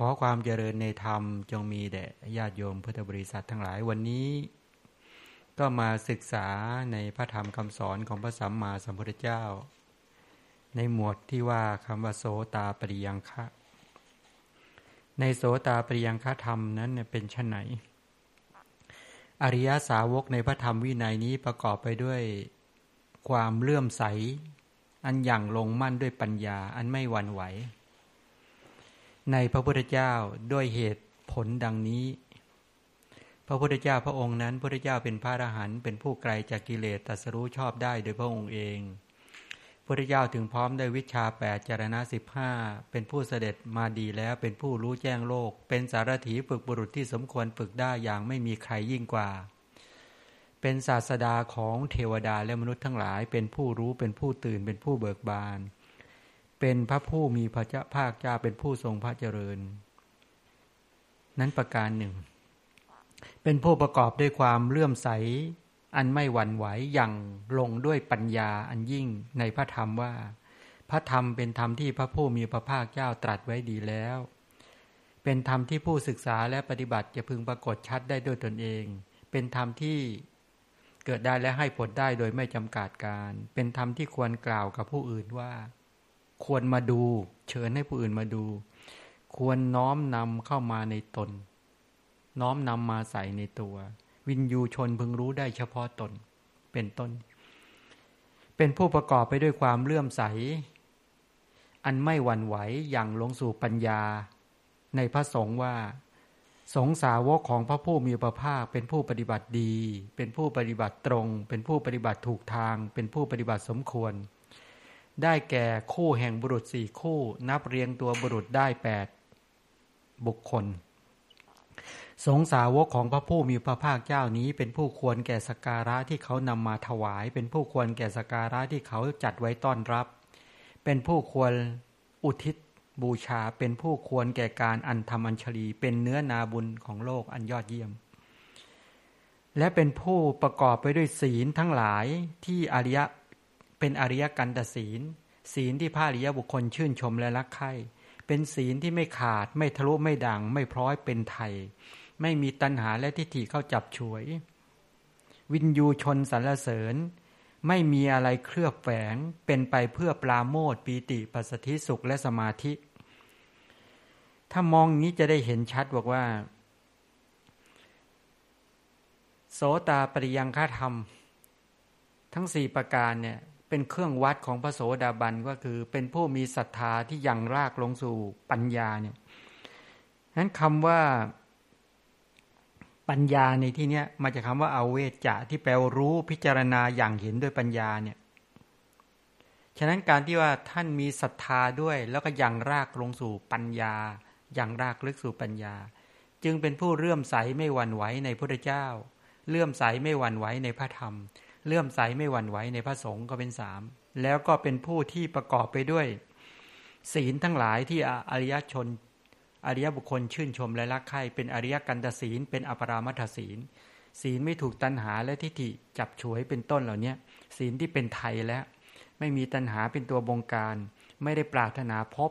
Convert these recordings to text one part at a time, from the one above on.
ขอความเจริญในธรรมจงมีแด่ญาติโยมพุทธบริษัททั้งหลายวันนี้ ก็มาศึกษาในพระธรรมคำสอนของพระสัมมาสัมพุทธเจ้า ในหมวดที่ว่าคำว่าโสตาปริยังคะในโสตาปริยังคะธรรมนั้นเป็นชนไหน อริยสาวกในพระธรรมวินัยนี้ประกอบไปด้วยความเลื่อมใส อันอย่างลงมั่นด้วยปัญญา อันไม่หวั่นไหว ในพระพุทธเจ้าด้วยเหตุผลดังนี้ พระพุทธเจ้าพระองค์นั้นพระพุทธเจ้าเป็นพระอรหันต์เป็นผู้ไกลจากกิเลสตัสรู้ชอบได้โดยพระองค์เองพระพุทธเจ้าถึงพร้อมได้วิชาแปดจารณะสิบห้าเป็นผู้เสด็จมาดีแล้วเป็นผู้รู้แจ้งโลก เป็นสารถีฝึกบุรุษที่สมควรฝึกได้อย่างไม่มีใครยิ่งกว่า เป็นศาสดาของเทวดาและมนุษย์ทั้งหลาย เป็นผู้รู้เป็นผู้ตื่นเป็นผู้เบิกบาน เป็นพระผู้มีพระเจ้าภาคเจ้าเป็นผู้ทรงพระเจริญ นั้นประการหนึ่ง เป็นผู้ประกอบด้วยความเลื่อมใส อันไม่หวั่นไหวอย่างลงด้วยปัญญาอันยิ่งในพระธรรมว่า พระธรรมเป็นธรรมที่พระผู้มีพระภาคเจ้าตรัสไว้ดีแล้ว เป็นธรรมที่ผู้ศึกษาและปฏิบัติจะพึงปรากฏชัดได้ด้วยตนเอง เป็นธรรมที่เกิดได้และให้ผลได้โดยไม่จำกัดการ เป็นธรรมที่ควรกล่าวกับผู้อื่นว่า ควรมาดู เชิญให้ผู้อื่นมาดู ควรน้อมนำเข้ามาในตน น้อมนำมาใส่ในตัว วินยูชนพึงรู้ได้เฉพาะตนเป็นต้น เป็นผู้ประกอบไปด้วยความเลื่อมใส อันไม่หวั่นไหวอย่างลงสู่ปัญญา ในพระสงฆ์ว่าสงสาวกของพระผู้มีพระภาคเป็นผู้ปฏิบัติดี เป็นผู้ปฏิบัติตรง เป็นผู้ปฏิบัติถูกทาง เป็นผู้ปฏิบัติสมควร ได้แก่คู่แห่งบุรุษสี่คู่ นับเรียงตัวบุรุษได้แปดบุคคล สงสาวกของพระผู้มีพระภาคเจ้านี้ เป็นผู้ควรแก่สการะที่เขานำมาถวาย เป็นผู้ควรแก่สการะที่เขาจัดไว้ต้อนรับ เป็นผู้ควรอุทิศบูชาเป็นผู้ควรแก่การอันธรรมอัญชลี เป็นเนื้อนาบุญของโลกอันยอดเยี่ยม และเป็นผู้ประกอบไปด้วยศีลทั้งหลายที่อริยะ เป็นอริยกันตศีล ศีลที่พระอริยบุคคลชื่นชมและรักใคร่เป็นศีลที่ไม่ขาด ไม่ทะลุไม่ดังไม่พร้อยเป็นไทย ไม่มีตัณหาและทิฏฐิเข้าจับฉวย วินยูชนสรรเสริญ ไม่มีอะไรเคลือบแฝงเป็นไปเพื่อปลาโมดปีติปัสสธิสุขและสมาธิ ถ้ามองนี้จะได้เห็นชัดบอกว่า โสตาปริยังฆาธรรม ทั้งสี่ประการเนี่ย เป็นเครื่องวัดของพระโสดาบันก็คือ เป็นผู้มีศรัทธาที่ยังรากลงสู่ปัญญาเนี่ยนั้นคำว่าปัญญาในที่นี้มาจากคาว่าเอาเวจจะที่แปลรู้พิจารณาอย่างเห็นด้วยปัญญาเนี่ยฉะนั้นการที่ว่าท่านมีศรัทธาด้วย แล้วก็ยังรากลงสู่ปัญญาย่างรากลึกสู่ปัญญา จึงเป็นผู้เลื่อมใสไม่หวั่นไหวในพระเจ้า เลื่อมใสไม่หวั่นไหวในพระธรรม เลื่อมใสไม่หวั่นไหวในพระสงฆ์ก็เป็นสามแล้วก็เป็นผู้ที่ประกอบไปด้วย ศีลทั้งหลายที่อริยชน อริยบุคคลชื่นชมและรักใคร่เป็นอริยกันตศีล เป็นอปรามัทศีล ศีลไม่ถูกตัณหาและทิฏฐิจับฉวยเป็นต้นเหล่านี้ศีลที่เป็นไทยแล้วไม่มีตัณหาเป็นตัวบงการ ไม่ได้ปรารถนาพบ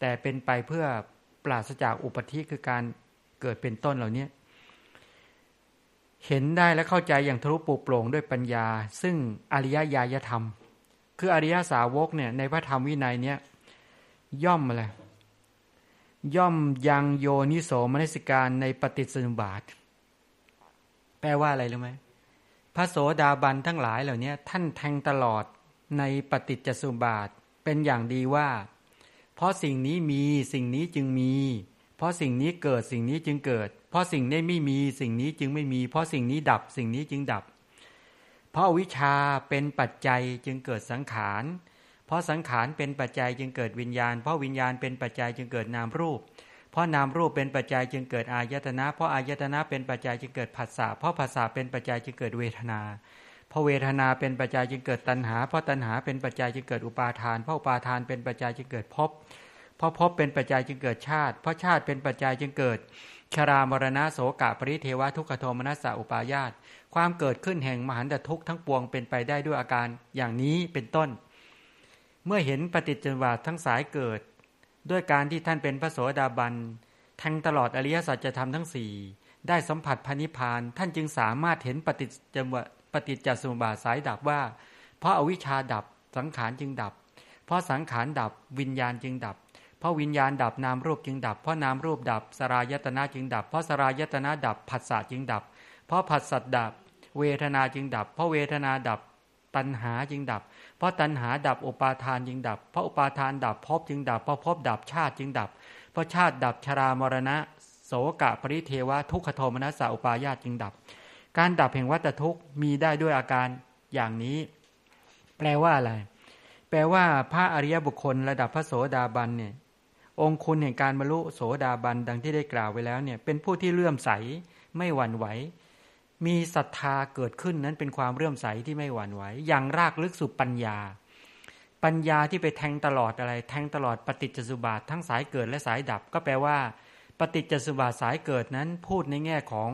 แต่เป็นไปเพื่อปราศจากอุปธิคือการเกิดเป็นต้นเหล่านี้ เห็นได้และเข้าใจอย่างทะลุปุโปร่งด้วยปัญญา ซึ่งอริยญาณธรรม คืออริยสาวกเนี่ยในพระธรรมวินัยเนี่ยย่อมอะไรย่อมยังโยนิโสมนสิการในปฏิสนุบาท แปลว่าอะไรรู้ไหมพระโสดาบันทั้งหลายเหล่านี้ท่านแทงตลอดในปฏิจจสุบาทเป็นอย่างดีว่า เพราะสิ่งนี้มีสิ่งนี้จึงมี เพราะสิ่งนี้เกิดสิ่งนี้จึงเกิด เพราะสิ่งนี้ไม่มีสิ่งนี้จึงไม่มี เพราะสิ่งนี้ดับสิ่งนี้จึงดับ เพราะวิชาเป็นปัจจัยจึงเกิดสังขาร เพราะสังขารเป็นปัจจัยจึงเกิดวิญญาณ เพราะวิญญาณเป็นปัจจัยจึงเกิดนามรูป เพราะนามรูปเป็นปัจจัยจึงเกิดอายตนะ เพราะอายตนะเป็นปัจจัยจึงเกิดผัสสะ เพราะผัสสะเป็นปัจจัยจึงเกิดเวทนา เพราะเวทนาเป็นปัจจัยจึงเกิดตัณหา เพราะตัณหาเป็นปัจจัยจึงเกิดอุปาทาน เพราะอุปาทานเป็นปัจจัยจึงเกิดภพ เพราะภพเป็นปัจจัยจึงเกิดชาติ เพราะชาติเป็นปัจจัยจึงเกิด ชรามรณะโสกะปริเทวะทุกขโทมนัสสะอุปายาตความเกิดขึ้นแห่งมหันตทุกข์ทั้งปวงเป็นไปได้ด้วยอาการอย่างนี้เป็นต้น เมื่อเห็นปฏิจจวาทั้งสายเกิด ด้วยการที่ท่านเป็นพระโสดาบันแทงตลอดอริยสัจจะทำทั้งสี่ได้สัมผัสพานิพานท่านจึงสามารถเห็นปฏิจจวปฏิจจสมุปบาทสายดับว่า เพราะอาวิชชาดับสังขารจึงดับ เพราะสังขารดับวิญญาณจึงดับ เพราะวิญญาณดับนามรูปจึงดับ เพราะนามรูปดับสรายตนะจึงดับ เพราะสรายตนะดับผัสสะจึงดับ เพราะผัสสะดับ เวทนาจึงดับ เพราะเวทนาดับตัณหาจึงดับ เพราะตัณหาดับอุปาทานจึงดับ เพราะอุปาทานดับภพจึงดับ เพราะภพดับชาติจึงดับ เพราะชาติดับชรามรณะ โสกะปริเทวะทุกขโทมนัสสะอุปาญาตจึงดับ การดับแห่งวัตทุกมีได้ด้วยอาการอย่างนี้ แปลว่าอะไร แปลว่าพระอริยบุคคลระดับพระโสดาบันเนี่ย องคุณแห่งการบรรลุโสดาบันดังที่ได้กล่าวไว้แล้วเนี่ยเป็นผู้ที่เลื่อมใสไม่หวั่นไหว มีศรัทธาเกิดขึ้นนั้นเป็นความเรื่อมใสที่ไม่หวั่นไหวอย่างรากลึกสู่ปัญญา ปัญญาที่ไปแทงตลอดอะไร แทงตลอดปฏิจจสุบาททั้งสายเกิดและสายดับ ก็แปลว่า ปฏิจจสุบาทสายเกิดนั้นพูดในแง่ของ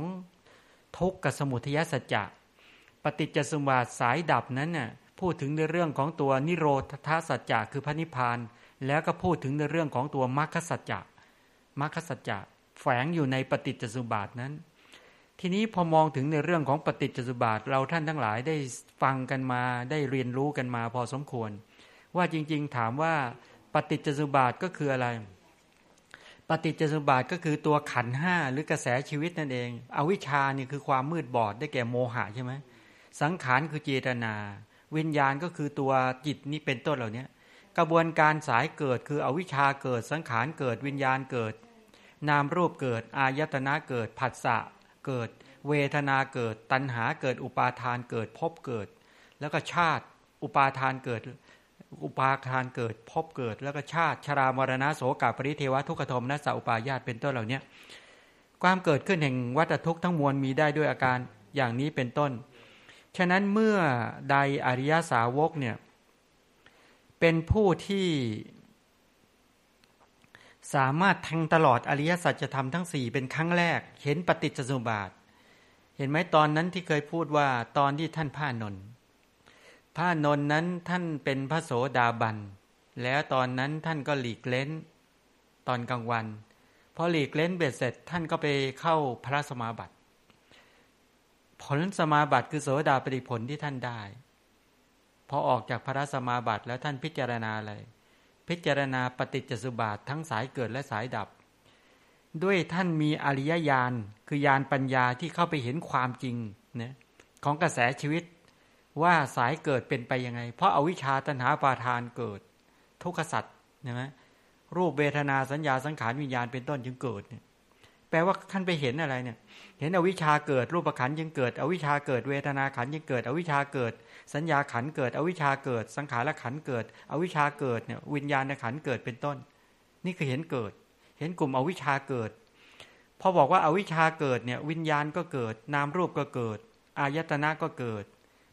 ทุกขสมุทัยสัจจะปฏิจจสุบาทสายดับนั้นน่ะพูดถึงในเรื่องของตัวนิโรธาสัจจะคือพระนิพพาน แล้วก็พูดถึงในเรื่องของตัวมรรคสัจจะมรรคสัจจะแฝงอยู่ในปฏิจจสุบาทนั้น ทีนี้พอมองถึงในเรื่องของปฏิจจสุบาทเราท่านทั้งหลายได้ฟังกันมาได้เรียนรู้กันมาพอสมควร ว่าจริงๆถามว่าปฏิจจสุบาทก็คืออะไร ปฏิจจสุบาทก็คือตัวขันห้าหรือกระแสชีวิตนั่นเอง อวิชชานี่คือความมืดบอดได้แก่โมหะใช่ไหมสังขารคือเจตนา วิญญาณก็คือตัวจิตนี่เป็นต้นเหล่านี้ กระบวนการสายเกิดคืออวิชชาเกิดสังขารเกิดวิญญาณเกิด นามรูปเกิด อายตนะเกิดผัสสะเกิด เวทนาเกิด ตัณหาเกิดอุปาทานเกิดพบเกิด แล้วก็ชาติอุปาทานเกิด อุปาทานเกิดพบเกิด แล้วก็ชาติชรามรณะโสกาปริเทวทุกขโทมนัสสอุปาญาตเป็นต้นเหล่านี้ความเกิดขึ้นแห่งวัฏทุกข์ทั้งมวลมีได้ด้วยอาการอย่างนี้เป็นต้น ฉะนั้นเมื่อใดอริยสาวกเนี่ย เป็นผู้ที่สามารถแทงตลอดอริยสัจธรรมทั้งสี่เป็นครั้งแรก เห็นปฏิจจสมุปบาท เห็นไหมตอนนั้นที่เคยพูดว่าตอนที่ท่านพระนนท์พระนนท์นั้นท่านเป็นพระโสดาบัน แล้วตอนนั้นท่านก็หลีกเล้น ตอนกลางวันพอหลีกเล้นเบ็ดเสร็จ ท่านก็ไปเข้าพระสมาบัติ ผลสมาบัติคือโสดาปฏิผลที่ท่านได้ พอออกจากพระสมาบัติแล้วท่านพิจารณาอะไร พิจารณาปฏิจจสุบาททั้งสายเกิดและสายดับ ด้วยท่านมีอริยญาณคือญาณปัญญาที่เข้าไปเห็นความจริงนะของกระแสชีวิตว่าสายเกิดเป็นไปยังไง เพราะอาวิชชาตัณหาปาทานเกิด ทุกขสัตว์ใช่ไหมรูปเวทนาสัญญาสังขารวิญญาณเป็นต้นจึงเกิดเนี่ยแปลว่าท่านไปเห็นอะไรเนี่ย เห็นอวิชชาเกิดรูปขันยังเกิด อวิชชาเกิดเวทนาขันยังเกิด อวิชชาเกิด สัญญาขันเกิด อวิชชาเกิด สังขารขันเกิด อวิชชาเกิดเนี่ยวิญญาณขันเกิดเป็นต้น นี่คือเห็นเกิด เห็นกลุ่มอวิชชาเกิดพอบอกว่าอาวิชชาเกิดเนี่ยวิญญาณก็เกิด นามรูปก็เกิด อายตนะก็เกิด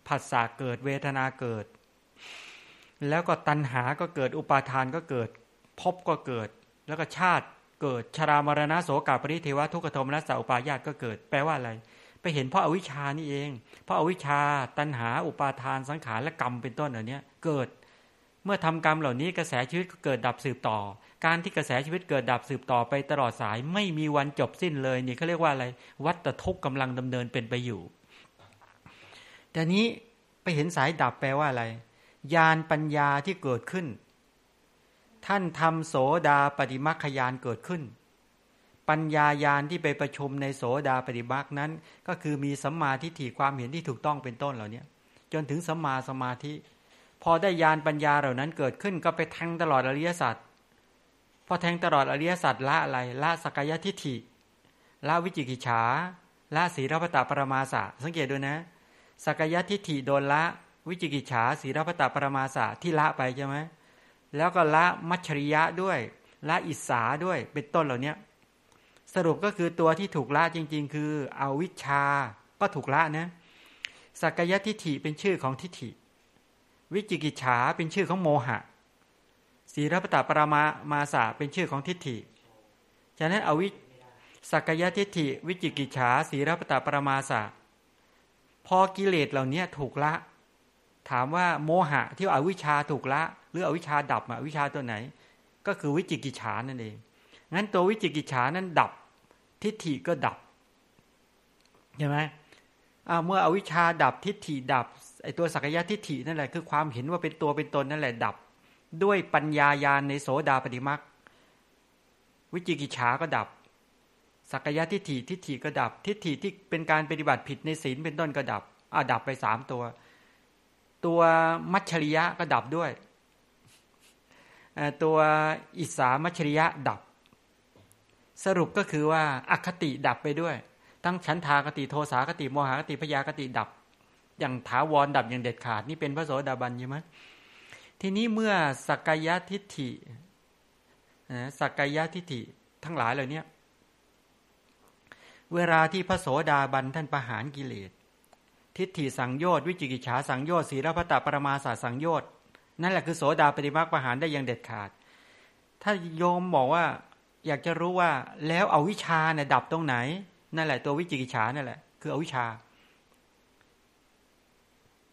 ผัสสะเกิดเวทนาเกิด แล้วก็ตัณหาก็เกิดอุปาทานก็เกิดภพก็เกิด แล้วก็ชาติเกิดชรามรณะโสกาปริเทวะทุกขโทมนัสสอุปาญาตก็เกิด แปลว่าอะไร ไปเห็นเพราะอาวิชานี่เอง เพราะอาวิชาตัณหาอุปาทานสังขารและกรรมเป็นต้นเหล่านี้เกิด เมื่อทำกรรมเหล่านี้กระแสชีวิตก็เกิดดับสืบต่อ การที่กระแสชีวิตเกิดดับสืบต่อไปตลอดสายไม่มีวันจบสิ้นเลยนี่เขาเรียกว่าอะไร วัตทุกกำลังดำเนินเป็นไปอยู่ แต่นี้ไปเห็นสายดับแปลว่าอะไร ญาณปัญญาที่เกิดขึ้น ท่านทำโสดาปฏิมัคคยานเกิดขึ้น ปัญญายานที่ไปประชุมในโสดาปฏิมัคนั้น ก็คือมีสัมมาทิฏฐิความเห็นที่ถูกต้องเป็นต้นเหล่านี้จนถึงสัมมาสมาธิ พอได้ยานปัญญาเหล่านั้นเกิดขึ้นก็ไปแทงตลอดอริยสัจพอแทงตลอดอริยสัจละอะไรละสกายทิฏฐิละวิจิกิจฉาละศีรพตาปรมาสะสังเกตดูนะสกายทิฏฐิโดนละวิจิกิจฉาศีรพตาปรมาสะที่ละไปใช่ไหมแล้วก็ละมัชริยะด้วยละอิสาด้วยเป็นต้นเหล่านี้ สรุปก็คือตัวที่ถูกละจริง ๆ คืออาวิชชาก็ถูกละนะสักยทิฏฐิเป็นชื่อของทิฏฐิ วิจิกิจฉาเป็นชื่อของโมหะศีรพตาปรามามาสาเป็นชื่อของทิฏฐิ ฉะนั้นอวิสักยทิฏฐิ วิจิกิจฉาศีรพตาปรามาสาพอกิเลสเหล่านี้ถูกละ ถามว่าโมหะที่อวิชชาถูกละ หรืออวิชชาดับอวิชาตัวไหน ก็คือวิจิกิจฉานั่นเองงั้นตัววิจิกิจฉานั้นดับ ทิฏฐิก็ดับใช่ไหมเมื่ออวิชชาดับทิฏฐิดับไอตัวสักยะทิฏฐินั่นแหละคือความเห็นว่าเป็นตัวเป็นตนนั่นแหละดับ ด้วยปัญญายาณในโสดาปฏิมักวิจิกิจฉาก็ดับ สักยะทิฏฐิทิฏฐิก็ดับ ทิฏฐิที่เป็นการปฏิบัติผิดในศีลเป็นต้นก็ดับอ่าดับไปสามตัว ตัวมัชชริยะก็ดับด้วยตัวอิสามัชชริยะดับ สรุปก็คือว่าอคติดับไปด้วย ทั้งฉันทากติโทสากติโมหากติพยากติดับ อย่างถาวรดับอย่างเด็ดขาด นี่เป็นพระโสดาบันใช่ไหมทีนี้เมื่อสักกายทิฏฐิสักกายทิฏฐิทั้งหลายเหล่านี้เวลาที่พระโสดาบันท่านประหารกิเลส ทิฏฐิสังโยชน์วิจิกิจฉาสังโยชน์ศีลพัตตปรมาสาสังโยชน์นั่นแหละคือโสดาปฏิมาประหารได้อย่างเด็ดขาด ถ้าโยมบอกว่า อยากจะรู้ว่าแล้วเอาวิชาเนี่ยดับตรงไหน นั่นแหละ ตัววิจิกิจฉานั่นแหละคืออวิชา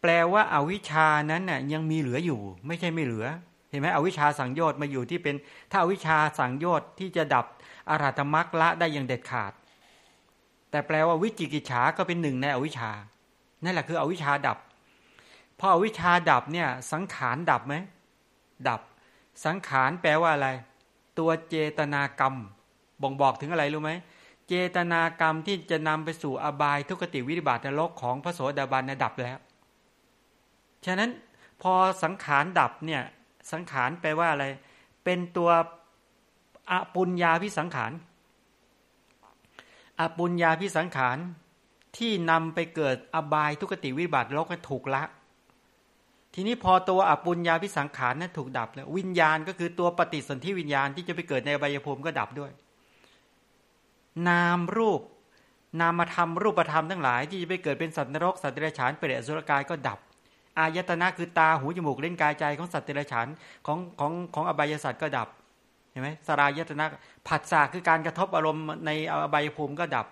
แปลว่าอาวิชานั้นน่ยยังมีเหลืออยู่ ไม่ใช่ไม่เหลือ เห็นไหมอวิชาสังโยชน์มาอยู่ที่เป็น ถ้าอาวิชาสังโยชน์ที่จะดับอาราธมักละได้อย่างเด็ดขาด แต่แปลว่าวิจิกิจฉาก็เป็นหนึ่งในอวิชา นั่นแหละคืออวิชาดับพออวิชาดับเนี่ยสังขารดับไหมดับ สังขารแปลว่าอะไร ตัวเจตนากรรม บ่งบอกถึงอะไรรู้ไหม เจตนากรรมที่จะนำไปสู่อบายทุกติวิบาตนรกของพระโสดาบันดับแล้ว ฉะนั้นพอสังขารดับเนี่ย สังขารแปลว่าอะไร เป็นตัวอปุญญาพิสังขารอปุญญาพิสังขารที่นำไปเกิดอบายทุกติวิบัติโลกถูกละ ทีนี้พอตัวอปุญญาพิสังขารนั้นถูกดับแล้ววิญญาณก็คือตัวปฏิสนธิวิญญาณที่จะไปเกิดในอบายภูมิก็ดับด้วย นามรูป นามธรรมรูปธรรมทั้งหลาย ที่จะไปเกิดเป็นสัตว์นรกสัตว์เดรัจฉานเปรตอสุรกายก็ดับ อายตนะคือตาหูจมูกเล่นกายใจของสัตว์เดรัจฉานของของของอบายสัตว์ก็ดับเห็นไหมสรายตนะผัสสะคือการกระทบอารมณ์ในอบายภูมิก็ดับ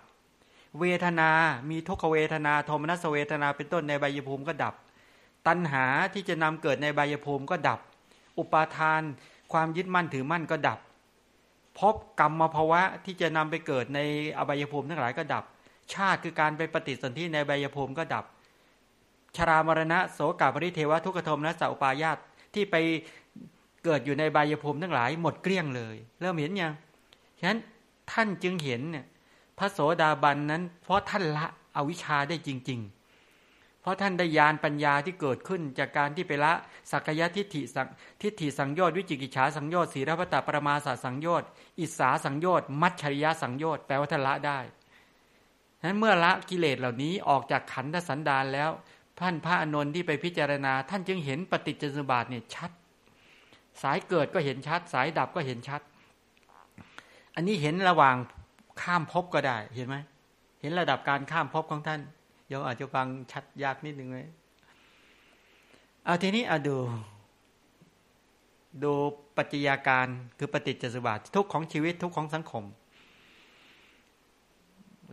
เวทนา มีทุกขเวทนาโทมนัสเวทนาเป็นต้นในบายภูมิก็ดับ ตัณหาที่จะนำเกิดในบายภูมิก็ดับ อุปาทาน ความยึดมั่นถือมั่นก็ดับพบกรรมภาวะที่จะนำไปเกิดในอบายภูมิทั้งหลายก็ดับ ชาติคือการไปปฏิสนธิในบายภูมิก็ดับ ชรามรณะโสกาปริเทวะทุกขโทมนะสัพปายาตที่ไปเกิดอยู่ในบายภูมิทั้งหลายหมดเกลี้ยงเลย เริ่มเห็นยังฉะนั้นท่านจึงเห็นเนี่ยพระโสดาบันนั้น เพราะท่านละอวิชชาได้จริง ๆ เพราะท่านได้ยานปัญญาที่เกิดขึ้นจากการที่ไปละสักยะทิฏฐิสังทิฏฐิสังโยชน์วิจิกิจฉาสังโยชน์ศีรพัตตปรมาสสังโยชน์อิสาสังโยชน์มัชชริยะสังโยชน์แปลว่าท่านละได้นั้นเมื่อละกิเลสเหล่านี้ออกจากขันธสันดานแล้วท่านพระอนนท์ที่ไปพิจารณา ท่านจึงเห็นปฏิจจสมบัติเนี่ยชัด สายเกิดก็เห็นชัด สายดับก็เห็นชัด อันนี้เห็นระหว่างข้ามภพก็ได้เห็นไหมเห็นระดับการข้ามภพของท่าน ยมอาจจะฟังชัดยากนิดนึงไหมเอาทีนี้เอาดู ดูปัจจัยาการคือปฏิจจสมบัติทุกของชีวิตทุกของสังคม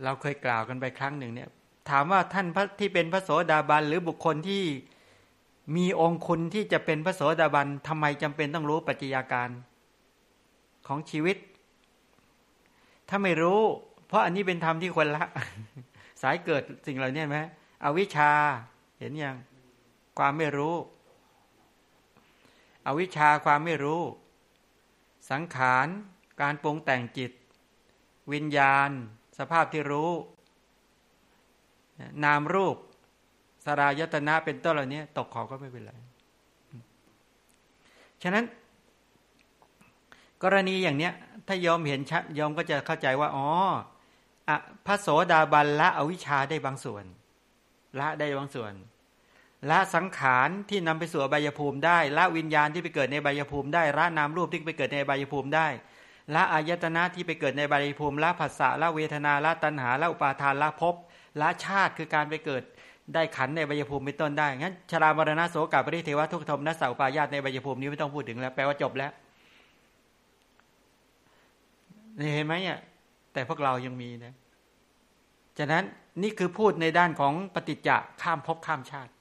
เราเคยกล่าวกันไปครั้งหนึ่งเนี่ย ถามว่าท่านพระที่เป็นพระโสดาบันหรือบุคคลที่มีองคุณที่จะเป็นพระโสดาบันทำไมจำเป็นต้องรู้ปัจจัยาการของชีวิต ถ้าไม่รู้ เพราะอันนี้เป็นธรรมที่ควรละ สายเกิดสิ่งเหล่านี้ไหมอวิชชาเห็นยังความไม่รู้ อวิชชาความไม่รู้ สังขารการปรุงแต่งจิต วิญญาณ สภาพที่รู้ นามรูป สรายตนะเป็นต้นเหล่านี้ตกขอก็ไม่เป็นไร ฉะนั้น กรณีอย่างเนี้ย ถ้ายอมเห็นชัดยอมก็จะเข้าใจว่า อ๋อ พระโสดาบันละอวิชชาได้บางส่วน ละได้บางส่วนละสังขารที่นำไปสู่ใบยภูมิได้ละวิญญาณที่ไปเกิดในใบยภูมิได้ละนามรูปที่ไปเกิดในใบยภูมิได้ละอายตนะที่ไปเกิดในใบยภูมิละภาษาละเวทนาละตัณหาละอุปาทานละภพละชาติคือการไปเกิดได้ขันในใบยภูมิเป็นต้นได้งั้นชรามรณะโสกาปริเทวทุกธมนัสสาปายาตในใบยภูมินี้ไม่ต้องพูดถึงแล้วแปลว่าจบแล้วเห็นไหมเนี่ย แต่พวกเรายังมีนะฉะนั้นนี่คือพูดในด้านของปฏิจจะข้ามภพข้ามชาติ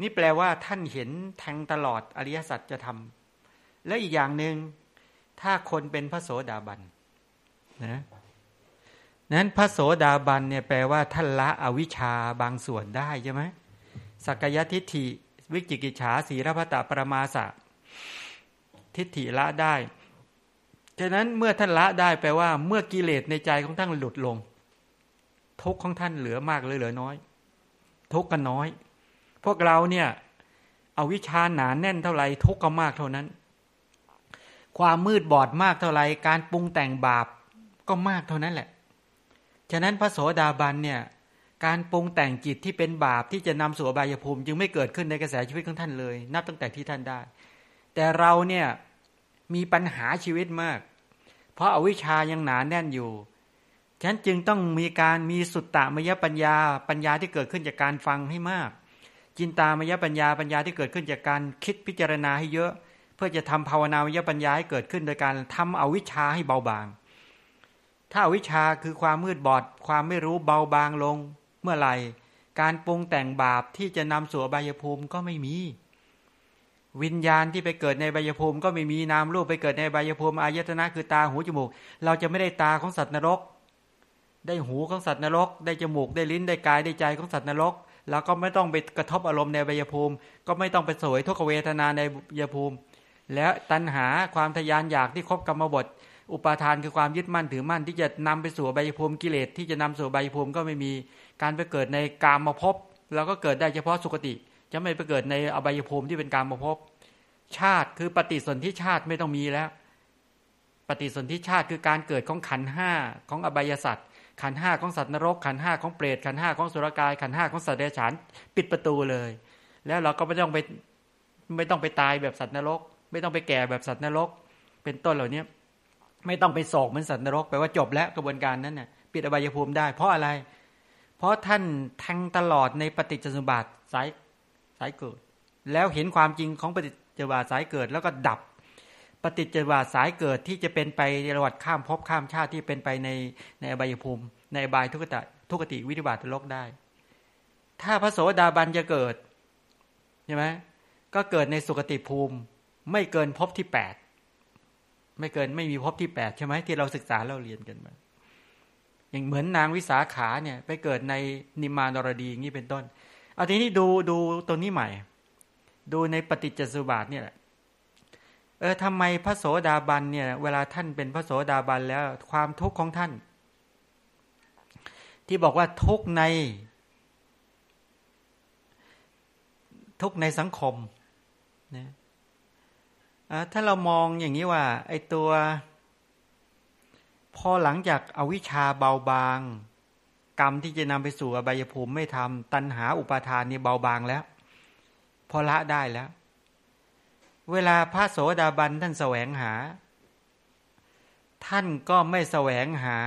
นี่แปลว่าท่านเห็นแทงตลอดอริยสัจจะทำและอีกอย่างหนึ่งถ้าคนเป็นพระโสดาบันนะนั้นพระโสดาบันเนี่ยแปลว่าท่านละอวิชชาบางส่วนได้ใช่ไหมสักยทิฏฐิ วิจิกิจฉาสีรพตะปรมาสะทิฏฐิละได้ ฉะนั้นเมื่อท่านละได้แปลว่า เมื่อกิเลสในใจของท่านหลุดลง ทุกของท่านเหลือมากเลยเหลือน้อย ทุกกันน้อย พวกเราเนี่ย เอาวิชาหนานแน่นเท่าไหร่ทุกก็มากเท่านั้น ความมืดบอดมากเท่าไหร่การปรุงแต่งบาปก็มากเท่านั้นแหละฉะนั้นพระโสดาบันเนี่ย การปรุงแต่งจิตที่เป็นบาปที่จะนำสู่อบายภูมิ จึงไม่เกิดขึ้นในกระแสชีวิตของท่านเลย นับตั้งแต่ที่ท่านได้ แต่เราเนี่ย มีปัญหาชีวิตมาก เพราะอาวิชชายังหนานแน่นอยู่ฉะนั้นจึงต้องมีการมีสุตตามยปัญญา ปัญญาที่เกิดขึ้นจากการฟังให้มาก จินตามยปัญญาปัญญาที่เกิดขึ้นจากการคิดพิจารณาให้เยอะ เพื่อจะทำภาวนามยปัญญาให้เกิดขึ้นโดยการทำอวิชชาให้เบาบาง ถ้าอาวิชชาคือความมืดบอด ความไม่รู้เบาบางลง เมื่อไหร่ การปรุงแต่งบาปที่จะนำสู่อบายภูมิก็ไม่มี วิญญาณที่ไปเกิดในใบยภูมิก็ไม่มีนามรูปไปเกิดในใบยภูมิอายตนะคือตาหูจมูก เราจะไม่ได้ตาของสัตว์นรก ได้หูของสัตว์นรก ได้จมูกได้ลิ้นได้กายได้ใจของสัตว์นรกเราก็ไม่ต้องไปกระทบอารมณ์ในใบยภูมิ ก็ไม่ต้องไปสวยทุกเวทนาในใบยภูมิ แล้วตัณหาความทยานอยากที่ครบกรรมบท อุปาทานคือความยึดมั่นถือมั่นที่จะนำไปสู่ใบยภูมิกิเลสที่จะนำสู่ใบยภูมิก็ไม่มีการไปเกิดในกามมาพบเราก็เกิดได้เฉพาะสุคติ จะไม่ไปเกิดในอบายภูมิที่เป็นการมาพบชาติคือปฏิสนธิชาติไม่ต้องมีแล้ว ปฏิสนธิชาติคือการเกิดของขันห้าของอบายสัตว์ขันห้าของสัตว์นรกขันห้าของเปรตขันห้าของสุรกายขันห้าของสัตว์เดรัจฉานปิดประตูเลย แล้วเราก็ไม่ต้องไปไม่ต้องไปตายแบบสัตว์นรก ไม่ต้องไปแก่แบบสัตว์นรก เป็นต้นเหล่านี้ไม่ต้องไปโศกเหมือนสัตว์นรกแปลว่าจบแล้วกระบวนการนั้นน่ะปิดอบายภูมิได้ เพราะอะไร เพราะท่านทั้งตลอดในปฏิจจสมบัติสาย สายเกิด แล้วเห็นความจริงของปฏิจจวาสายเกิดแล้วก็ดับ ปฏิจจวาสายเกิดที่จะเป็นไปในระหวัดข้ามภพข้ามชาติที่เป็นไปในในอบายภูมิ ในอบายทุกตะทุกติวิธิบาตโลกได้ ถ้าพระโสดาบันจะเกิดใช่ไหมก็เกิดในสุคติภูมิ ไม่เกินภพที่แปดไม่เกินไม่มีภพที่แปดใช่ไหมที่เราศึกษาเราเรียนกันมาอย่างเหมือนนางวิสาขาเนี่ย ไปเกิดในนิมานรดีอย่างนี้เป็นต้น เอาทีนี้ดูดูตรงนี้ใหม่ ดูในปฏิจจสุบาทเนี่ยเออทำไมพระโสดาบันเนี่ย เวลาท่านเป็นพระโสดาบันแล้วความทุกข์ของท่าน ที่บอกว่าทุกใน ทุกในสังคมนะถ้าเรามองอย่างนี้ว่า ไอตัว พอหลังจากอาวิชชาเบาบาง กรรมที่จะนำไปสู่อบายภูมิไม่ทำตัณหาอุปาทานนี่เบาบางแล้ว พอละได้แล้ว เวลาพระโสดาบันท่านแสวงหา ท่านก็ไม่แสวงหา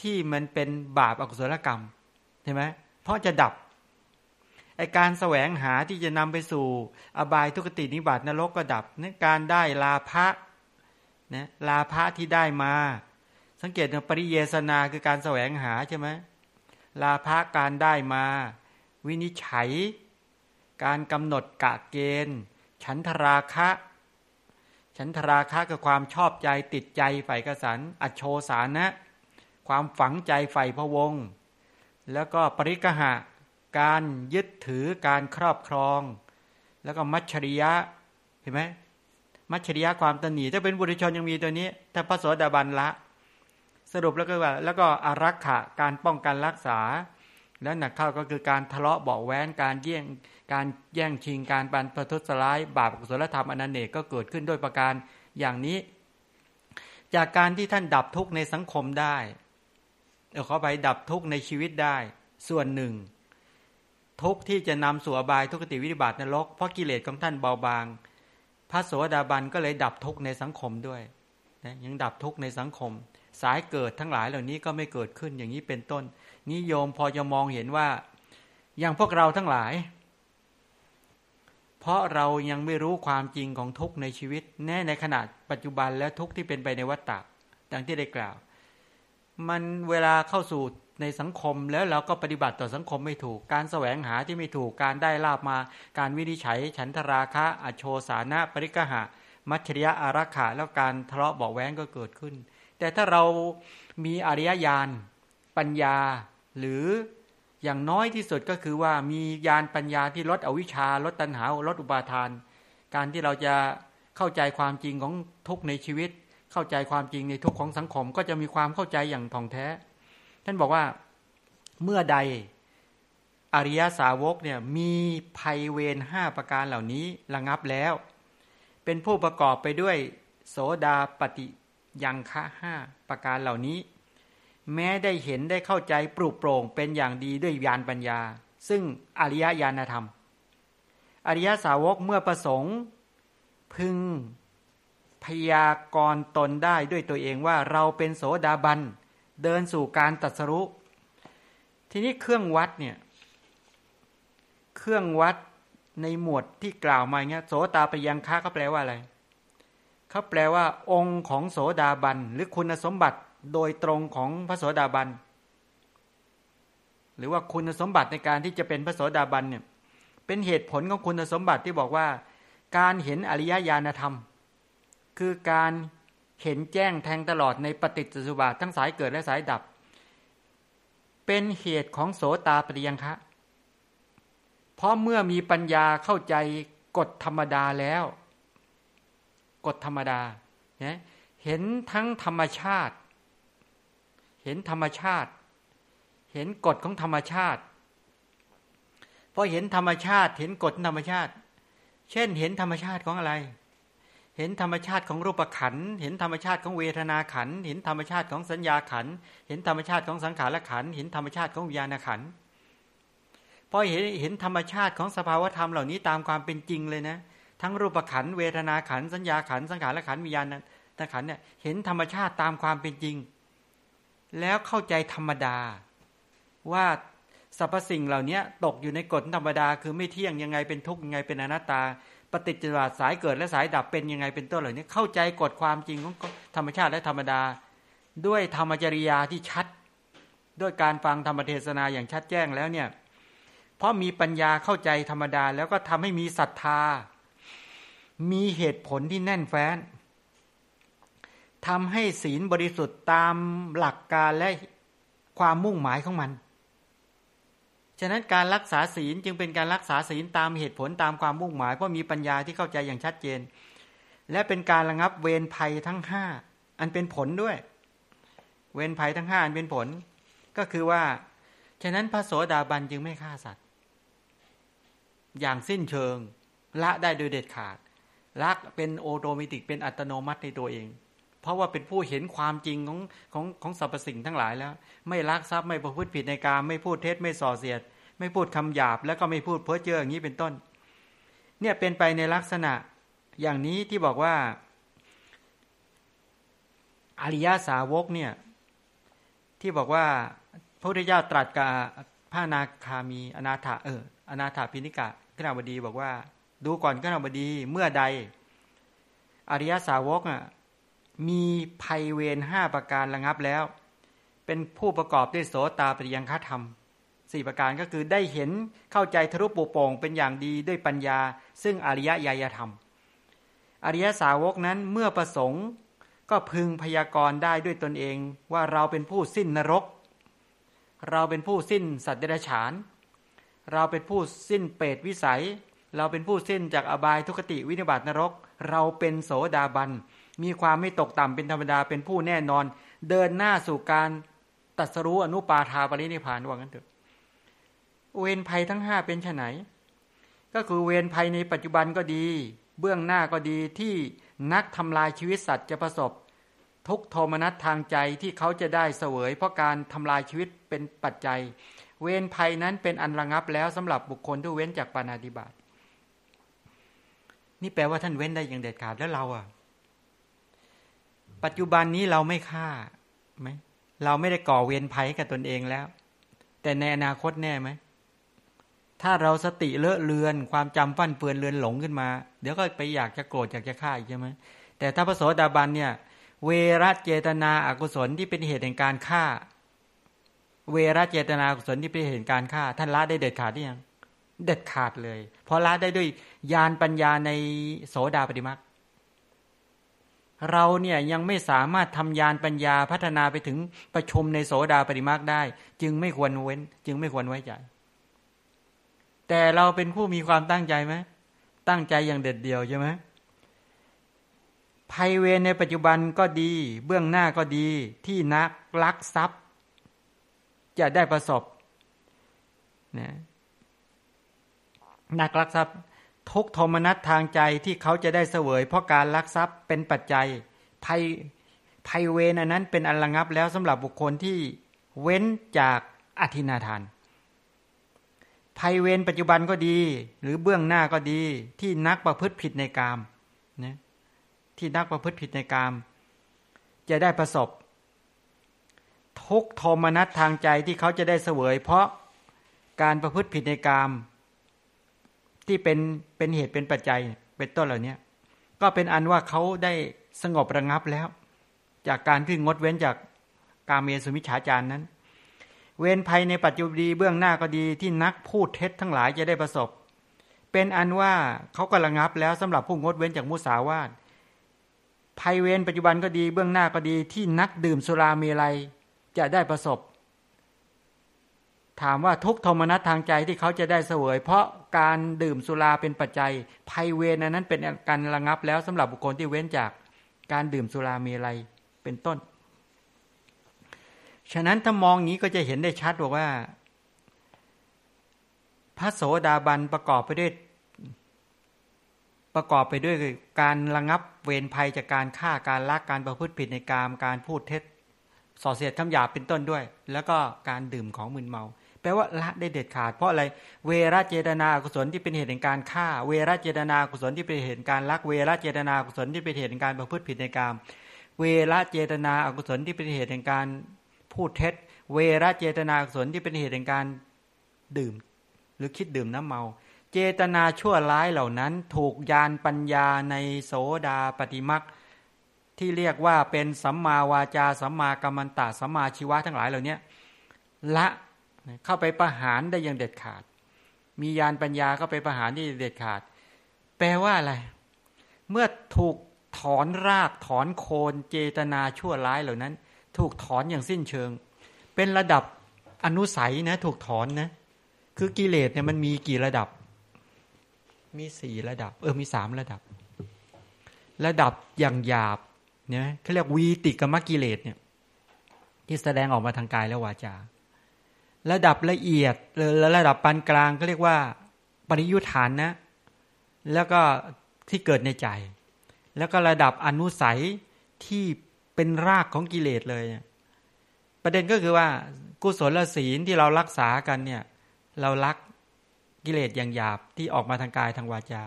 ที่มันเป็นบาปอกุศลกรรมใช่ไหมเพราะจะดับไอการแสวงหาที่จะนำไปสู่ อบายทุกตินิบาตนรกก็ดับนั่นการได้ลาภะนะลาภะที่ได้มา สังเกตปริเยสนาคือการแสวงหาใช่ไหมลาภะการได้มา วินิจฉัย การกำหนดกะเกณฑ์ ฉันทราคะฉันทราคะคือความชอบใจติดใจใฝ่กสันอัโชสานะ ความฝังใจใฝ่พะวง แล้วก็ปริกหะ การยึดถือการครอบครอง แล้วก็มัชริยะเห็นไหมมัชริยะความตนีถ้าเป็นบุรุชนยังมีตัวนี้ ถ้าพระโสดาบันละ สรุปแล้วก็ว่า แล้วก็อารักขะการป้องกันรักษา แล้วหนักเข้าก็คือการทะเลาะเบาแหวนการเยี่ยงการแย่งชิงการปันประทุษร้าย บาปกุศลธรรมอนันเนกก็เกิดขึ้นด้วยประการอย่างนี้ จากการที่ท่านดับทุกข์ในสังคมได้เดี๋ยวเขาไปดับทุกข์ในชีวิตได้ ส่วนหนึ่ง ทุกข์ที่จะนำสู่อบายทุกติวิบัตินรกเพราะกิเลสของท่านเบาบาง พระโสดาบันก็เลยดับทุกข์ในสังคมด้วยนะยังดับทุกข์ในสังคม สายเกิดทั้งหลายเหล่านี้ก็ไม่เกิดขึ้นอย่างนี้เป็นต้น นิยมพอจะมองเห็นว่า อย่างพวกเราทั้งหลาย เพราะเรายังไม่รู้ความจริงของทุกในชีวิต แน่ในขณะปัจจุบันและทุกที่เป็นไปในวัฏฏะดังที่ได้กล่าว มันเวลาเข้าสู่ในสังคมแล้วเราก็ปฏิบัติต่อสังคมไม่ถูก การแสวงหาที่ไม่ถูก การได้ลาบมา การวินิจฉัย ฉันทราคะอโชสานะ ปริกหะ มัชริยะอารักขาแล้วการทะเลาะเบาแว้งก็เกิดขึ้น แต่ถ้าเรามีอริยญาณปัญญา หรืออย่างน้อยที่สุดก็คือว่ามีญาณปัญญาที่ลดอวิชชาลดตัณหาลดอุปาทาน การที่เราจะเข้าใจความจริงของทุกในชีวิต เข้าใจความจริงในทุกของสังคม ก็จะมีความเข้าใจอย่างท่องแท้ ท่านบอกว่าเมื่อใดอริยสาวกเนี่ยมีภัยเวรห้าประการเหล่านี้ระงับแล้ว เป็นผู้ประกอบไปด้วย โสดาปฏิ ยังคะห้าประการเหล่านี้ แม้ได้เห็นได้เข้าใจปลุกโปร่งเป็นอย่างดีด้วยญาณปัญญา ซึ่งอริยญาณธรรม อริยสาวกเมื่อประสงค์ พึงพยากรณ์ตนได้ด้วยตัวเองว่าเราเป็นโสดาบัน เดินสู่การตัดสรุทีนี้เครื่องวัดเนี่ยเครื่องวัดในหมวดที่กล่าวมาเงี้ยโสตาปยังค้าเขาแปลว่าอะไร เขาแปลว่า องค์ของโสดาบัน หรือคุณสมบัติโดยตรงของพระโสดาบัน หรือว่าคุณสมบัติในการที่จะเป็นพระโสดาบันเนี่ยเป็นเหตุผลของคุณสมบัติที่บอกว่า การเห็นอริยญาณธรรม คือการเห็นแจ้งแทงตลอดในปฏิจจสุบาททั้งสายเกิดและสายดับ เป็นเหตุของโสตาปริยังคะ เพราะเมื่อมีปัญญาเข้าใจกฎธรรมดาแล้ว กฎธรรมดาเนี่ยเห็นทั้งธรรมชาติ เห็นธรรมชาติ เห็นกฎของธรรมชาติพอเห็นธรรมชาติ เห็นกฎธรรมชาติ เช่น เห็นธรรมชาติของอะไร เห็นธรรมชาติของรูปขัน เห็นธรรมชาติของเวทนาขัน เห็นธรรมชาติของสัญญาขัน เห็นธรรมชาติของสังขารขัน เห็นธรรมชาติของวิญญาณขันพอเห็นเห็นธรรมชาติของสภาวธรรมเหล่านี้ตามความเป็นจริงเลยนะ ทั้งรูปขันเวทนาขันสัญญาขันสังขารขันวิญญาณขันเนี่ยเห็นธรรมชาติตามความเป็นจริง แล้วเข้าใจธรรมดา ว่าสรรพสิ่งเหล่านี้ตกอยู่ในกฎธรรมดา คือไม่เที่ยงยังไงเป็นทุกข์ยังไงเป็นอนัตตา ปฏิจจสสายเกิดและสายดับเป็นยังไงเป็นต้นเหล่านี้เข้าใจกฎความจริงของธรรมชาติและธรรมดา ด้วยธรรมจริยาที่ชัด ด้วยการฟังธรรมเทศนาอย่างชัดแจ้งแล้วเนี่ยเพราะมีปัญญาเข้าใจธรรมดา แล้วก็ทำให้มีศรัทธา มีเหตุผลที่แน่นแฟ้นทำให้ศีลบริสุทธิ์ตามหลักการและความมุ่งหมายของมัน ฉะนั้นการรักษาศีลจึงเป็นการรักษาศีลตามเหตุผลตามความมุ่งหมายเพราะมีปัญญาที่เข้าใจอย่างชัดเจน และเป็นการระงับเวรภัยทั้งห้าอันเป็นผลด้วย เวรภัยทั้งห้าอันเป็นผล ก็คือว่า ฉะนั้นพระโสดาบันจึงไม่ฆ่าสัตว์ อย่างสิ้นเชิงละได้โดยเด็ดขาด ละเป็นโอโตมิติกเป็นอัตโนมัติในตัวเอง เพราะว่าเป็นผู้เห็นความจริงของของของสรรพสิ่งทั้งหลายแล้ว ไม่ลักทรัพย์ไม่ประพฤติผิดในการไม่พูดเท็จไม่ส่อเสียด ไม่พูดคำหยาบ แล้วก็ไม่พูดเพ้อเจ้ออย่างนี้เป็นต้น เนี่ยเป็นไปในลักษณะอย่างนี้ที่บอกว่า อริยาสาวกเนี่ยที่บอกว่าพระพุทธเจ้าตรัสกับพระนาคามีอนาถาเอออนาถาพินิกะขณาบดีบอกว่า ดูก่อนขณาบดีเมื่อใด อริยสาวกอะมีภัยเวรห้าประการระงับแล้ว เป็นผู้ประกอบด้วยโสตาปริยังคธรรมสี่ประการก็คือได้เห็นเข้าใจทะลุปูโป่งเป็นอย่างดีด้วยปัญญา ซึ่งอริยญาณธรรม อริยสาวกนั้นเมื่อประสงค์ก็พึงพยากรณ์ได้ด้วยตนเองว่าเราเป็นผู้สิ้นนรก เราเป็นผู้สิ้นสัตว์เดรัจฉาน เราเป็นผู้สิ้นเปรตวิสัย เราเป็นผู้สิ้นจากอบายทุกติวินิบาตนรก เราเป็นโสดาบัน มีความไม่ตกต่ำเป็นธรรมดาเป็นผู้แน่นอน เดินหน้าสู่การตัดสรู้อนุปาทาปรินิพานว่างั้นเถอะ เวรภัยทั้งห้าเป็นไนก็คือเวรภัยในปัจจุบันก็ดี เบื้องหน้าก็ดีที่นักทำลายชีวิตสัตว์จะประสบ ทุกโทมนัสทางใจที่เขาจะได้เสวย เพราะการทำลายชีวิตเป็นปัจจัย เวรภัยนั้นเป็นอันระงับแล้วสำหรับบุคคลที่เว้นจากปานาติบาต นี่แปลว่าท่านเว้นได้อย่างเด็ดขาดแล้วเราอะ ปัจจุบันนี้เราไม่ฆ่าไหมเราไม่ได้ก่อเวรภัยกับตนเองแล้ว แต่ในอนาคตแน่ไหมถ้าเราสติเลอะเลือน ความจำฟั่นเฟือนเลือนหลงขึ้นมา เดี๋ยวก็ไปอยากจะโกรธอยากจะฆ่าอีกใช่ไหมแต่ถ้าพระโสดาบันเนี่ย เวรเจตนาอากุศลที่เป็นเหตุแห่งการฆ่า เวรเจตนาอกุศลที่ไปเห็นการฆ่า ท่านละได้เด็ดขาดหรือยังเด็ดขาดเลย เพราะละได้ด้วยญาณปัญญาในโสดาปฏิมาเราเนี่ยยังไม่สามารถทำยานปัญญาพัฒนาไปถึงประชุมในโสดาปริมาคได้ จึงไม่ควรเว้น จึงไม่ควรไว้ใจ แต่เราเป็นผู้มีความตั้งใจไหมตั้งใจอย่างเด็ดเดียวใช่ไหมภัยเวรในปัจจุบันก็ดี เบื้องหน้าก็ดี ที่นักลักทรัพย์ จะได้ประสบนะ นักลักทรัพย์ ทุกโทมนัสทางใจที่เขาจะได้เสวย เพราะการลักทรัพย์เป็นปัจจัยภัยภัยเวรอันนั้นเป็นอันระงับแล้วสำหรับบุคคลที่เว้นจากอธินาทาน ภัยเวรปัจจุบันก็ดี หรือเบื้องหน้าก็ดี ที่นักประพฤติผิดในกามนะที่นักประพฤติผิดในกาม จะได้ประสบ ทุกโทมนัสทางใจที่เขาจะได้เสวย เพราะการประพฤติผิดในกาม ที่เป็นเป็นเหตุเป็นปัจจัยเป็นต้นเหล่านี้ก็เป็นอันว่าเขาได้สงบระงับแล้ว จากการที่งดเว้นจากกาเมสุมิฉาจารนั้น เว้นภัยในปัจจุบันเบื้องหน้าก็ดีที่นักพูดเท็จทั้งหลายจะได้ประสบ เป็นอันว่าเขาก็ระงับแล้วสำหรับผู้งดเว้นจากมุสาวาทภัยเวรปัจจุบันก็ดีเบื้องหน้าก็ดีที่นักดื่มสุราเมลัยจะได้ประสบ ถามว่าทุกโทมนัสทางใจที่เขาจะได้เสวย เพราะการดื่มสุราเป็นปัจจัยภัยเวรนั้นเป็นการระงับแล้วสำหรับบุคคลที่เว้นจากการดื่มสุรามีอะไรเป็นต้น ฉะนั้นถ้ามองนี้ก็จะเห็นได้ชัดว่า พระโสดาบันประกอบไปด้วยประกอบไปด้วยการระงับเวรภัยจากการฆ่าการลักการประพฤติผิดในกามการพูดเท็จส่อเสียดคำหยาบเป็นต้นด้วย แล้วก็การดื่มของมึนเมา ลว่าละได้เด็ดขาด เพราะอะไร เวรเจตนากุศลที่เป็นเหตุแห่งการฆ่า เวรเจตนากุศลที่เป็นเหตุการลัก เวรเจตนากุศลที่เป็นเหตุแห่งการประพฤติผิดในกามเวรเจตนาอกุศลที่เป็นเหตุแห่งการพูดเท็จ เวรเจตนากุศลที่เป็นเหตุแห่งการดื่ม หรือคิดดื่มน้ำเมา เจตนาชั่วร้ายเหล่านั้น ถูกยานปัญญาในโสดาปฏิมักที่เรียกว่าเป็นสัมมาวาจาสัมมากัมมันตะสัมมาชีวะทั้งหลายเหล่านี้ละ เข้าไปประหารได้อย่างเด็ดขาด มียานปัญญาเข้าไปประหารที่เด็ดขาด แปลว่าอะไร เมื่อถูกถอนรากถอนโคนเจตนาชั่วร้ายเหล่านั้น ถูกถอนอย่างสิ้นเชิง เป็นระดับอนุสัยนะ ถูกถอนนะ คือกิเลสเนี่ยมันมีกี่ระดับ มีสี่ระดับ เออมีสามระดับ ระดับอย่างหยาบเนี่ยเขาเรียกวีติกรรมกิเลสเนี่ยที่แสดงออกมาทางกายและวาจา ระดับละเอียดหรือระดับปานกลางก็เรียกว่า ปริยุทธานนะ แล้วก็ที่เกิดในใจ แล้วก็ระดับอนุสัยที่เป็นรากของกิเลสเลย ประเด็นก็คือว่ากุศลศีลที่เรารักษากันเนี่ย เรารักกิเลสอย่างหยาบที่ออกมาทางกายทางวาจา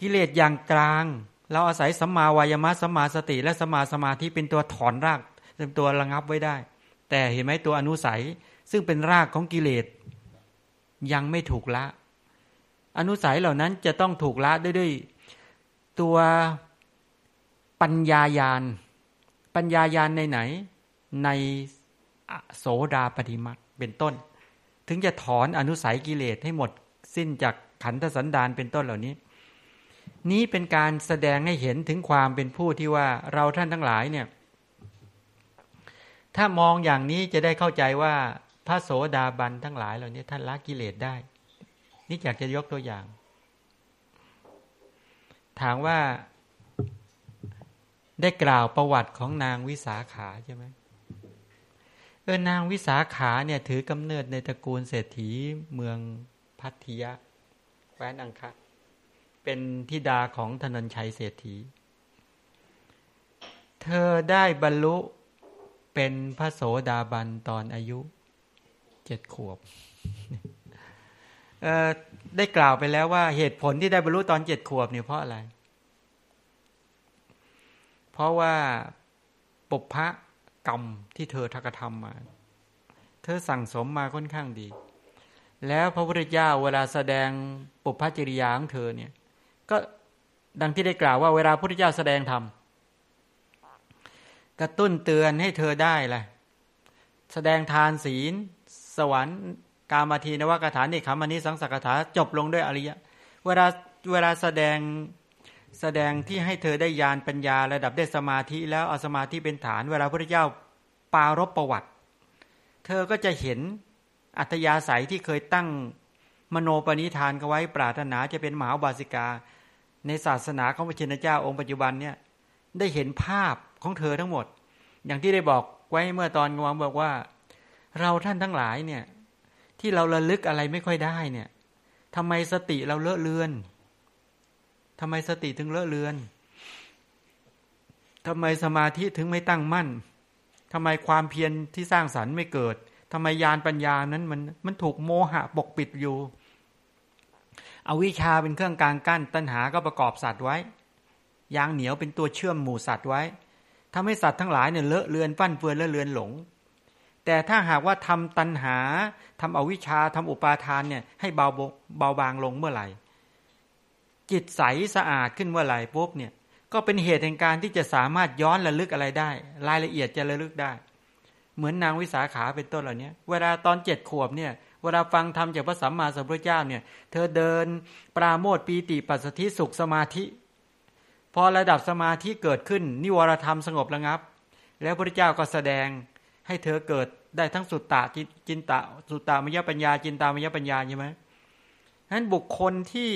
กิเลสอย่างกลาง เราอาศัยสัมมาวายมะสัมมาสติ และสัมมาสมาธิเป็นตัวถอนรากเป็นตัวระงับไว้ได้ แต่เห็นไหมตัวอนุสัย ซึ่งเป็นรากของกิเลสยังไม่ถูกละ อนุสัยเหล่านั้นจะต้องถูกละด้วยด้วยตัวปัญญายาณปัญญายาณในไหน ในโสดาปฏิมาเป็นต้น ถึงจะถอนอนุสัยกิเลสให้หมดสิ้นจากขันธสันดานเป็นต้นเหล่านี้ นี้เป็นการแสดงให้เห็นถึงความเป็นผู้ที่ว่าเราท่านทั้งหลายเนี่ยถ้ามองอย่างนี้จะได้เข้าใจว่า พระโสดาบันทั้งหลายเหล่านี้ท่านละกิเลสได้ นี่อยากจะยกตัวอย่าง ถามว่าได้กล่าวประวัติของนางวิสาขาใช่ไหมเออนางวิสาขาเนี่ยถือกำเนิดในตระกูลเศรษฐีเมืองพัทยาแคว้นอังคะเป็นธิดาของธนนชัยเศรษฐี เธอได้บรรลุเป็นพระโสดาบันตอนอายุ เจ็ดขวบได้กล่าวไปแล้วว่าเหตุผลที่ได้บรรลุตอนเจ็ดขวบเนี่ยเพราะอะไร เพราะว่าปุพะกรรมที่เธอทักธรรมมา เธอสั่งสมมาค่อนข้างดี แล้วพระพุทธเจ้าเวลาแสดงปุพพจริยาของเธอเนี่ย ก็ดังที่ได้กล่าวว่าเวลาพระพุทธเจ้าแสดงธรรมกระตุ้นเตือนให้เธอได้แหละแสดงทานศีล สวรรค์กามาทีนวากถานี่คำอันนี้สังสักถาจบลงด้วยอริยะ เวลาเวลาแสดงแสดงที่ให้เธอได้ญาณปัญญาระดับได้สมาธิแล้วเอาสมาธิเป็นฐาน เวลาพระเจ้าปารบประวัติ เธอก็จะเห็นอัตยาศัยที่เคยตั้งมโนปณิธานเขาไว้ปรารถนาจะเป็นมหาบาสิกา ในศาสนาของพระชินเจ้าองค์ปัจจุบันเนี่ยได้เห็นภาพของเธอทั้งหมด อย่างที่ได้บอกไว้เมื่อตอนกลางบอกว่า เราท่านทั้งหลายเนี่ย ที่เราระลึกอะไรไม่ค่อยได้เนี่ยทำไมสติเราเลอะเลือนทำไมสติถึงเลอะเลือนทำไมสมาธิถึงไม่ตั้งมั่นทำไมความเพียรที่สร้างสรรค์ไม่เกิดทำไมยานปัญญานั้นมันมันถูกโมหะปกปิดอยู่เอาวิชาเป็นเครื่องกลางกั้น ตัณหาก็ประกอบสัตว์ไว้ ยางเหนียวเป็นตัวเชื่อมหมู่สัตว์ไว้ทำให้สัตว์ทั้งหลายเนี่ยเลอะเลือนปั้นเฟือนเลอะเลือนหลง แต่ถ้าหากว่าทำตัณหาทำอวิชชาทำอุปาทานเนี่ยให้เบาเบาบางลงเมื่อไหร่ จิตใสสะอาดขึ้นเมื่อไหร่ปุ๊บเนี่ยก็เป็นเหตุแห่งการที่จะสามารถย้อนระลึกอะไรได้ รายละเอียดจะระลึกได้ เหมือนนางวิสาขาเป็นต้นเหล่านี้เวลาตอนเจ็ดขวบเนี่ยเวลาฟังธรรมจากพระสัมมาสัมพุทธเจ้าเนี่ย เธอเดินปราโมทปีติปัสสธิสุขสมาธิ พอระดับสมาธิเกิดขึ้น นิวรธรรมสงบระงับ แล้วพระเจ้าก็แสดง ให้เธอเกิดได้ทั้งสุตตะจินตะสุตตามยปัญญา จินตามยปัญญาใช่ไหมฉะนั้นบุคคลที่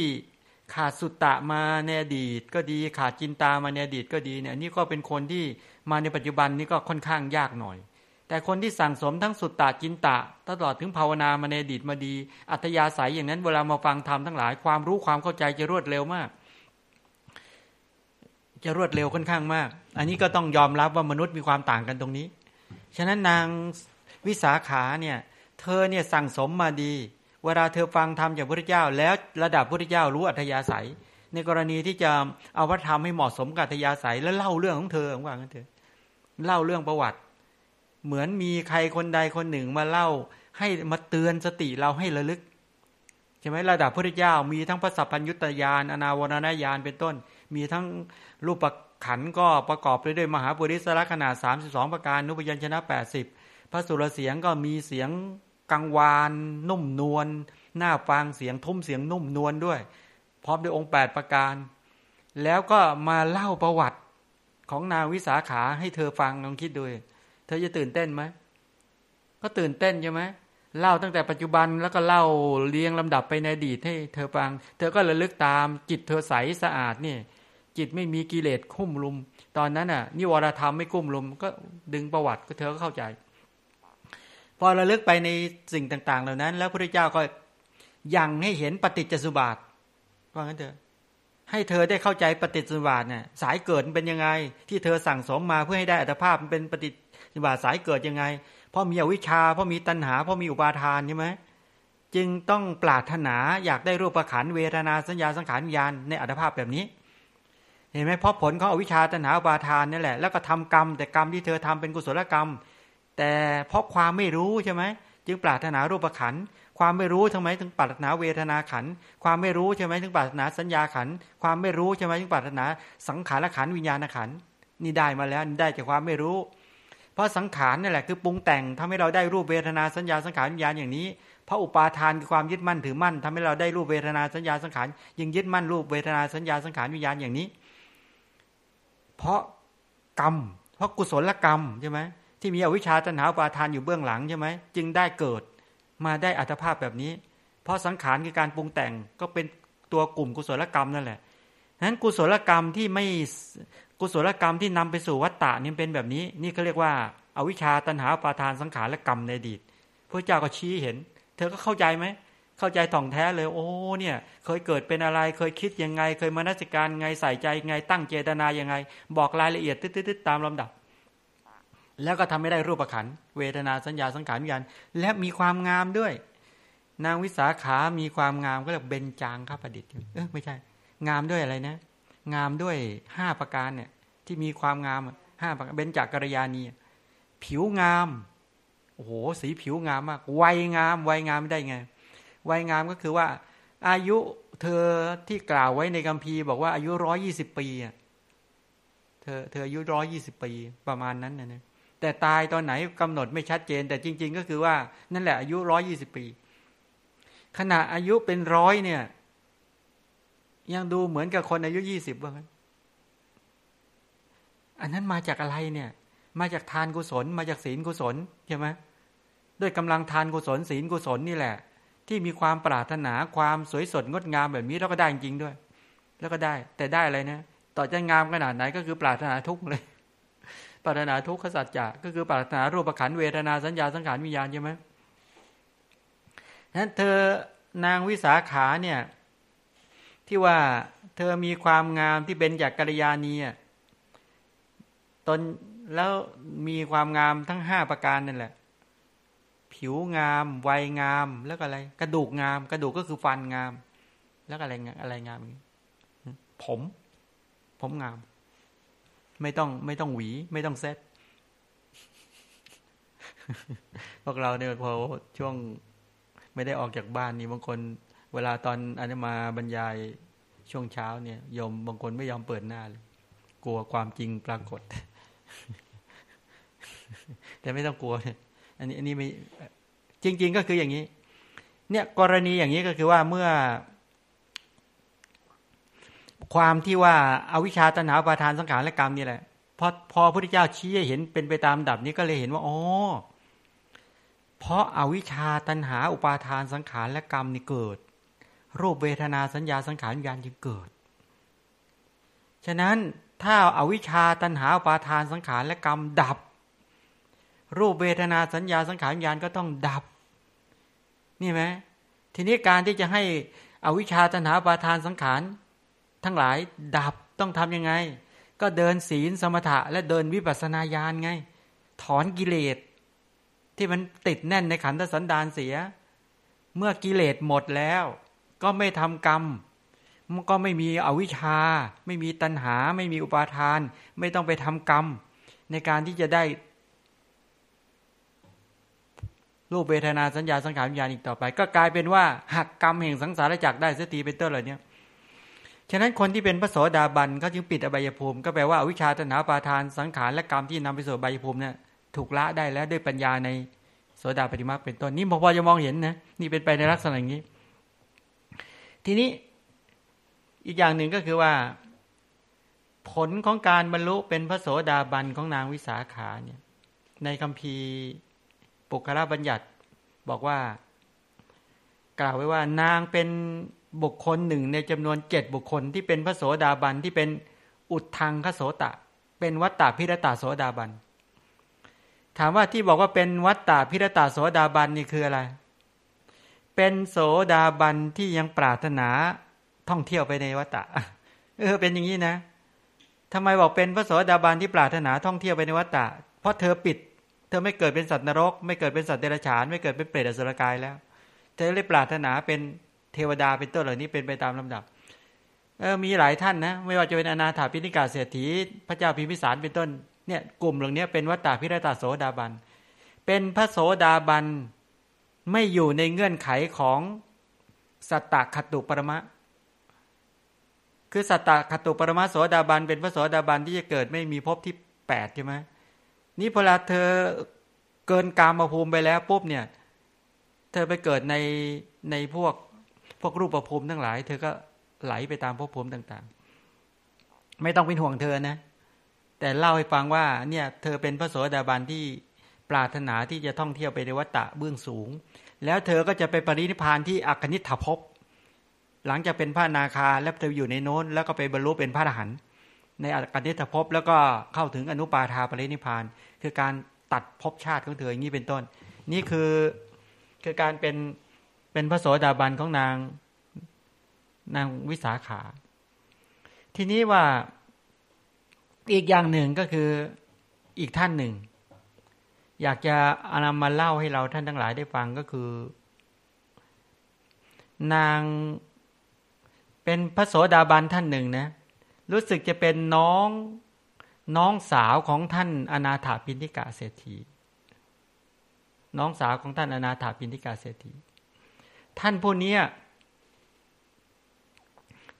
ขาดสุตตะมาในอดีต ก็ดีขาดจินตามาในอดีตก็ดีเนี่ยนี่ก็เป็นคนที่มาในปัจจุบันนี้ก็ค่อนข้างยากหน่อย แต่คนที่สั่งสมทั้งสุตตะจินตะ ตลอดถึงภาวนามาในอดีตมาดี อัตยาศัยอย่างนั้นเวลามาฟังธรรมทั้งหลายความรู้ความเข้าใจจะรวดเร็วมาก จะรวดเร็วค่อนข้างมาก อันนี้ก็ต้องยอมรับว่ามนุษย์มีความต่างกันตรงนี้ ฉะนั้นนางวิสาขาเนี่ยเธอเนี่ยสั่งสมมาดี เวลาเธอฟังธรรมจากพระเจ้า แล้วระดับพระเจ้ารู้อัธยาศัย ในกรณีที่จะเอาพระธรรมให้เหมาะสมกับอัธยาศัยแล้วเล่าเรื่องของเธอว่างั้นเถอะเล่าเรื่องประวัติ เหมือนมีใครคนใดคนหนึ่งมาเล่าให้มาเตือนสติเราให้ระลึกใช่ไหมระดับพระเจ้ามีทั้งพระสัพพัญยุตยานอนาวรณญาณเป็นต้น มีทั้งรูป ขันก็ประกอบไปด้วยมหาปุริสละขนาด 32 ประการนุปยัญชนะ 80 พระสุรเสียงก็มีเสียงกังวาน นุ่มนวลหน้าฟังเสียงทุ่มเสียงนุ่มนวลด้วย พร้อมด้วยองค์แปดประการ แล้วก็มาเล่าประวัติของนางวิสาขาให้เธอฟังลองคิดดูเธอจะตื่นเต้นไหมก็ตื่นเต้นใช่ไหมเล่าตั้งแต่ปัจจุบันแล้วก็เล่าเรียงลำดับไปในอดีตให้เธอฟัง เธอก็ระลึกตามจิตเธอใสสะอาดนี่ จิตไม่มีกิเลสคุ้มลุม ตอนนั้นน่ะนิวรธรรมไม่คุ้มลุม ก็ดึงประวัติก็เธอก็เข้าใจ พอระลึกไปในสิ่งต่าง ๆ เหล่านั้น แล้วพระเจ้าก็ยังให้เห็นปฏิจจสุบาทว่างั้นเถอะให้เธอได้เข้าใจปฏิจจสุบาทเนี่ยสายเกิดเป็นยังไง ที่เธอสั่งสมมาเพื่อให้ได้อัตภาพมันเป็นปฏิจจสุบาทสายเกิดยังไง เพราะมีอวิชชาเพราะมีตัณหาเพราะมีอุปาทานใช่ไหมจึงต้องปรารถนาอยากได้รูปประขันเวทนาสัญญาสังขารญาณในอัตภาพแบบนี้ เห็นไหมเพราะผลของอวิชชาตัณหาอุปาทานนี่แหละ แล้วก็ทำกรรม แต่กรรมที่เธอทำเป็นกุศลกรรม แต่เพราะความไม่รู้ใช่ไหมจึงปรารถนารูปขันความไม่รู้ทำไมถึงปรารถนาเวทนาขันความไม่รู้ใช่ไหมถึงปรารถนาสัญญาขันความไม่รู้ใช่ไหมถึงปรารถนาสังขารขันวิญญาณขันนี่ได้มาแล้วนี่ได้จากความไม่รู้ เพราะสังขารนี่แหละคือปรุงแต่งทำให้เราได้รูปเวทนาสัญญาสังขารวิญญาณอย่างนี้เพราะอุปาทานคือความยึดมั่นถือมั่นทำให้เราได้รูปเวทนาสัญญาสังขารยังยึดมั่นรูปเวทนาสัญญาสังขารวิญญาณอย่างนี้ เพราะกรรม เพราะกุศลกรรมใช่ไหมที่มีอวิชชาตัณหาปาทานอยู่เบื้องหลังใช่ไหมจึงได้เกิดมาได้อัตภาพแบบนี้ เพราะสังขารคือการปรุงแต่งก็เป็นตัวกลุ่มกุศลกรรมนั่นแหละนั้นกุศลกรรมที่ไม่กุศลกรรมที่นำไปสู่วัฏฏะนี่เป็นแบบนี้ นี่เขาเรียกว่าอาวิชชาตัณหาปาทานสังขารและกรรมในอดีตพระเจ้าก็ชี้เห็น เธอก็เข้าใจไหม เข้าใจถ่องแท้เลย โอ้เนี่ย เคยเกิดเป็นอะไร เคยคิดยังไง เคยมานัสการไงใส่ใจไงตั้งเจตนายังไง บอกรายละเอียดตึ๊ดๆตามลำดับ แล้วก็ทำไม่ได้รูปขันเวทนาสัญญาสังขารวิญญาณและมีความงามด้วย นางวิสาขามีความงามก็เรียกเบญจางข้าประดิษฐ์เออไม่ใช่ งามด้วยอะไรนะ งามด้วยห้าประการเนี่ยที่มีความงามห้าประการเบญจากกัลยาณีผิวงามโอ้โหสีผิวงามมาก วัยงาม วัยงามได้ไง วัยงามก็คือว่า อายุเธอที่กล่าวไว้ในคัมภีร์บอกว่าอายุร้อยี่สิบปีเธอเธออายุร้อยี่สิบปีประมาณนั้นนะเนี่ยแต่ตายตอนไหนกำหนดไม่ชัดเจน แต่จริง ๆ ก็คือว่านั่นแหละอายุร้อยี่สิบปี ขณะอายุเป็นร้อยเนี่ย ยังดูเหมือนกับคนอายุยี่สิบว่างั้นอันนั้นมาจากอะไรเนี่ย มาจากทานกุศล มาจากศีลกุศลใช่ไหมด้วยกำลังทานกุศลศีลกุศลนี่แหละ ที่มีความปรารถนาความสวยสดงดงามแบบนี้แล้วก็ได้จริงด้วย แล้วก็ได้ แต่ได้อะไรนะต่อจะงามขนาดไหนก็คือปรารถนาทุกเลย ปรารถนาทุกขสัจจะก็คือปรารถนารูปขันเวทนาสัญญาสังขารวิญญาณใช่ไหมนั้นเธอนางวิสาขาเนี่ย ที่ว่าเธอมีความงามที่เป็นจากกัลยาณีตนแล้วมีความงามทั้งห้าประการนั่นแหละ ผิวงาม วัยงาม แล้วก็อะไร กระดูกงาม กระดูกก็คือฟันงาม แล้วก็อะไรอะไรงาม ผม ผมงาม ไม่ต้องไม่ต้องหวี ไม่ต้องเซ็ตพวกเราเนี่ยพอช่วงไม่ได้ออกจากบ้านนี่บางคน เวลาตอนอันนี้มาบรรยายช่วงเช้าเนี่ยยมบางคนไม่ยอมเปิดหน้าเลย กลัวความจริงปรากฏ แต่ไม่ต้องกลัว อันนี้อันนี้ไม่จริง ๆ ก็คืออย่างนี้ เนี่ยกรณีอย่างนี้ก็คือว่าเมื่อ ความที่ว่าอาวิชชาตนาประทานสังขารและกรรมนี่แหละพอพอพระพุทธเจ้าชี้เห็นเป็นไปตามดับนี้ก็เลยเห็นว่าอ๋อเพราะอาวิชชาตันหาอุปาทานสังขารและกรรมนี่เกิด รูปเวทนาสัญญาสังขารวิญญาณจึงเกิด ฉะนั้นถ้าอาวิชชาตันหาอุปาทานสังขารและกรรมดับ รูปเวทนาสัญญาสังขารวิญญาณก็ต้องดับ นี่ไหมทีนี้การที่จะให้อวิชชาตันหาอุปาทานสังขาร ทั้งหลายดับต้องทํำยังไง ก็เดินศีลสมถะ และเดินวิปัสสนาญาณไง ถอนกิเลส ที่มันติดแน่นในขันธสันดานเสีย เมื่อกิเลสหมดแล้ว ก็ไม่ทำกรรมมันก็ไม่มีอวิชชา ไม่มีตัณหา ไม่มีอุปาทาน ไม่ต้องไปทำกรรม ในการที่จะได้ รูปเวทนาสัญญาสังขารวิญญาณอีกต่อไป ก็กลายเป็นว่าหักกรรมแห่งสังสารจักรได้สตีเป็นต้นเหล่านี้ฉะนั้นคนที่เป็นพระโสดาบันเขาจึงปิดอบายภูมิ ก็แปลว่าวิชาตนาปาทานสังขารและกรรมที่นำไปสู่อบายภูมิเนี่ยถูกละได้แล้วด้วยปัญญาในโสดาปฏิมาเป็นต้นนี่พอจะมองเห็นนะนี่เป็นไปในลักษณะอย่างนี้ ทีนี้อีกอย่างหนึ่งก็คือว่า ผลของการบรรลุเป็นพระโสดาบันของนางวิสาขาเนี่ยในคำพี ปุคละบัญญัติบอกว่า กล่าวไว้ว่านางเป็นบุคคลหนึ่งในจำนวนเจ็ดบุคคลที่เป็นพระโสดาบันที่เป็นอุดทางขโสตะ เป็นวัตตาพิรตาโสดาบัน ถามว่าที่บอกว่าเป็นวัตตาพิรตาโสดาบันนี่คืออะไร เป็นโสดาบันที่ยังปรารถนาท่องเที่ยวไปในวัตตะเออเป็นอย่างนี้นะทำไมบอกเป็นพระโสดาบันที่ปรารถนาท่องเที่ยวไปในวัตตะเพราะเธอปิด เธอไม่เกิดเป็นสัตว์นรก ไม่เกิดเป็นสัตว์เดรัจฉาน ไม่เกิดเป็นเปรตอสุรกายแล้ว เธอเลยปรารถนาเป็นเทวดาเป็นต้นเหล่านี้เป็นไปตามลำดับเออมีหลายท่านนะ ไม่ว่าจะเป็นอนาถาปิณิกาเศรษฐี พระเจ้าพิมพิสารเป็นต้นเนี่ยกลุ่มเหล่านี้เป็นวัตตาพิรตาโสดาบัน เป็นพระโสดาบันไม่อยู่ในเงื่อนไขของสัตตคตุปรมะ คือสัตตคตุปรมะโสดาบันเป็นพระโสดาบันที่จะเกิดไม่มีภพที่แปดใช่ไหม นี่พอลาเธอเกินกามาภูมิไปแล้วปุ๊บเนี่ย เธอไปเกิดในในพวกพวกรูปประภูมิทั้งหลาย เธอก็ไหลไปตามภพภูมิต่าง ๆ ไม่ต้องเป็นห่วงเธอนะ แต่เล่าให้ฟังว่าเนี่ยเธอเป็นพระโสดาบันที่ปรารถนาที่จะท่องเที่ยวไปในวัฏฏะเบื้องสูง แล้วเธอก็จะไปปรินิพานที่อัคนิถภพ หลังจากเป็นพระนาคาแล้วเธออยู่ในโน้น แล้วก็ไปบรรลุเป็นพระอรหันต์ในอัคนิถภพแล้วก็เข้าถึงอนุปาทาปรินิพาน คือการตัดภพชาติของเธออย่างนี้เป็นต้น นี่คือคือการเป็นเป็นพระโสดาบันของนางนางวิสาขา ทีนี้ว่าอีกอย่างหนึ่งก็คืออีกท่านหนึ่ง อยากจะอนำมาเล่าให้เราท่านทั้งหลายได้ฟังก็คือ นางเป็นพระโสดาบันท่านหนึ่งนะรู้สึกจะเป็นน้อง น้องสาวของท่านอนาถาปินิกาเศรษฐี น้องสาวของท่านอนาถาปินิกาเศรษฐี ท่านผู้นี้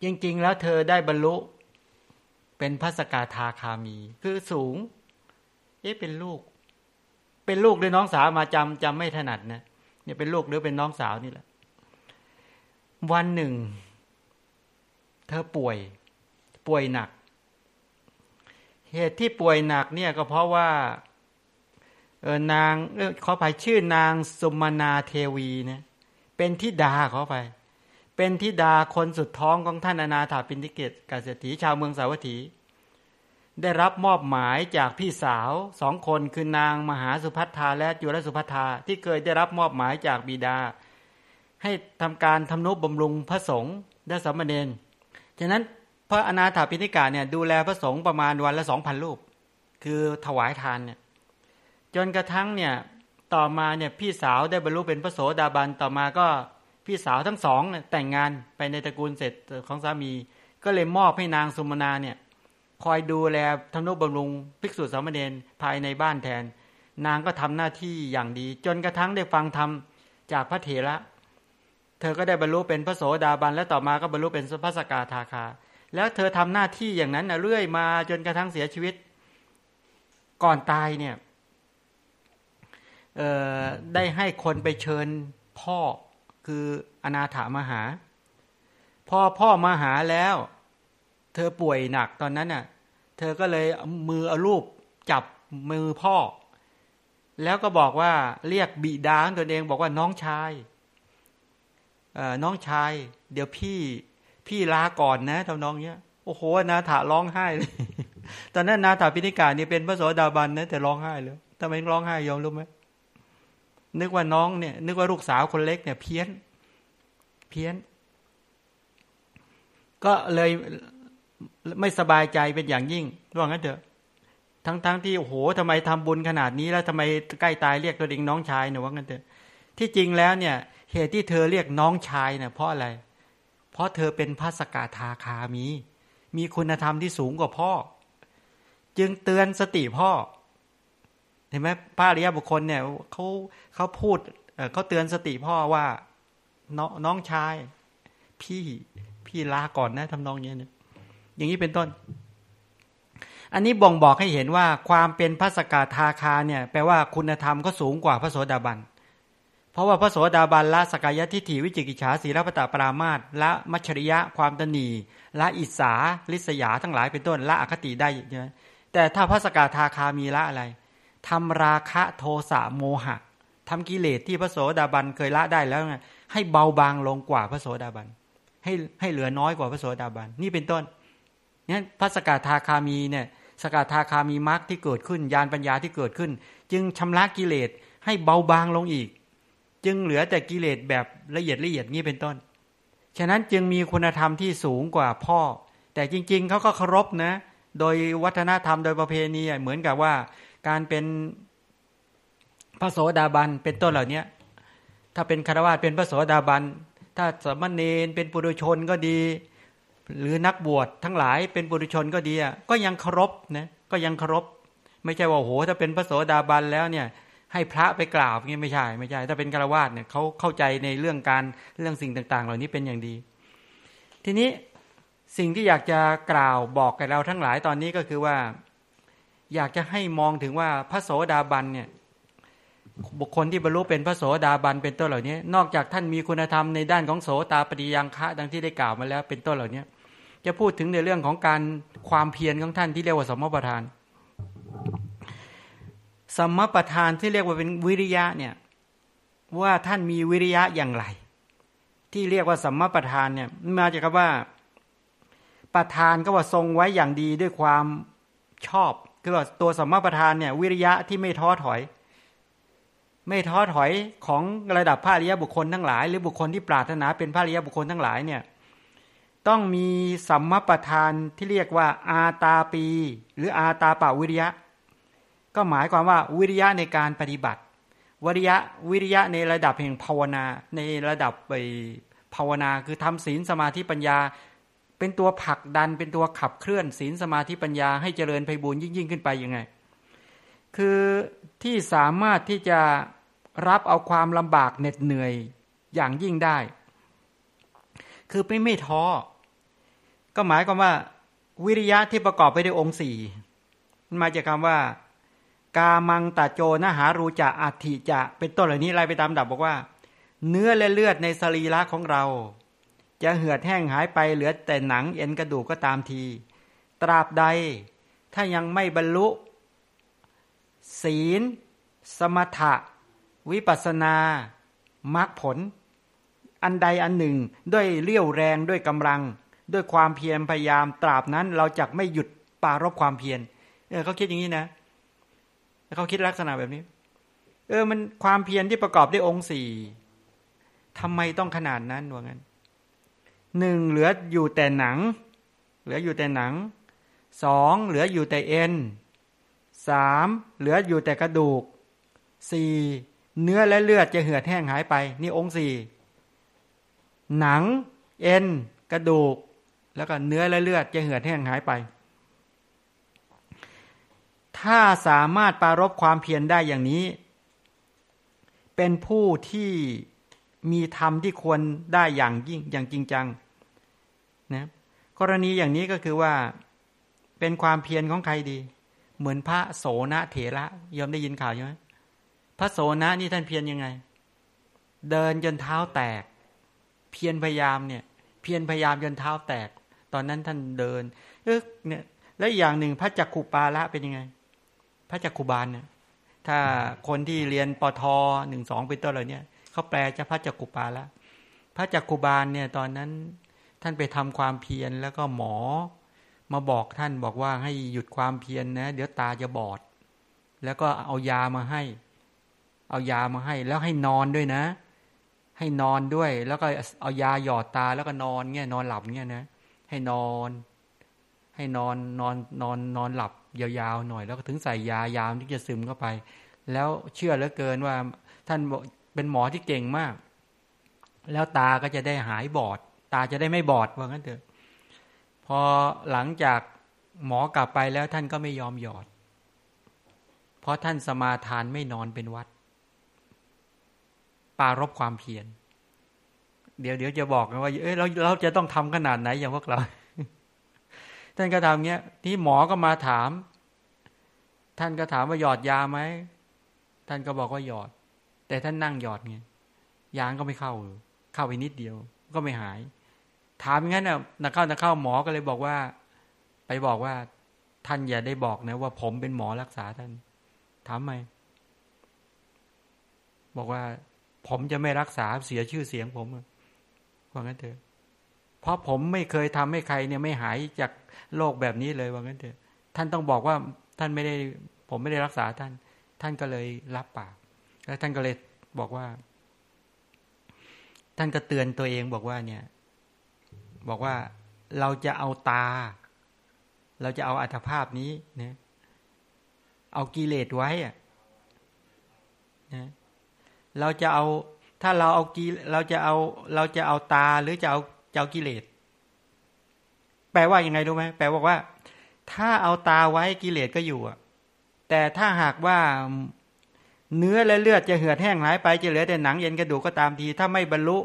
จริงๆ แล้วเธอได้บรรลุเป็นพระสกาทาคามี คือสูง เอ๊ะเป็นลูก เป็นลูกหรือน้องสาวมาจำจำไม่ถนัดนะเนี่ยเป็นลูกหรือเป็นน้องสาวนี่แหละ วันหนึ่ง เธอป่วย ป่วยหนัก เหตุที่ป่วยหนักเนี่ยก็เพราะว่าเออนางเออขอไปชื่อนางสุมนาเทวีเนี่ยเป็นทิดาขอไปเป็นทิดาคนสุดท้องของท่านอนาถาปินทิเกตกาเศรษฐีชาวเมืองสาวัตถี ได้รับมอบหมายจากพี่สาวสองคนคือนางมหาสุพัฒนาและจุลสุพัฒนาที่เคยได้รับมอบหมายจากบิดา ให้ทำการทำนุบำรุงพระสงฆ์และสามเณรฉะนั้น พระอนาถาปิณิกาเนี่ยดูแลพระสงฆ์ประมาณวันละสองพันรูป คือถวายทานเนี่ยจนกระทั่งเนี่ยต่อมาเนี่ยพี่สาวได้บรรลุเป็นพระโสดาบันต่อมาก็พี่สาวทั้งสองแต่งงานไปในตระกูลเสร็จของสามี ก็เลยมอบให้นางสุมนาเนี่ยคอยดูแลทำนุบำรุงภิกษุสามเณรภายในบ้านแทน นางก็ทำหน้าที่อย่างดี จนกระทั่งได้ฟังธรรมจากพระเถระ เธอก็ได้บรรลุเป็นพระโสดาบันและต่อมาก็บรรลุเป็นพระสกาทาคา แล้วเธอทำหน้าที่อย่างนั้นนะเรื่อยมาจนกระทั่งเสียชีวิต ก่อนตายเนี่ยได้ให้คนไปเชิญพ่อคืออนาถามหา พอพ่อมาหาแล้ว เธอป่วยหนักตอนนั้นน่ะ เธอก็เลยมือเอารูปจับมือพ่อ แล้วก็บอกว่าเรียกบิดาตัวเองบอกว่าน้องชายน้องชาย เดี๋ยวพี่ พี่ลาก่อนนะทำน้องเนี้ยโอ้โหนาถาร้องไห้เลยตอนนั้นนาถาพินิกาเนี่ยเป็นพระโสดาบันนะแต่ร้องไห้เลยทำไมร้องไห้ยอมรู้ไหมนึกว่าน้องเนี่ย นึกว่าลูกสาวคนเล็กเนี่ย เพี้ยน เพี้ยน ก็เลยไม่สบายใจเป็นอย่างยิ่งว่างั้นเถอะ ทั้งๆทที่โอ้โหทำไมทำบุญขนาดนี้แล้วทำไมใกล้ตายเรียกตัวเองน้องชายเนี่ยว่างั้นเถอะ ที่จริงแล้วเนี่ย เหตุที่เธอเรียกน้องชายเนี่ยเพราะอะไรเพราะเธอเป็นพระสกาทาคามี มีคุณธรรมที่สูงกว่าพ่อ จึงเตือนสติพ่อเห็นไหมพระอริยบุคคลเนี่ยเขาเขาพูดเขาเตือนสติพ่อว่าน้องน้องชาย พี่พี่ลาก่อนนะทำนองนี้เนี่ยอย่างนี้เป็นต้น อันนี้บ่งบอกให้เห็นว่าความเป็นพระสกาทาคาเนี่ย แปลว่าคุณธรรมก็สูงกว่าพระโสดาบัน ราะว่าพระโสดาบันละสกายทิฏฐิวิจิกิจฉาสีรพตาปรามาตละมัชริยะความตนีละอิสาลิษยาทั้งหลายเป็นต้นละอคติได้ใช่ไหมแต่ถ้าพระสกาทาคามีละอะไรทำราคะโทสะโมหะทำกิเลสที่พระโสดาบันเคยละได้แล้วไงให้เบาบางลงกว่าพระโสดาบัน ให้ให้เหลือน้อยกว่าพระโสดาบันนี่เป็นต้นนี่พระสกทาคามีเนี่ยสกทาคามีมรรคที่เกิดขึ้นญาณปัญญาที่เกิดขึ้น จึงชำระกิเลสให้เบาบางลงอีก จึงเหลือแต่กิเลสแบบละเอียดละเอียดนี่เป็นต้น ฉะนั้นจึงมีคุณธรรมที่สูงกว่าพ่อ แต่จริง ๆเขาก็เคารพนะ โดยวัฒนธรรมโดยประเพณีเหมือนกับว่า การเป็นพระโสดาบันเป็นต้นเหล่านี้ถ้าเป็นคารวะเป็นพระโสดาบันถ้าสมณเณรเป็นปุถุชนก็ดี หรือนักบวชทั้งหลายเป็นปุถุชนก็ดีก็ยังเคารพนะก็ยังเคารพไม่ใช่ว่าโหถ้าเป็นพระโสดาบันแล้วเนี่ย ให้พระไปกล่าวงี้ยไม่ใช่ไม่ใช่ถ้าเป็นคารวะเนี่ยเขาเข้าใจในเรื่องการเรื่องสิ่งต่าง ๆ เหล่านี้เป็นอย่างดี ทีนี้สิ่งที่อยากจะกล่าวบอกกับเราทั้งหลายตอนนี้ก็คือว่า อยากจะให้มองถึงว่าพระโสดาบันเนี่ยบุคคลที่บรรลุเป็นพระโสดาบันเป็นต้นเหล่านี้ นอกจากท่านมีคุณธรรมในด้านของโสตาปฏิยังคะดังที่ได้กล่าวมาแล้วเป็นต้นเหล่านี้จะพูดถึงในเรื่องของการความเพียรของท่านที่เรียกว่าสมมประธาน สมมประธานที่เรียกว่าเป็นวิริยะเนี่ยว่าท่านมีวิริยะอย่างไร ที่เรียกว่าสัมมาประธานเนี่ยมาจากคำว่าประธานก็ว่าทรงไว้อย่างดีด้วยความชอบคือว่าตัวสัมมาประธานเนี่ยวิริยะที่ไม่ท้อถอย ไม่ท้อถอยของระดับพระริยบุคคลทั้งหลาย หรือบุคคลที่ปรารถนาเป็นพระริยบุคคลทั้งหลายเนี่ยต้องมีสัมมาประธานที่เรียกว่าอาตาปี หรืออาตาปาวิริยะ ก็หมายความว่าวิริยะในการปฏิบัติ วิริยะวิริยะในระดับแห่งภาวนา ในระดับไปภาวนาคือทำศีลสมาธิปัญญา เป็นตัวผลักดันเป็นตัวขับเคลื่อนศีลสมาธิปัญญาให้เจริญไพบูรยิ่งยิ่งขึ้นไปยังไง คือที่สามารถที่จะรับเอาความลำบากเหน็ดเหนื่อยอย่างยิ่งได้ คือไม่ไม่ท้อ ก็หมายความว่า วิริยะที่ประกอบไปด้วยองค์สี่มันมาจากคำว่า กามังตาโจนหารูจะอัติจะ เป็นต้นเหล่านี้ไล่ไปตามดับบอกว่า เนื้อและเลือดในสรีระของเรา จะเหือดแห้งหายไปเหลือแต่หนังเอ็นกระดูกก็ตามที ตราบใด ถ้ายังไม่บรรลุ ศีล สมถะ วิปัสนามรรคผล อันใดอันหนึ่งด้วยเลี้ยวแรงด้วยกำลัง ด้วยความเพียรพยายามตราบนั้นเราจะไม่หยุดปารบความเพียรเออเขาคิดอย่างนี้นะเเขาคิดลักษณะแบบนี้ เออ มันความเพียรที่ประกอบด้วยองค์สี่ทำไมต้องขนาดนั้นว่างั้นหนึ่งเหลืออยู่แต่หนัง เหลืออยู่แต่หนังสองเหลืออยู่แต่เอ็นสามเหลืออยู่แต่กระดูกสี่เนื้อและเลือดจะเหือดแห้งหายไป นี่องค์สี่หนัง เอ็น กระดูก แล้วก็เนื้อและเลือดจะเหือดแห้งหายไป ถ้าสามารถปารบความเพียรได้อย่างนี้ เป็นผู้ที่มีธรรมที่ควรได้อย่างยิ่งอย่างจริงจังนะกรณีอย่างนี้ก็คือว่าเป็นความเพียรของใครดี เหมือนพระโสนเถระยอมได้ยินข่าวใช่ไหมพระโสนะนี่ท่านเพียรยังไง เดินจนเท้าแตก เพียรพยายามเนี่ย เพียรพยายามจนเท้าแตก ตอนนั้นท่านเดินเออเนี่ยและอย่างหนึ่งพระจักขุปาละเป็นยังไง พระจักขุบาลเนี่ยถ้าคนที่เรียนปทหนึ่งสองเป็นต้นเลยเนี่ยเขาแปลจะพระจักกุปาละพระจักกุบาลเนี่ยตอนนั้นท่านไปทำความเพียรแล้วก็หมอมาบอกท่านบอกว่าให้หยุดความเพียรนนะ เดี๋ยวตาจะบอด แล้วก็เอายามาให้ เอายามาให้ แล้วให้นอนด้วยนะ ให้นอนด้วย แล้วก็เอายาหยอดตาแล้วก็นอนเงี้ยนอนหลับเงี้ยนะให้นอน ให้นอนนอนนอนนอนหลับ ยาวๆหน่อย แล้วก็ถึงใส่ยายามที่จะซึมเข้าไป แล้วเชื่อเหลือเกินว่าท่านเป็นหมอที่เก่งมาก แล้วตาก็จะได้หายบอด ตาจะได้ไม่บอดว่างั้นเถอะ พอหลังจากหมอกลับไปแล้วท่านก็ไม่ยอมหยอด เพราะท่านสมาทานไม่นอนเป็นวัด ปารบความเพียรเดี๋ยวเดี๋ยวจะบอกนะว่าเอ้ยเราเราจะต้องทำขนาดไหนอย่างพวกเรา ท่านก็ทำเงี้ยที่หมอก็มาถาม ท่านก็ถามว่าหยอดยาไหมท่านก็บอกว่าหยอด แต่ท่านนั่งหยอดไงยางก็ไม่เข้า เข้าไปนิดเดียว ก็ไม่หาย ถามงั้นน่ะนักเข้านักเข้าหมอก็เลยบอกว่า ไปบอกว่า ท่านอย่าได้บอกนะ ว่าผมเป็นหมอรักษาท่านถามไหมบอกว่าผมจะไม่รักษาเสียชื่อเสียงผมว่างั้นเถอะ เพราะผมไม่เคยทำให้ใครเนี่ยไม่หายจากโรคแบบนี้เลยว่างั้นเถอะ ท่านต้องบอกว่าท่านไม่ได้ ผมไม่ได้รักษาท่าน ท่านก็เลยรับปาก แล้วท่านก็เลยบอกว่า ท่านก็เตือนตัวเองบอกว่าเนี่ย บอกว่าเราจะเอาตา เราจะเอาอัตภาพนี้นะเอากิเลสไว้อะนะเราจะเอาถ้าเราเอากีเราจะเอาเราจะเอาตาหรือจะเอา จะเอากิเลส แปลว่ายังไงรู้ไหมแปลบอกว่า ถ้าเอาตาไว้กิเลสก็อยู่อะ แต่ถ้าหากว่าเนื้อและเลือดจะเหือดแห้งหายไปจะเหลือแต่หนังเย็นกระดูกก็ตามที ถ้าไม่บรรลุ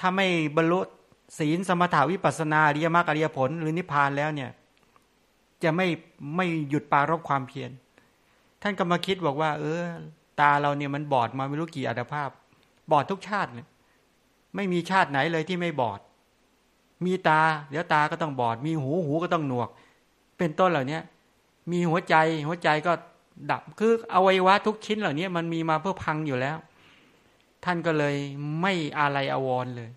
ถ้าไม่บรรลุศีลสมถาวิปัสนาอริยมรรคอริยผล หรือนิพพานแล้วเนี่ย จะไม่ไม่หยุดปารบความเพียรท่านก็มาคิดบอกว่า เออ ตาเราเนี่ยมันบอดมาไม่รู้กี่อัตภาพ บอดทุกชาติเนี่ย ไม่มีชาติไหนเลยที่ไม่บอด มีตา เดี๋ยวตาก็ต้องบอด มีหูหูก็ต้องหนวก เป็นต้นเหล่านี้มีหัวใจ หัวใจก็ดับคืออวัยวะทุกชิ้นเหล่านี้มันมีมาเพื่อพังอยู่แล้ว ท่านก็เลยไม่อะไรอววรเลย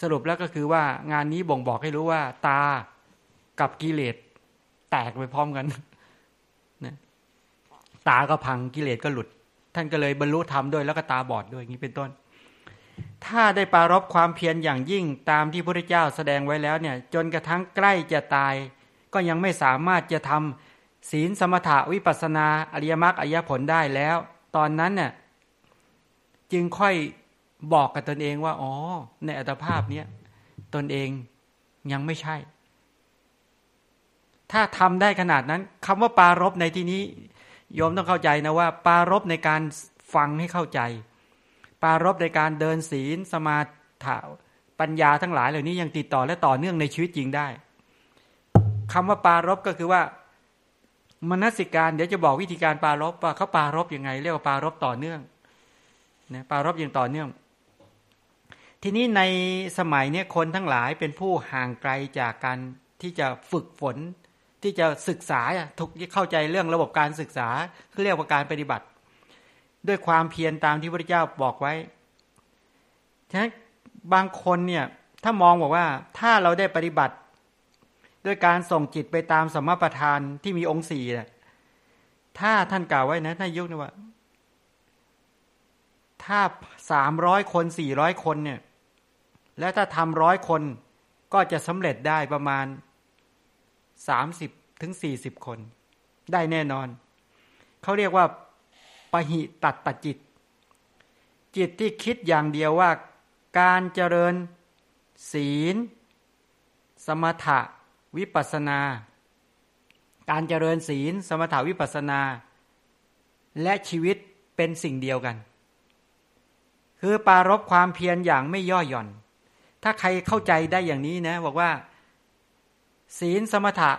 สรุปแล้วก็คือว่างานนี้บ่งบอกให้รู้ว่า ตากับกิเลสแตกไปพร้อมกันนะตาก็พังกิเลสก็หลุด ท่านก็เลยบรรลุธรรมด้วยแล้วก็ตาบอดด้วยอย่างนี้เป็นต้น ถ้าได้ปารบความเพียรอย่างยิ่งตามที่พระเจ้าแสดงไว้แล้วเนี่ยจนกระทั่งใกล้จะตาย ก็ยังไม่สามารถจะทำศีลสมถะวิปัสนาอริยมรรคอริยผลได้แล้ว ตอนนั้นเนี่ยจึงค่อยบอกกับตนเองว่า อ๋อ ในอัตภาพเนี้ยตนเองยังไม่ใช่ ถ้าทำได้ขนาดนั้นคำว่าปารบในที่นี้โยมต้องเข้าใจนะว่า ปารบในการฟังให้เข้าใจารบในการเดินศีลสมาถาปัญญาทั้งหลายเหล่านี้ยังติดต่อและต่อเนื่องในชีวิตจริงได้คำว่าปารบก็คือว่ามนสิการเดี๋ยวจะบอกวิธีการปารบว่าเขาปารบยังไง เรียกว่าปารบต่อเนื่องนะปารบอย่างต่อเนื่อง ทีนี้ในสมัยนี้คนทั้งหลายเป็นผู้ห่างไกลจากการที่จะฝึกฝน ที่จะศึกษาทุกเข้าใจเรื่องระบบการศึกษาเรียกว่าการปฏิบัติ ด้วยความเพียรตามที่พระเจ้าบอกไว้ฉะนั้นบางคนเนี่ยถ้ามองบอกว่าถ้าเราได้ปฏิบัติ ด้วยการส่งจิตไปตามสมประทานที่มีองค์สี่เนี่ยถ้าท่านกล่าวไว้นะท่านยุคนะว่า ถ้าสามร้อยคนสี่ร้อยคนเนี่ย แล้วถ้าทำร้อยคนก็จะสำเร็จได้ประมาณสามสิบถึงสี่สิบคน ได้แน่นอน เขาเรียกว่า ปหิตัดตจิต จิตที่คิดอย่างเดียวว่าการเจริญ ศีล สมถะวิปัสนา การเจริญศีล สมถะวิปัสนา และชีวิตเป็นสิ่งเดียวกัน คือปารบความเพียรอย่างไม่ย่อหย่อน ถ้าใครเข้าใจได้อย่างนี้นะบอกว่า ศีลสมถะ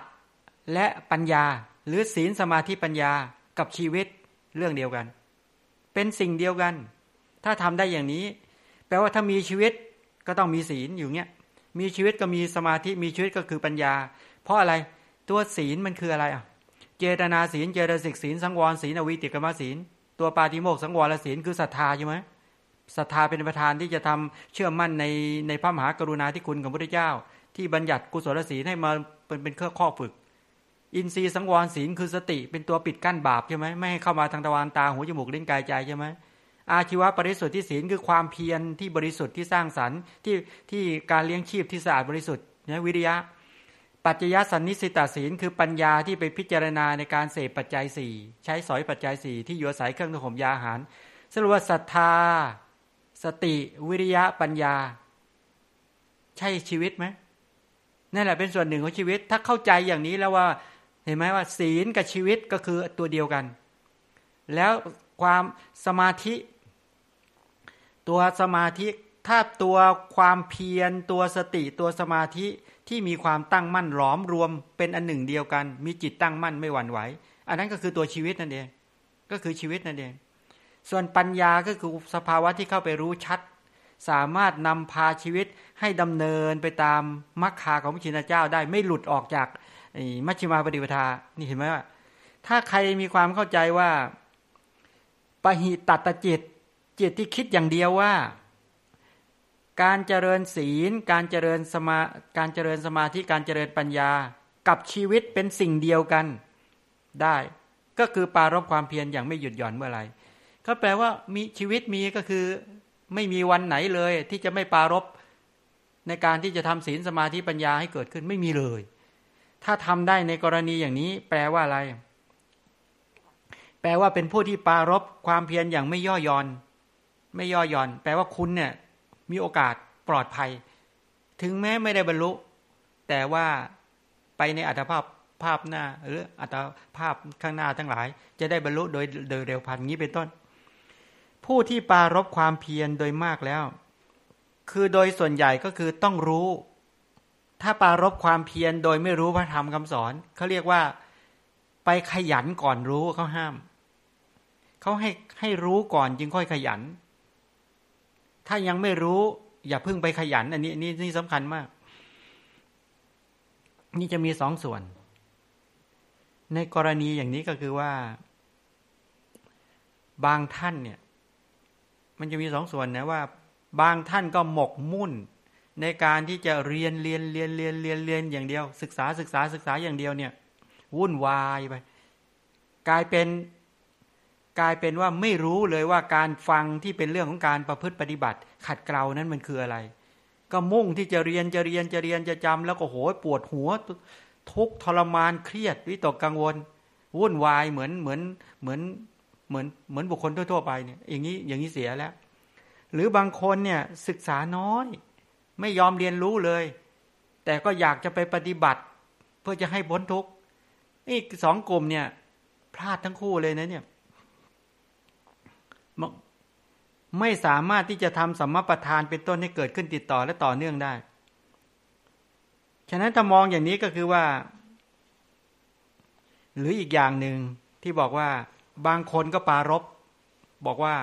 และปัญญา หรือศีลสมาธิปัญญากับชีวิต เรื่องเดียวกัน เป็นสิ่งเดียวกัน ถ้าทำได้อย่างนี้ แปลว่าถ้ามีชีวิตก็ต้องมีศีลอยู่เนี้ยมีชีวิตก็มีสมาธิมีชีวิตก็คือปัญญา เพราะอะไรตัวศีลมันคืออะไรอะเจตนาศีลเจตสิกศีลสังวรศีลอวิติกรรมศีลตัวปาติโมกสังวรศีลคือศรัทธาใช่ไหมศรัทธาเป็นประธานที่จะทำเชื่อมั่นในในพระมหากรุณาธิคุณของพระพุทธเจ้า ที่บัญญัติกุศลศีลให้มาเป็นเป็นเครื่องข้อฝึก อินทรีย์สังวรศีลคือสติเป็นตัวปิดกั้นบาปใช่ไหมไม่ให้เข้ามาทางตะวันตาหูจมูกลิ้นกายใจใช่ไหมอาชีวะบริสุทธิ์ที่ศีลคือความเพียรที่บริสุทธิ์ที่สร้างสรรค์ที่ที่การเลี้ยงชีพที่สะอาดบริสุทธิ์นะวิริยะ ปัจจยสันนิสิตาศีลคือปัญญาที่ไปพิจารณาในการเสพปัจจัยสี่ใช้สอยปัจจัยสี่ที่อยู่อาศัยเครื่องนุ่งมยาอาหารสรุปว่าศรัทธา สติวิริยะปัญญา ใช่ชีวิตไหมนั่นแหละเป็นส่วนหนึ่งของชีวิต ถ้าเข้าใจอย่างนี้แล้วว่า เห็นไหมว่า ศีลกับชีวิตก็คือตัวเดียวกัน แล้วความสมาธิ ตัวสมาธิถ้าตัวความเพียรตัวสติตัวสมาธิที่มีความตั้งมั่นหลอมรวมเป็นอันหนึ่งเดียวกัน มีจิตตั้งมั่นไม่หวั่นไหว อันนั้นก็คือตัวชีวิตนั่นเอง ก็คือชีวิตนั่นเอง ส่วนปัญญาก็คือสภาวะที่เข้าไปรู้ชัด สามารถนำพาชีวิตให้ดำเนินไปตามมรรคาของพระชินเจ้าได้ไม่หลุดออกจาก มัชฌิมาปฏิปทา นี่เห็นไหมว่า ถ้าใครมีความเข้าใจว่าปหิตัตจิต จิตที่คิดอย่างเดียวว่า การเจริญศีล การเจริญสมาการเจริญสมาธิการเจริญปัญญา กับชีวิตเป็นสิ่งเดียวกันได้ ก็คือปารบความเพียรอย่างไม่หยุดหย่อนเมื่อไหร่ก็แปลว่ามีชีวิตมีก็คือไม่มีวันไหนเลยที่จะไม่ปารบในการที่จะทำศีลสมาธิปัญญาให้เกิดขึ้นไม่มีเลย ถ้าทำได้ในกรณีอย่างนี้ แปลว่าอะไร แปลว่าเป็นผู้ที่ปารบความเพียรอย่างไม่ย่อหย่อน ไม่ย่อหย่อน แปลว่าคุณเนี่ยมีโอกาสปลอดภัย ถึงแม้ไม่ได้บรรลุ แต่ว่าไปในอัตภาพภาพหน้า หรืออัตภาพข้างหน้าทั้งหลาย จะได้บรรลุโดยโดยเร็วพันนี้เป็นต้น ผู้ที่ปารบความเพียรโดยมากแล้ว คือโดยส่วนใหญ่ก็คือต้องรู้ ถ้าปารบความเพียรโดยไม่รู้พระธรรมคำสอนเขาเรียกว่าไปขยันก่อนรู้เขาห้ามเขาให้ให้รู้ก่อนจึงค่อยขยัน ถ้ายังไม่รู้ อย่าเพิ่งไปขยัน อันนี้นี่นี่สำคัญมาก นี่จะมีสองส่วน ในกรณีอย่างนี้ก็คือว่า บางท่านเนี่ย มันจะมีสองส่วนนะว่า บางท่านก็หมกมุ่น ในการที่จะเรียนเรียนเรียนเรียนเรียนเรียนอย่างเดียว ศึกษาศึกษาศึกษาอย่างเดียวเนี่ย วุ่นวายไปกลายเป็นกลายเป็นว่าไม่รู้เลยว่าการฟังที่เป็นเรื่องของการประพฤติปฏิบัติ ขัดเกลานั้นมันคืออะไร ก็มุ่งที่จะเรียนจะเรียนจะเรียนจะจำแล้วก็โหยปวดหัว ทุกทรมานเครียดวิตกกังวล วุ่นวายเหมือนเหมือนเหมือนเหมือนเหมือนบุคคลทั่วๆไปเนี่ยอย่างนี้อย่างนี้เสียแล้ว หรือบางคนเนี่ยศึกษาน้อย ไม่ยอมเรียนรู้เลย แต่ก็อยากจะไปปฏิบัติ เพื่อจะให้พ้นทุกข์นี่สองกลุ่มเนี่ย พลาดทั้งคู่เลยนะเนี่ย ไม่สามารถที่จะทำสัมมาประธานเป็นต้นให้เกิดขึ้นติดต่อและต่อเนื่องได้ ฉะนั้นถ้ามองอย่างนี้ก็คือว่า หรืออีกอย่างหนึ่งที่บอกว่าบางคนก็ปารบบอกว่า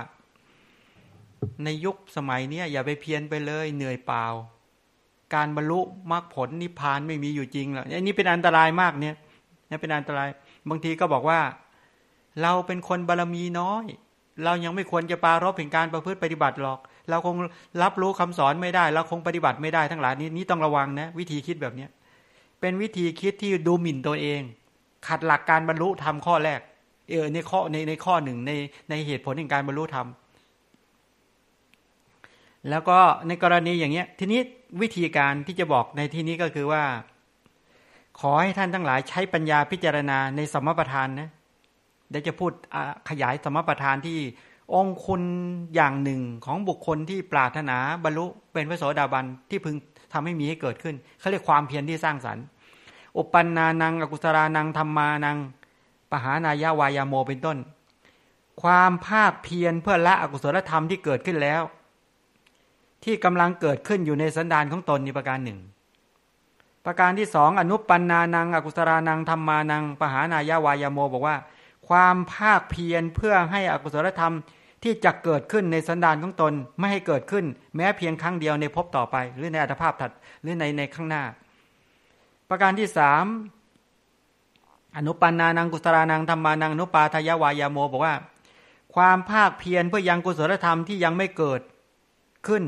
ในยุคสมัยนี้อย่าไปเพียนไปเลยเหนื่อยเปล่า การบรรลุมรรคผลนิพพานไม่มีอยู่จริงหรอกอันนี้เป็นอันตรายมากเนี่ยนี่เป็นอันตราย บางทีก็บอกว่า เราเป็นคนบารรมีน้อย เรายังไม่ควรจะปารบถึงการประพฤติปฏิบัติหรอก เราคงรับรู้คำสอนไม่ได้ เราคงปฏิบัติไม่ได้ทั้งหลายนี้นี้ต้องระวังนะ วิธีคิดแบบเนี้ยเป็นวิธีคิดที่ดูหมิ่นตัวเอง ขัดหลักการบรรลุทำข้อแรกเออในข้อในในข้อหนึ่งในในเหตุผลในการบรรลุธรรม แล้วก็ในกรณีอย่างเนี้ย ทีนี้วิธีการที่จะบอกในที่นี้ก็คือว่า ขอให้ท่านทั้งหลายใช้ปัญญาพิจารณาในสมประทานนะเดี๋ยวจะพูดขยายสมประทานที่องคุณอย่างหนึ่งของบุคคลที่ปรารถนาบรรลุเป็นพระโสดาบันที่พึงทำให้มีให้เกิดขึ้นเขาเรียกความเพียรที่สร้างสรรค์ อุปันนานังอกุศรานังธรรมานัง ปหานายาวายาโมเป็นต้น ความภาคเพียรเพื่อละอกุศลธรรมที่เกิดขึ้นแล้ว ที่กำลังเกิดขึ้นอยู่ในสันดานของตนนี่ประการหนึ่ง ประการที่สองอนุปันนานัง อกุศรานังธรรมานัง ปหานายาวายโมบอกว่า ความภาคเพียรเพื่อให้อกุศลธรรมที่จะเกิดขึ้นในสันดานของตนไม่ให้เกิดขึ้น แม้เพียงครั้งเดียวในภพต่อไป หรือในอัตภาพถัดหรือในในข้างหน้า ประการที่สามอนุปันนานังกุศรานังธรรมานังนุปาทายาวายโมบอกว่า ความภาคเพียรเพื่อยังกุศลธรรมที่ยังไม่เกิดขึ้น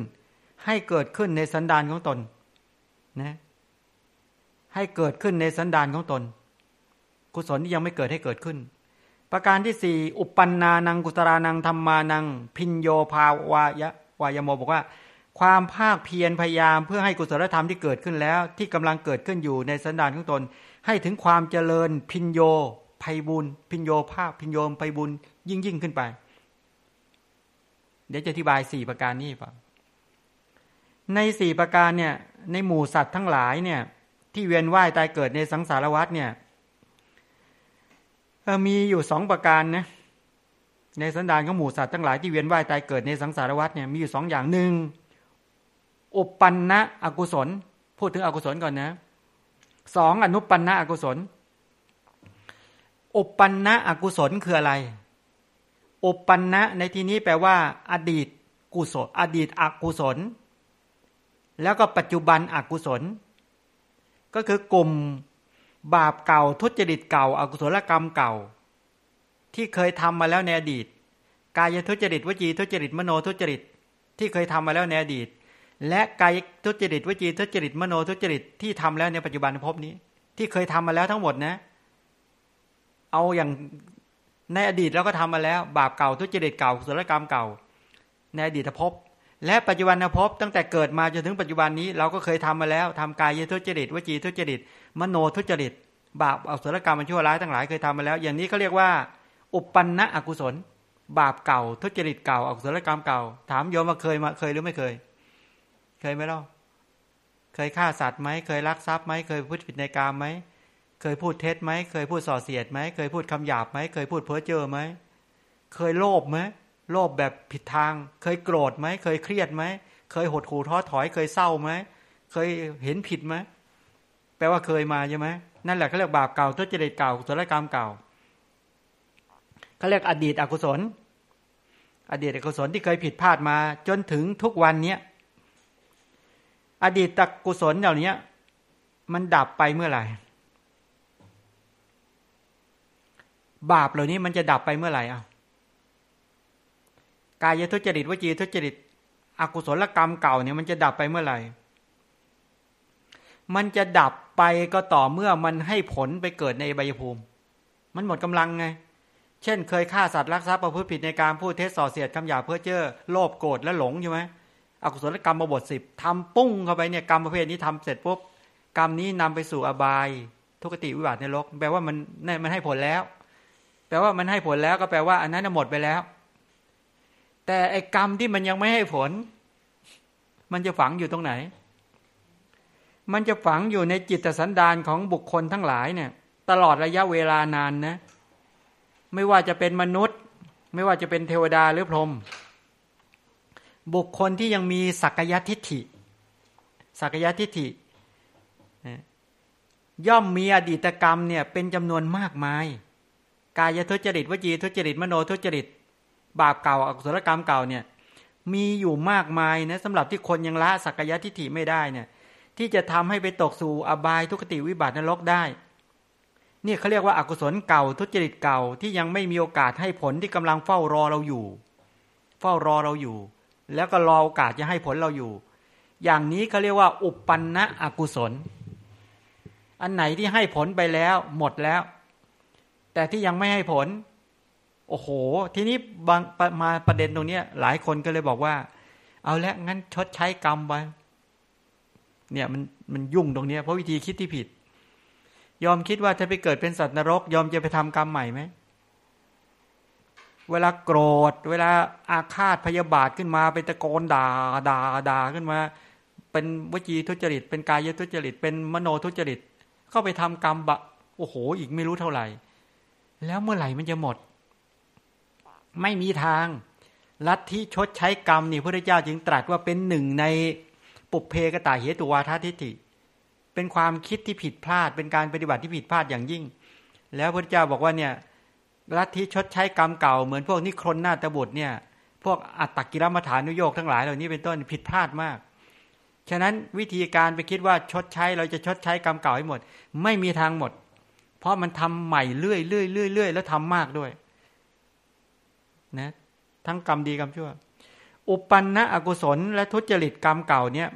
ให้เกิดขึ้นในสันดานของตนนะให้เกิดขึ้นในสันดานของตน กุศลที่ยังไม่เกิดให้เกิดขึ้น ประการที่สี่อุปปันนานังกุตรานังธรรมานัง พินโยภาวายะวายโมบอกว่า ความภาคเพียรพยายามเพื่อให้กุศลธรรมที่เกิดขึ้นแล้ว ที่กำลังเกิดขึ้นอยู่ในสันดานของตน ให้ถึงความเจริญพินโยภัยบุญพินโยภาคพินโยมภัยบุญยิ่งยิ่งขึ้นไป เดี๋ยวจะอธิบายสี่ประการนี้ป่ะ ในสี่ประการเนี่ยในหมู่สัตว์ทั้งหลายเนี่ยที่เวียนว่ายตายเกิดในสังสารวัฏเนี่ยมีอยู่สองประการนะในสันดานของหมู่สัตว์ทั้งหลายที่เวียนว่ายตายเกิดในสังสารวัฏเนี่ยมีอยู่สองอย่างหนึ่งอุปปันนะอกุศล พูดถึงอกุศลก่อนนะสองอนุปันนะอกุศล อุปปันนะอกุศลคืออะไร อุปปันนะในที่นี้แปลว่า อดีตกุศล อดีตอกุศล แล้วก็ปัจจุบันอกุศล ก็คือกลุ่มบาปเก่าทุจริตเก่าอากุศลกรรมเก่า ที่เคยทำมาแล้วในอดีต กายทุจริตวจีทุจริตมโนทุจริต ที่เคยทำมาแล้วในอดีต และกายทุจริตวจีทุจริตมโนทุจริตที่ทำแล้วในปัจจุบันภพนี้ ที่เคยทำมาแล้วทั้งหมดนะ เอาอย่างในอดีตเราก็ทำมาแล้ว บาปเก่าทุจริตเก่าสุลกรรมเก่า ในอดีตภพ และปัจจุบันภพตั้งแต่เกิดมาจนถึงปัจจุบันนี้เราก็เคยทำมาแล้วทำกายทุจริตวจีทุจริต มโนทุจริต บาปอสุรกรรมมันชั่วร้ายทั้งหลายเคยทำมาแล้ว อย่างนี้เขาเรียกว่า อุปปันนะอกุศล บาปเก่าทุจริตเก่าอกุศลกรรมเก่า ถามโยมว่าเคยมาเคยหรือไม่เคย เคยไหมล่ะเคยฆ่าสัตว์ไหมเคยลักทรัพย์ไหมเคยพูดผิดในกรรมไหมเคยพูดเท็จไหมเคยพูดส่อเสียดไหมเคยพูดคำหยาบไหมเคยพูดเพ้อเจ้อไหมเคยโลภไหม โลภแบบผิดทาง เคยโกรธไหมเคยเครียดไหมเคยหดหู่ท้อถอยเคยเศร้าไหมเคยเห็นผิดไหมแปลว่าเคยมาใช่ไหมนั่นแหละเขาเรียกบาปเก่าทุจริตเก่ากุศลกรรมเก่าเขาเรียกอดีตอกุศล อดีตอกุศลที่เคยผิดพลาดมา จนถึงทุกวันเนี้ยอดีตตกุศลเหล่านี้มันดับไปเมื่อไหร่ บาปเหล่านี้มันจะดับไปเมื่อไหร่อะ กายทุจริตวจีทุจริต อกุศลกรรมเก่าเนี่ยมันจะดับไปเมื่อไหร่ มันจะดับไปก็ต่อเมื่อมันให้ผลไปเกิดในใบภูมิ มันหมดกำลังไง เช่น เคยฆ่าสัตว์รักทรัพย์ประพฤติผิดในการพูดเท็จส่อเสียดคำหยาเพื่อเจ้อโลภโกรธและหลงใช่ไหมอกุศลกรรมมาบทสิบทำปุ้งเข้าไปเนี่ยกรรมประเภทนี้ทำเสร็จปุ๊บกรรมนี้นำไปสู่อบาย ทุกติวิบัติในโลกแปลว่ามันมันให้ผลแล้ว แปลว่ามันให้ผลแล้วก็แปลว่า อันนั้นหมดไปแล้ว แต่ไอ้กรรมที่มันยังไม่ให้ผล มันจะฝังอยู่ตรงไหน มันจะฝังอยู่ในจิตสันดานของบุคคลทั้งหลายเนี่ย ตลอดระยะเวลานานนะ ไม่ว่าจะเป็นมนุษย์ ไม่ว่าจะเป็นเทวดาหรือพรหมบุคคลที่ยังมีสักยทิฏฐิ สักยทิฏฐิ ย่อมมีอดีตกรรมเนี่ยเป็นจำนวนมากมาย กายทุจริตวจีทุจริตมโนทุจริต บาปเก่าอกุศลกรรมเก่าเนี่ยมีอยู่มากมายนะสำหรับที่คนยังละสักยะทิฏฐิไม่ได้เนี่ยที่จะทำให้ไปตกสู่อบายทุกติวิบัตินรกได้นี่เขาเรียกว่าอากุศลเก่าทุจริตเก่าที่ยังไม่มีโอกาสให้ผลที่กำลังเฝ้ารอเราอยู่ เฝ้ารอเราอยู่ แล้วก็รอโอกาสจะให้ผลเราอยู่ อย่างนี้เขาเรียกว่า อุปปันนะอกุศล อันไหนที่ให้ผลไปแล้ว หมดแล้ว แต่ที่ยังไม่ให้ผล โอ้โห ทีนี้บางมาประเด็นตรงนี้หลายคนก็เลยบอกว่า เอาล้วงั้นชดใช้กรรมไปเนี่ยมันมันยุ่งตรงนี้เพราะวิธีคิดที่ผิด ยอมคิดว่าจะไปเกิดเป็นสัตว์นรก ยอมจะไปทำกรรมใหม่ไหมเวลาโกรธ เวลาอาฆาตพยาบาทขึ้นมาไปตะโกนด่าด่าด่าขึ้นมา เป็นวจีทุจริต เป็นกายทุจริต เป็นมโนทุจริต เข้าไปทำกรรมบะ โอ้โห อีกไม่รู้เท่าไหร่ แล้วเมื่อไหร่มันจะหมด ไม่มีทาง ลัทธิชดใช้กรรมนี่พระเจ้าจึงตรัสว่าเป็นหนึ่งในปุเพกตาเหตุวาททิฏฐิ เป็นความคิดที่ผิดพลาด เป็นการปฏิบัติที่ผิดพลาดอย่างยิ่ง แล้วพระเจ้าบอกว่าเนี่ยลัทธิชดใช้กรรมเก่าเหมือนพวกนิครนนาตบุตรเนี่ยพวกอัตตกิรมฐานุโยกทั้งหลายเหล่านี้เป็นต้นผิดพลาดมาก ฉะนั้นวิธีการไปคิดว่าชดใช้เราจะชดใช้กรรมเก่าให้หมด ไม่มีทางหมด เพราะมันทำใหม่เรื่อยเรื่อยเรื่อยเรื่อยแล้วทำมากด้วย นะทั้งกรรมดีกรรมชั่ว อุปันนะอกุศล และทุจริตกรรมเก่าเนี่ย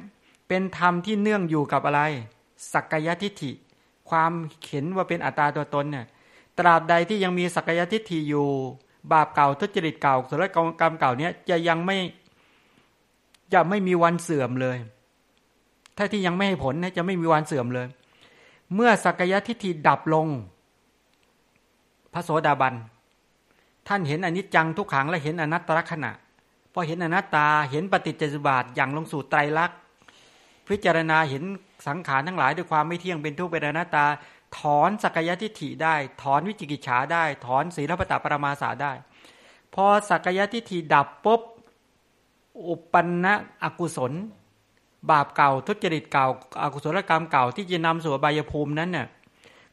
เป็นธรรมที่เนื่องอยู่กับอะไร สักกายทิฏฐิ ความเห็นว่าเป็นอัตตาตัวตนเนี่ยตราบใดที่ยังมีสักกายทิฏฐิอยู่ บาปเก่าทุจริตเก่าสุรกรรมเก่าเนี้ยจะยังไม่จะไม่มีวันเสื่อมเลย ถ้าที่ยังไม่ให้ผลเนี่ยจะไม่มีวันเสื่อมเลย เมื่อสักกายทิฏฐิดับลง พระโสดาบัน ท่านเห็นอนิจจังทุกขังและเห็นอนัตตลักษณะพอเห็นอนัตตาเห็นปฏิจจสุบาทอย่างลงสู่ไตรลักษณ์พิจารณาเห็นสังขารทั้งหลายด้วยความไม่เที่ยงเป็นทุกข์เป็นอนัตตา ถอนสักยทิฏฐิได้ ถอนวิจิกิจฉาได้ ถอนศีลปตะปรมาสาได้ พอสักยทิฏฐิดับปุ๊บอุปันนะอกุศล บาปเก่าทุจริตเก่าอากุศลกรรมเก่าที่จะนำสู่บายภูมินั้นเนี่ย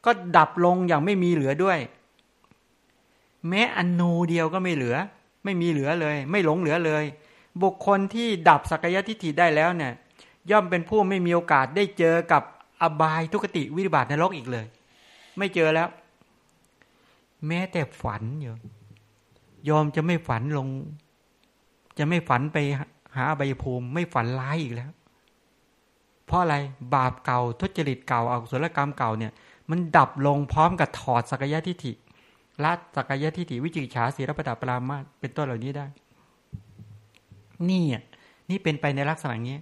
ก็ดับลงอย่างไม่มีเหลือด้วย แม้อนูเดียวก็ไม่เหลือ ไม่มีเหลือเลย ไม่หลงเหลือเลย บุคคลที่ดับสักยทิฏฐิได้แล้วเนี่ย ย่อมเป็นผู้ไม่มีโอกาสได้เจอกับอบายทุกติวิบัตินรกอีกเลย ไม่เจอแล้ว แม้แต่ฝันอยู่ยอมจะไม่ฝันลง จะไม่ฝันไปหาอบายภูมิ ไม่ฝันร้ายอีกแล้ว เพราะอะไรบาปเก่าทุจริตเก่าอากุศลกรรมเก่าเนี่ย มันดับลงพร้อมกับถอดสักยะทิฏฐิ ละสักยะทิฏฐิวิจิกิจฉาสีรปตาปรามาเป็นต้นเหล่านี้ได้ นี่นี่เป็นไปในลักษณะนี้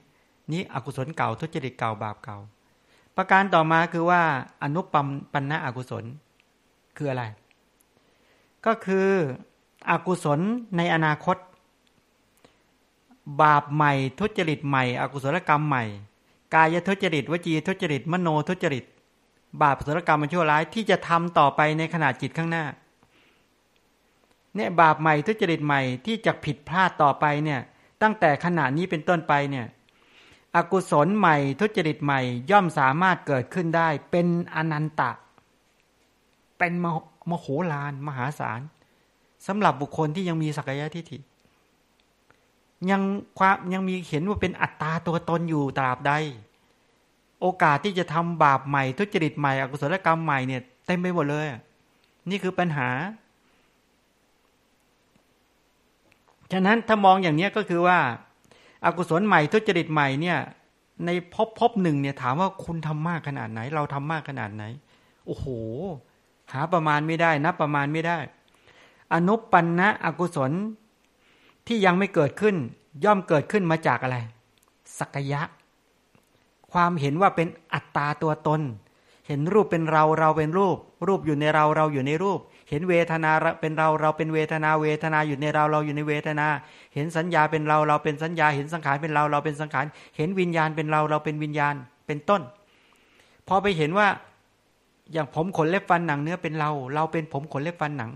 นี้อกุศลเก่าทุจริตเก่าบาปเก่า ประการต่อมาคือว่าอนุปัมปันนะอกุศลคืออะไร ก็คืออกุศลในอนาคต บาปใหม่ ทุจริตใหม่ อกุศลกรรมใหม่ กายทุจริตวจีทุจริต มโนทุจริต บาปสุรกรรมมันชั่วร้ายที่จะทำต่อไปในขณะจิตข้างหน้า เนี่ยบาปใหม่ทุจริตใหม่ที่จะผิดพลาดต่อไปเนี่ยตั้งแต่ขณะนี้เป็นต้นไปเนี่ยอกุศลใหม่ทุจริตใหม่ย่อมสามารถเกิดขึ้นได้ เป็นอนันตะ เป็นมโหฬารมหาศาลสำหรับบุคคลที่ยังมีสักยะทิฏฐิยังความยังมีเห็นว่าเป็นอัตตาตัวตนอยู่ตราบใด โอกาสที่จะทำบาปใหม่ ทุจริตใหม่ อกุศลกรรมใหม่เนี่ยเต็มไปหมดเลย นี่คือปัญหา ฉะนั้นถ้ามองอย่างนี้ก็คือว่าอากุศลใหม่ทุจริตใหม่เนี่ยในพบพบหนึ่งเนี่ยถามว่าคุณทำมากขนาดไหน เราทำมากขนาดไหน โอ้โห หาประมาณไม่ได้นับประมาณไม่ได้ อนุปันนะอกุศลที่ยังไม่เกิดขึ้น ย่อมเกิดขึ้นมาจากอะไรสักยะ ความเห็นว่าเป็นอัตตาตัวตน เห็นรูปเป็นเราเราเป็นรูป รูปอยู่ในเราเราอยู่ในรูป เห็นเวทนาเป็นเราเราเป็นเวทนาเวทนาอยู่ในเราเราอยู่ในเวทนา เห็นสัญญาเป็นเราเราเป็นสัญญา เห็นสังขารเป็นเราเราเป็นสังขาร เห็นวิญญาณเป็นเราเราเป็นวิญญาณเป็นต้น พอไปเห็นว่าอย่างผมขนเล็บฟันหนังเนื้อเป็นเรา เราเป็นผมขนเล็บฟันหนัง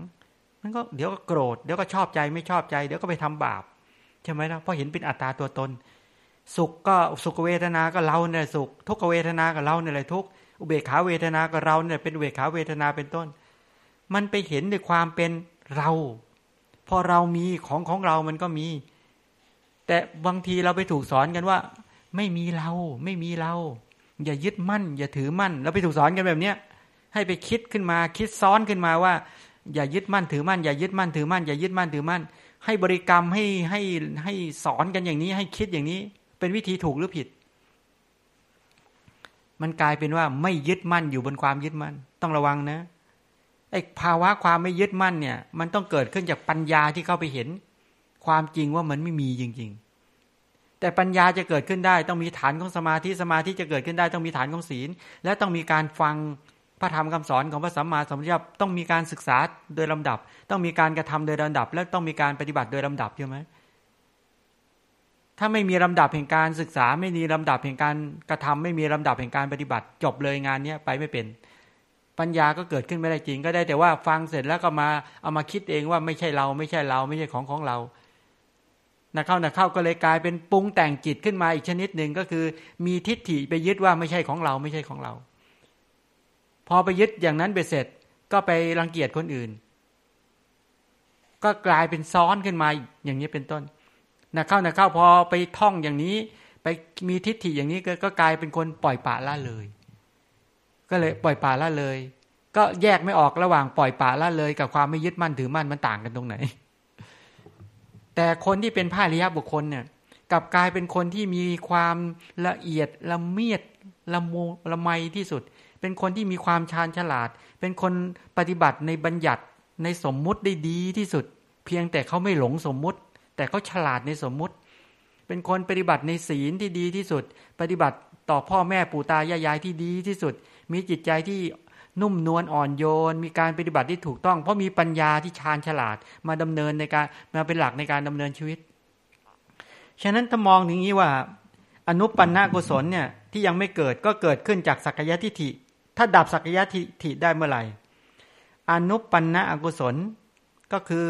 มันก็เดี๋ยวก็โกรธเดี๋ยวก็ชอบใจไม่ชอบใจ เดี๋ยวก็ไปทำบาปใช่ไหมล่ะเพราะเห็นเป็นอัตตาตัวตน สุขก็สุขเวทนาก็เราเนี่ยสุข ทุกเวทนาก็เราเนี่ยแหละทุกอุเบกขาเวทนาก็เราเนี่ยเป็นอุเบกขาเวทนาเป็นต้น มันไปเห็นในความเป็นเรา พอเรามีของของเรามันก็มี แต่บางทีเราไปถูกสอนกันว่า ไม่มีเรา ไม่มีเรา อย่ายึดมั่น อย่าถือมั่นเราไปถูกสอนกันแบบเนี้ยให้ไปคิดขึ้นมาคิดซ้อนขึ้นมาว่า อย่ายึดมั่นถือมั่น อย่ายึดมั่นถือมั่น อย่ายึดมั่นถือมั่น ให้บริกรรมให้ให้ให้สอนกันอย่างนี้ ให้คิดอย่างนี้ เป็นวิธีถูกหรือผิด มันกลายเป็นว่าไม่ยึดมั่นอยู่บนความยึดมั่น ต้องระวังนะ ไอ้ภาวะความไม่ยึดมั่นเนี่ย มันต้องเกิดขึ้นจากปัญญาที่เข้าไปเห็น ความจริงว่ามันไม่มีจริง ๆ แต่ปัญญาจะเกิดขึ้นได้ ต้องมีฐานของสมาธิสมาธิจะเกิดขึ้นได้ ต้องมีฐานของศีล และต้องมีการฟังพระธรรมคำสอนของพระสัมมาสัมพุทธเจ้าต้องมีการศึกษาโดยลำดับ ต้องมีการกระทำโดยลำดับ และต้องมีการปฏิบัติโดยลำดับใช่ไหมถ้าไม่มีลำดับแห่งการศึกษา ไม่มีลำดับแห่งการกระทำไม่มีลำดับแห่งการปฏิบัติ จบเลยงานเนี้ยไปไม่เป็น ปัญญาก็เกิดขึ้นไม่ได้จริง ก็ได้แต่ว่าฟังเสร็จแล้วก็มาเอามาคิดเองว่าไม่ใช่เราไม่ใช่เราไม่ใช่ของของเรานะเข้านะเข้าก็เลยกลายเป็นปรุงแต่งจิตขึ้นมาอีกชนิดหนึ่งก็คือ มีทิฏฐิไปยึดว่าไม่ใช่ของเราไม่ใช่ของเรา พอไปยึดอย่างนั้นไปเสร็จก็ไปรังเกียจคนอื่น ก็กลายเป็นซ้อนขึ้นมาอย่างนี้เป็นต้นนะเข้านะเข้าพอไปท่องอย่างนี้ ไปมีทิฏฐิอย่างนี้ก็กลายเป็นคนปล่อยปละละเลย ก็เลยปล่อยป่าละเลย ก็แยกไม่ออกระหว่างปล่อยป่าละเลย กับความไม่ยึดมั่นถือมั่นมันต่างกันตรงไหน แต่คนที่เป็นผ้าริยบุคคลเนี่ยกับกลายเป็นคนที่มีความละเอียดละเมียดละโมละไมที่สุด เป็นคนที่มีความชาญฉลาด เป็นคนปฏิบัติในบัญญัติในสมมุติได้ดีที่สุด เพียงแต่เขาไม่หลงสมมุติ แต่เขาฉลาดในสมมุติ เป็นคนปฏิบัติในศีลที่ดีที่สุด ปฏิบัติต่อพ่อแม่ปู่ตายายยายที่ดีที่สุด มีจิตใจที่นุ่มนวลอ่อนโยน มีการปฏิบัติที่ถูกต้อง เพราะมีปัญญาที่ชาญฉลาด มาดำเนินในการมาเป็นหลักในการดำเนินชีวิต ฉะนั้นถ้ามองอย่างนี้ว่า อนุปันนากุศลเนี่ยที่ยังไม่เกิดก็เกิดขึ้นจากสักยะทิฏฐิ ถ้าดับสักยะทิฏฐิได้เมื่อไหร่ อนุปันนาอกุศลก็คือ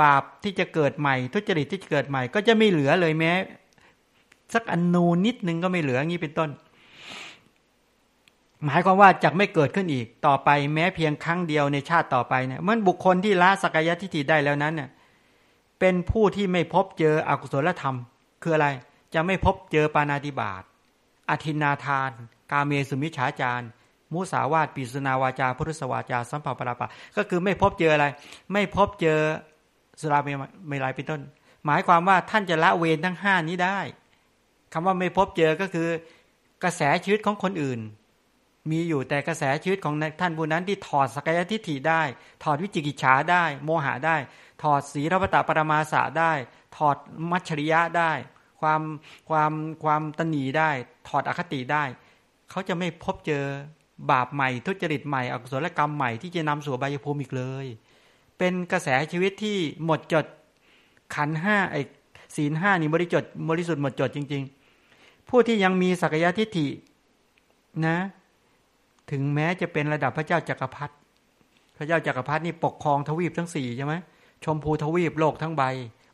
บาปที่จะเกิดใหม่ ทุจริตที่จะเกิดใหม่ ก็จะไม่เหลือเลยแม้ สักอนูนิดนึงก็ไม่เหลืออย่างนี้เป็นต้น หมายความว่าจะไม่เกิดขึ้นอีกต่อไปแม้เพียงครั้งเดียวในชาติต่อไปเนี่ยมันบุคคลที่ละสักยะทิฏฐิได้แล้วนั้นเนี่ยเป็นผู้ที่ไม่พบเจออกุศลธรรม คืออะไร จะไม่พบเจอปานาติบาตอธินาทาน กาเมสุมิฉาจารมุสาวาตปิสนาวาจาพุทธสวาจา สัมภาปราปะ ก็คือไม่พบเจออะไร ไม่พบเจอสุราเมลัยเป็นต้น หมายความว่าท่านจะละเวรทั้งห้านี้ได้คำว่าไม่พบเจอก็คือกระแสชีวิตของคนอื่น มีอยู่แต่กระแสชีวิตของท่านผู้นั้นที่ถอดสกยทิฏฐิได้ ถอดวิจิกิจฉาได้ โมหะได้ ถอดสีรพตปรมาสาได้ ถอดมัชริยะได้ ความความความตนีได้ ถอดอคติได้ เขาจะไม่พบเจอบาปใหม่ทุจริตใหม่อกุศลกรรมใหม่ที่จะนำสู่บายภูมิอีกเลย เป็นกระแสชีวิตที่หมดจดขันห้าไอศีลห้านี่บริจดบริสุทธิ์หมดจดจริง ๆ ผู้ที่ยังมีสักยทิฏฐินะ ถึงแม้จะเป็นระดับพระเจ้าจักรพรรดิพระเจ้าจักรพรรดินี่ปกครองทวีปทั้งสี่ใช่ไหมชมพูทวีปโลกทั้งใบ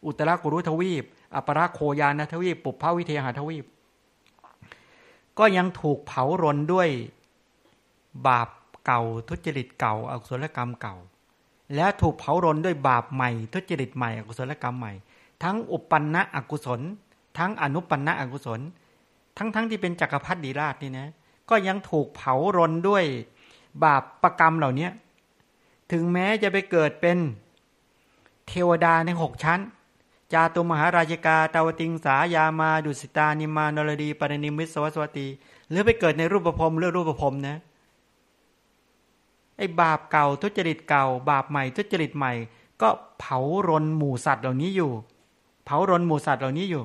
อุตรากุรุทวีป อัปราโคยานทวีป ปุพพวิเทหาทวีป ก็ยังถูกเผารนด้วยบาปเก่าทุจริตเก่าอกุศลกรรมเก่า และถูกเผารนด้วยบาปใหม่ ทุจริตใหม่อกุศลกรรมใหม่ ทั้งอุปันนะอกุศล ทั้งอนุปันนะอกุศล ทั้งทั้งที่เป็นจักรพรรดิราชนี่นะ ก็ยังถูกเผารนด้วยบาปประกรรมเหล่านี้ถึงแม้จะไปเกิดเป็นเทวดาในหกชั้น จาตุมหาราชกาตาวติงสายามาดุสิตานิมานรดีปรณิมิตสวัสวตี หรือไปเกิดในรูปภพหรือรูปภพนะไอ้บาปเก่าทุจริตเก่า บาปใหม่ทุจริตใหม่ ก็เผารนหมู่สัตว์เหล่านี้อยู่ เผารนหมู่สัตว์เหล่านี้อยู่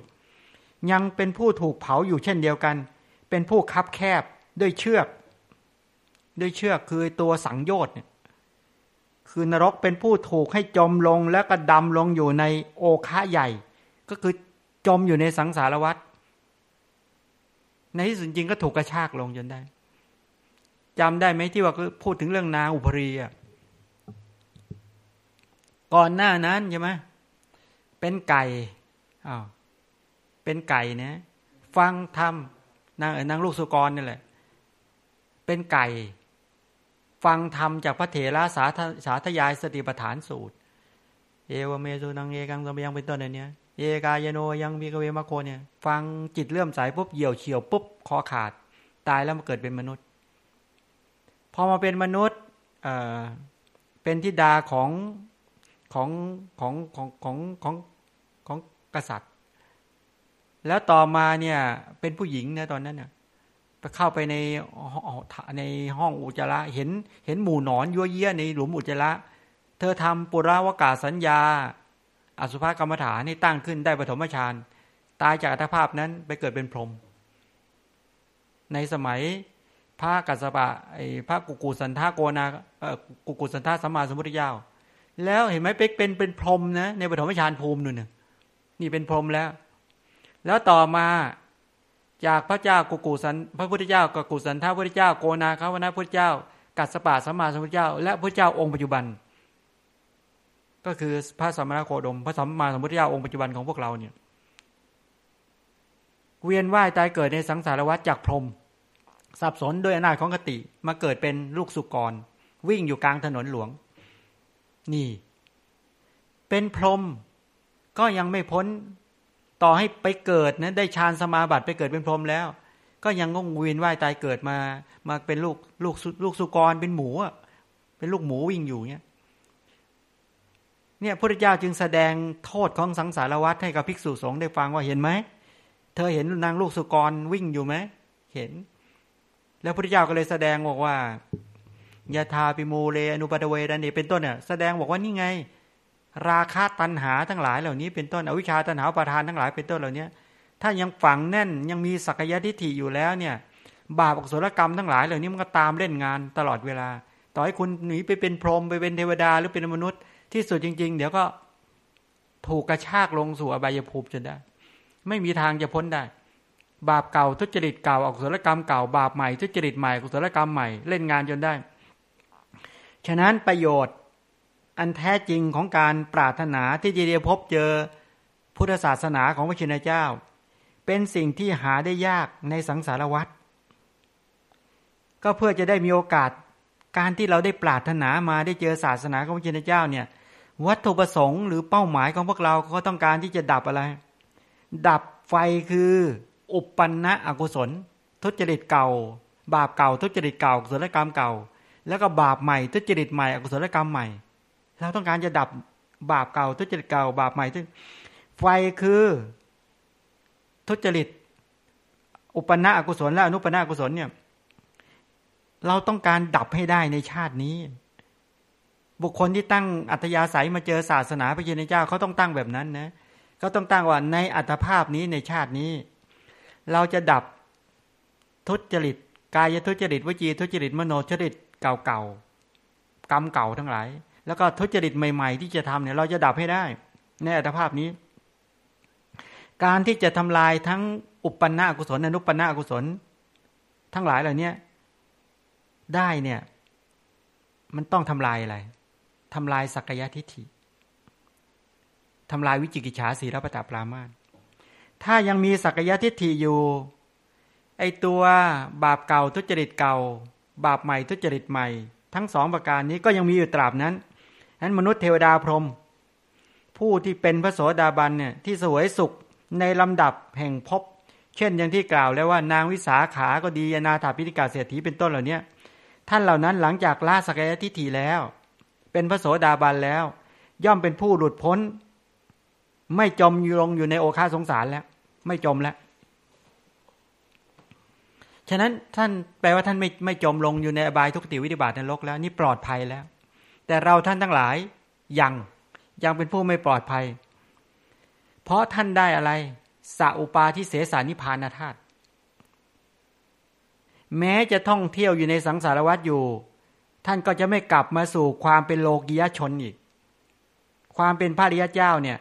ยังเป็นผู้ถูกเผาอยู่เช่นเดียวกัน เป็นผู้คับแคบ ด้วยเชือก ด้วยเชือกคือตัวสังโยชน์เนี่ยคือนรกเป็นผู้ถูกให้จมลงแล้วก็ดำลงอยู่ในโอคะใหญ่ ก็คือจมอยู่ในสังสารวัฏในที่สุดจริงก็ถูกกระชากลงจนได้จำได้ไหมที่ว่าพูดถึงเรื่องนาอุปรีอะก่อนหน้านั้นใช่ไหมเป็นไก่อ้าวเป็นไก่นะฟังธรรมนางนางลูกสุกรนี่แหละ เป็นไก่ ฟังธรรมจากพระเถระสาสาธยายสติปัฏฐานสูตร เอวเมสุนังเอกังสมยังเป็นต้นอันเนี้ยเอกายโนยังมีกเวมาโคเนี่ย ฟังจิตเลื่อมใสปุ๊บเหี่ยวเฉียวปุ๊บคอขาด ตายแล้วมาเกิดเป็นมนุษย์ พอมาเป็นมนุษย์เอ่อเป็นทิดาของของของของของของของกษัตริย์ แล้วต่อมาเนี่ยเป็นผู้หญิงนะตอนนั้นเนี่ย ไปเข้าไปในในห้องอุจจาระเห็นเห็นหมู่หนอนยั่วเยี่ยในหลุมอุจจาระ เธอทำปุราวกาสัญญา อสุภกรรมฐานให้ตั้งขึ้นได้ปฐมฌานตายจากอัตภาพนั้นไปเกิดเป็นพรหมในสมัยพระกัสสปะไอ้พระกุกุสันทาโกนากุกุสันทาสัมมาสัมพุทธเจ้าแล้วเห็นไหมเป็กเป็นเป็นพรหมนะในปฐมฌานภูมินู่นนี่เป็นพรหมแล้ว แล้วต่อมา จากพระเจ้ากุกุสัน พระพุทธเจ้ากุกุสันทาพุทธเจ้าโกนาคาวนาพุทธเจ้า กัสสปะสัมมาสัมพุทธเจ้า และพระเจ้าองค์ปัจจุบัน ก็คือพระสัมมาโคดม พระสัมมาสัมพุทธเจ้าองค์ปัจจุบันของพวกเราเนี่ยเวียนว่ายตายเกิดในสังสารวัฏจากพรหมสับสนด้วยอำนาจของกติมาเกิดเป็นลูกสุกร วิ่งอยู่กลางถนนหลวง นี่ เป็นพรหมก็ยังไม่พ้น ต่อให้ไปเกิดนะได้ฌานสมาบัติไปเกิดเป็นพรหมแล้ว ก็ยังงงเวียนว่ายตายเกิดมามาเป็นลูกลูกลูกสุกรเป็นหมูอะเป็นลูกหมูวิ่งอยู่เนี่ยเนี่ยพระเจ้าจึงแสดงโทษของสังสารวัฏให้กับภิกษุสงฆ์ได้ฟังว่าเห็นไหมเธอเห็นนางลูกสุกรวิ่งอยู่ไหมเห็น แล้วพระเจ้าก็เลยแสดงบอกว่ายาทาปิโมเลอนุปตเวดันเนเป็นต้นเนี่ยแสดงบอกว่านี่ไง ราคะตัณหาทั้งหลายเหล่านี้เป็นต้นอวิชชาตัณหาประทานทั้งหลายเป็นต้นเหล่านี้ถ้ายังฝังแน่นยังมีสักยะทิฏฐิอยู่แล้วเนี่ย บาปอกุศลกรรมทั้งหลายเหล่านี้มันก็ตามเล่นงานตลอดเวลา ต่อให้คุณหนีไปเป็นพรหมไปเป็นเทวดาหรือเป็นมนุษย์ที่สุดจริง ๆ เดี๋ยวก็ถูกกระชากลงสู่อบายภูมิจนได้ ไม่มีทางจะพ้นได้ บาปเก่าทุจริตเก่าอกุศลกรรมเก่าบาปใหม่ทุจริตใหม่กุศลกรรมใหม่เล่นงานจนได้ ฉะนั้นประโยชน์ อันแท้จริงของการปรารถนาที่จะได้พบเจอพุทธศาสนาของพระชินเจ้า เป็นสิ่งที่หาได้ยากในสังสารวัฏก็เพื่อจะได้มีโอกาสการที่เราได้ปรารถนามาได้เจอศาสนาของพระชินเจ้าเนี่ยวัตถุประสงค์หรือเป้าหมายของพวกเราก็ต้องการที่จะดับอะไร ดับไฟคืออุปปันนะอกุศล ทุจริตเก่า บาปเก่า ทุจริตเก่ากุศลกรรมเก่า แล้วก็บาปใหม่ทุจริตใหม่อกุศลกรรมใหม่ เราต้องการจะดับบาปเก่า ทุจริตเก่า บาปใหม่ซึ่งไฟคือทุจริต อุปนาอกุศลและอนุปนาอกุศลเนี่ย เราต้องการดับให้ได้ในชาตินี้ บุคคลที่ตั้งอัธยาศัยมาเจอศาสนาพระเจ้าเขาต้องตั้งแบบนั้นนะเขาต้องตั้งว่าในอัตภาพนี้ในชาตินี้ เราจะดับทุจริต กายทุจริตวจีทุจริตมโนทุจริตเก่าๆกรรมเก่าทั้งหลาย แล้วก็ทุจริตใหม่ ๆ ที่จะทำเนี่ยเราจะดับให้ได้ในอัตภาพนี้ การที่จะทำลายทั้งอุปปันนากุศลอนุปปันนากุศล ทั้งหลายเหล่านี้ได้เนี่ย มันต้องทำลายอะไรทำลายสักยะทิฏฐิทำลายวิจิกิจฉาสีรปตาปรามาสถ้ายังมีสักยะทิฏฐิอยู่ ไอตัวบาปเก่าทุจริตเก่า บาปใหม่ทุจริตใหม่ ทั้งสองประการนี้ก็ยังมีอยู่ตราบนั้น นั้นมนุษย์เทวดาพรหมผู้ที่เป็นพระโสดาบันเนี่ยที่สวยสุขในลำดับแห่งพบเช่นอย่างที่กล่าวแล้วว่านางวิสาขาก็ดีอนาถาพิธิกาเศรษฐีเป็นต้นเหล่านี้ท่านเหล่านั้นหลังจากละสกยทิฏฐิแล้ว เป็นพระโสดาบันแล้ว ย่อมเป็นผู้หลุดพ้น ไม่จมอยู่ลงอยู่ในโอคาสงสารแล้ว ไม่จมแล้วฉะนั้นท่านแปลว่าท่านไม่ไม่จมลงอยู่ในอบายทุกติวิธิบาตในโลกแล้ว นี่ปลอดภัยแล้ว แต่เราท่านทั้งหลายยังยังเป็นผู้ไม่ปลอดภัย เพราะท่านได้อะไรสัอุปาทิเสสานิพานธาตุแม้จะท่องเที่ยวอยู่ในสังสารวัฏอยู่ ท่านก็จะไม่กลับมาสู่ความเป็นโลกียชนอีก ความเป็นพระริยะเจ้าเนี่ย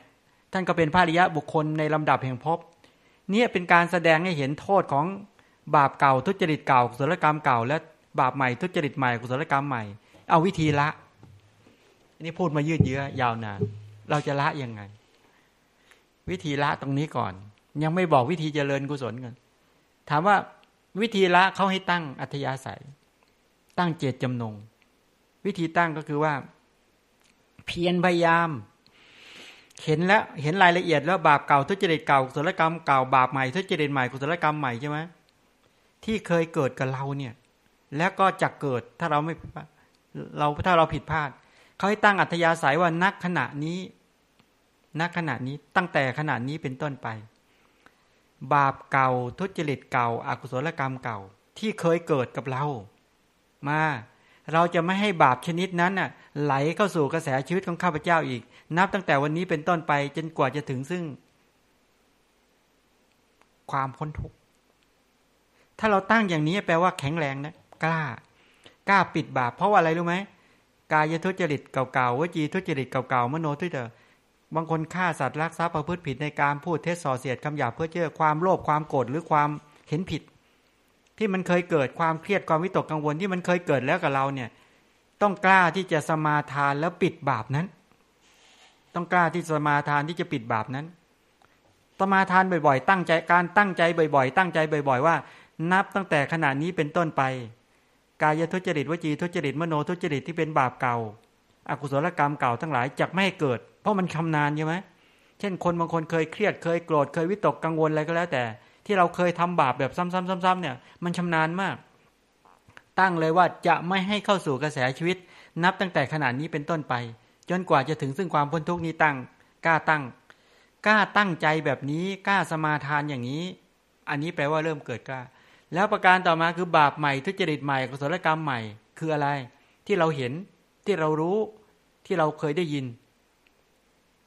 ท่านก็เป็นพระริยะบุคคลในลำดับแห่งภพเนี่ยเป็นการแสดงให้เห็นโทษของบาปเก่าทุจริตเก่ากุศลกรรมเก่า และบาปใหม่ทุจริตใหม่กุศลกรรมใหม่ เอาวิธีละ นี่พูดมายืดเยื้อยาวนาน เราจะละยังไง วิธีละตรงนี้ก่อน ยังไม่บอกวิธีเจริญกุศลกันถามว่าวิธีละเขาให้ตั้งอัธยาศัย ตั้งเจตจำนง วิธีตั้งก็คือว่า เพียรพยายาม เห็นแล้วเห็นรายละเอียดแล้วบาปเก่าทุจริตเก่ากุศลกรรมเก่าบาปใหม่ทุจริตใหม่กุศลกรรมใหม่ใช่ไหมที่เคยเกิดกับเราเนี่ย แล้วก็จะเกิดถ้าเราไม่เราถ้าเราผิดพลาด เขาให้ตั้งอัธยาศัยว่านักขณะนี้นักขณะนี้ตั้งแต่ขณะนี้เป็นต้นไป บาปเก่าทุจริตเก่าอากุศลกรรมเก่า ที่เคยเกิดกับเรา มา เราจะไม่ให้บาปชนิดนั้นน่ะ ไหลเข้าสู่กระแสชีวิตของข้าพเจ้าอีก นับตั้งแต่วันนี้เป็นต้นไปจนกว่าจะถึงซึ่ง ความพ้นทุกข์ถ้าเราตั้งอย่างนี้แปลว่าแข็งแรงนะกล้ากล้าปิดบาปเพราะว่าอะไรรู้ไหม กายทุจริตเก่าๆวจีทุจริตเก่าๆมโนทุจริตบางคนฆ่าสัตว์รักทรัพย์ประพฤติผิดในการพูดเท็จส่อเสียดคำหยาบเพื่อเจอความโลภความโกรธหรือความเห็นผิด ที่มันเคยเกิดความเครียดความวิตกกังวลที่มันเคยเกิดแล้วกับเราเนี่ย ต้องกล้าที่จะสมาทานแล้วปิดบาปนั้น ต้องกล้าที่สมาทานที่จะปิดบาปนั้นสมาทานบ่อยๆ ตั้งใจการตั้งใจบ่อย ๆ ตั้งใจบ่อย ๆ ว่า นับตั้งแต่ขณะนี้เป็นต้นไป กายทุจริตวจีทุจริตมโนทุจริตที่เป็นบาปเก่าอากุศลกรรมเก่าทั้งหลายจะไม่ให้เกิด เพราะมันชานาญใช่ไหมเช่นคนบางคนเคยเครียดเคยโกรธเคยวิตกกังวลอะไรก็แล้วแต่ ที่เราเคยทำบาปแบบซ้ำๆๆเนี่ย มันชำนาญมาก ตั้งเลยว่าจะไม่ให้เข้าสู่กระแสชีวิต นับตั้งแต่ขนาดนี้เป็นต้นไป จนกว่าจะถึงซึ่งความพ้นทุกนี้ตั้งกล้าตั้งกล้าตั้งใจแบบนี้กล้าสมาทานอย่างนี้ อันนี้แปลว่าเริ่มเกิดกล้า แล้วประการต่อมาคือบาปใหม่ทุจริตใหม่กุศลกรรมใหม่ คืออะไร ที่เราเห็นที่เรารู้ที่เราเคยได้ยิน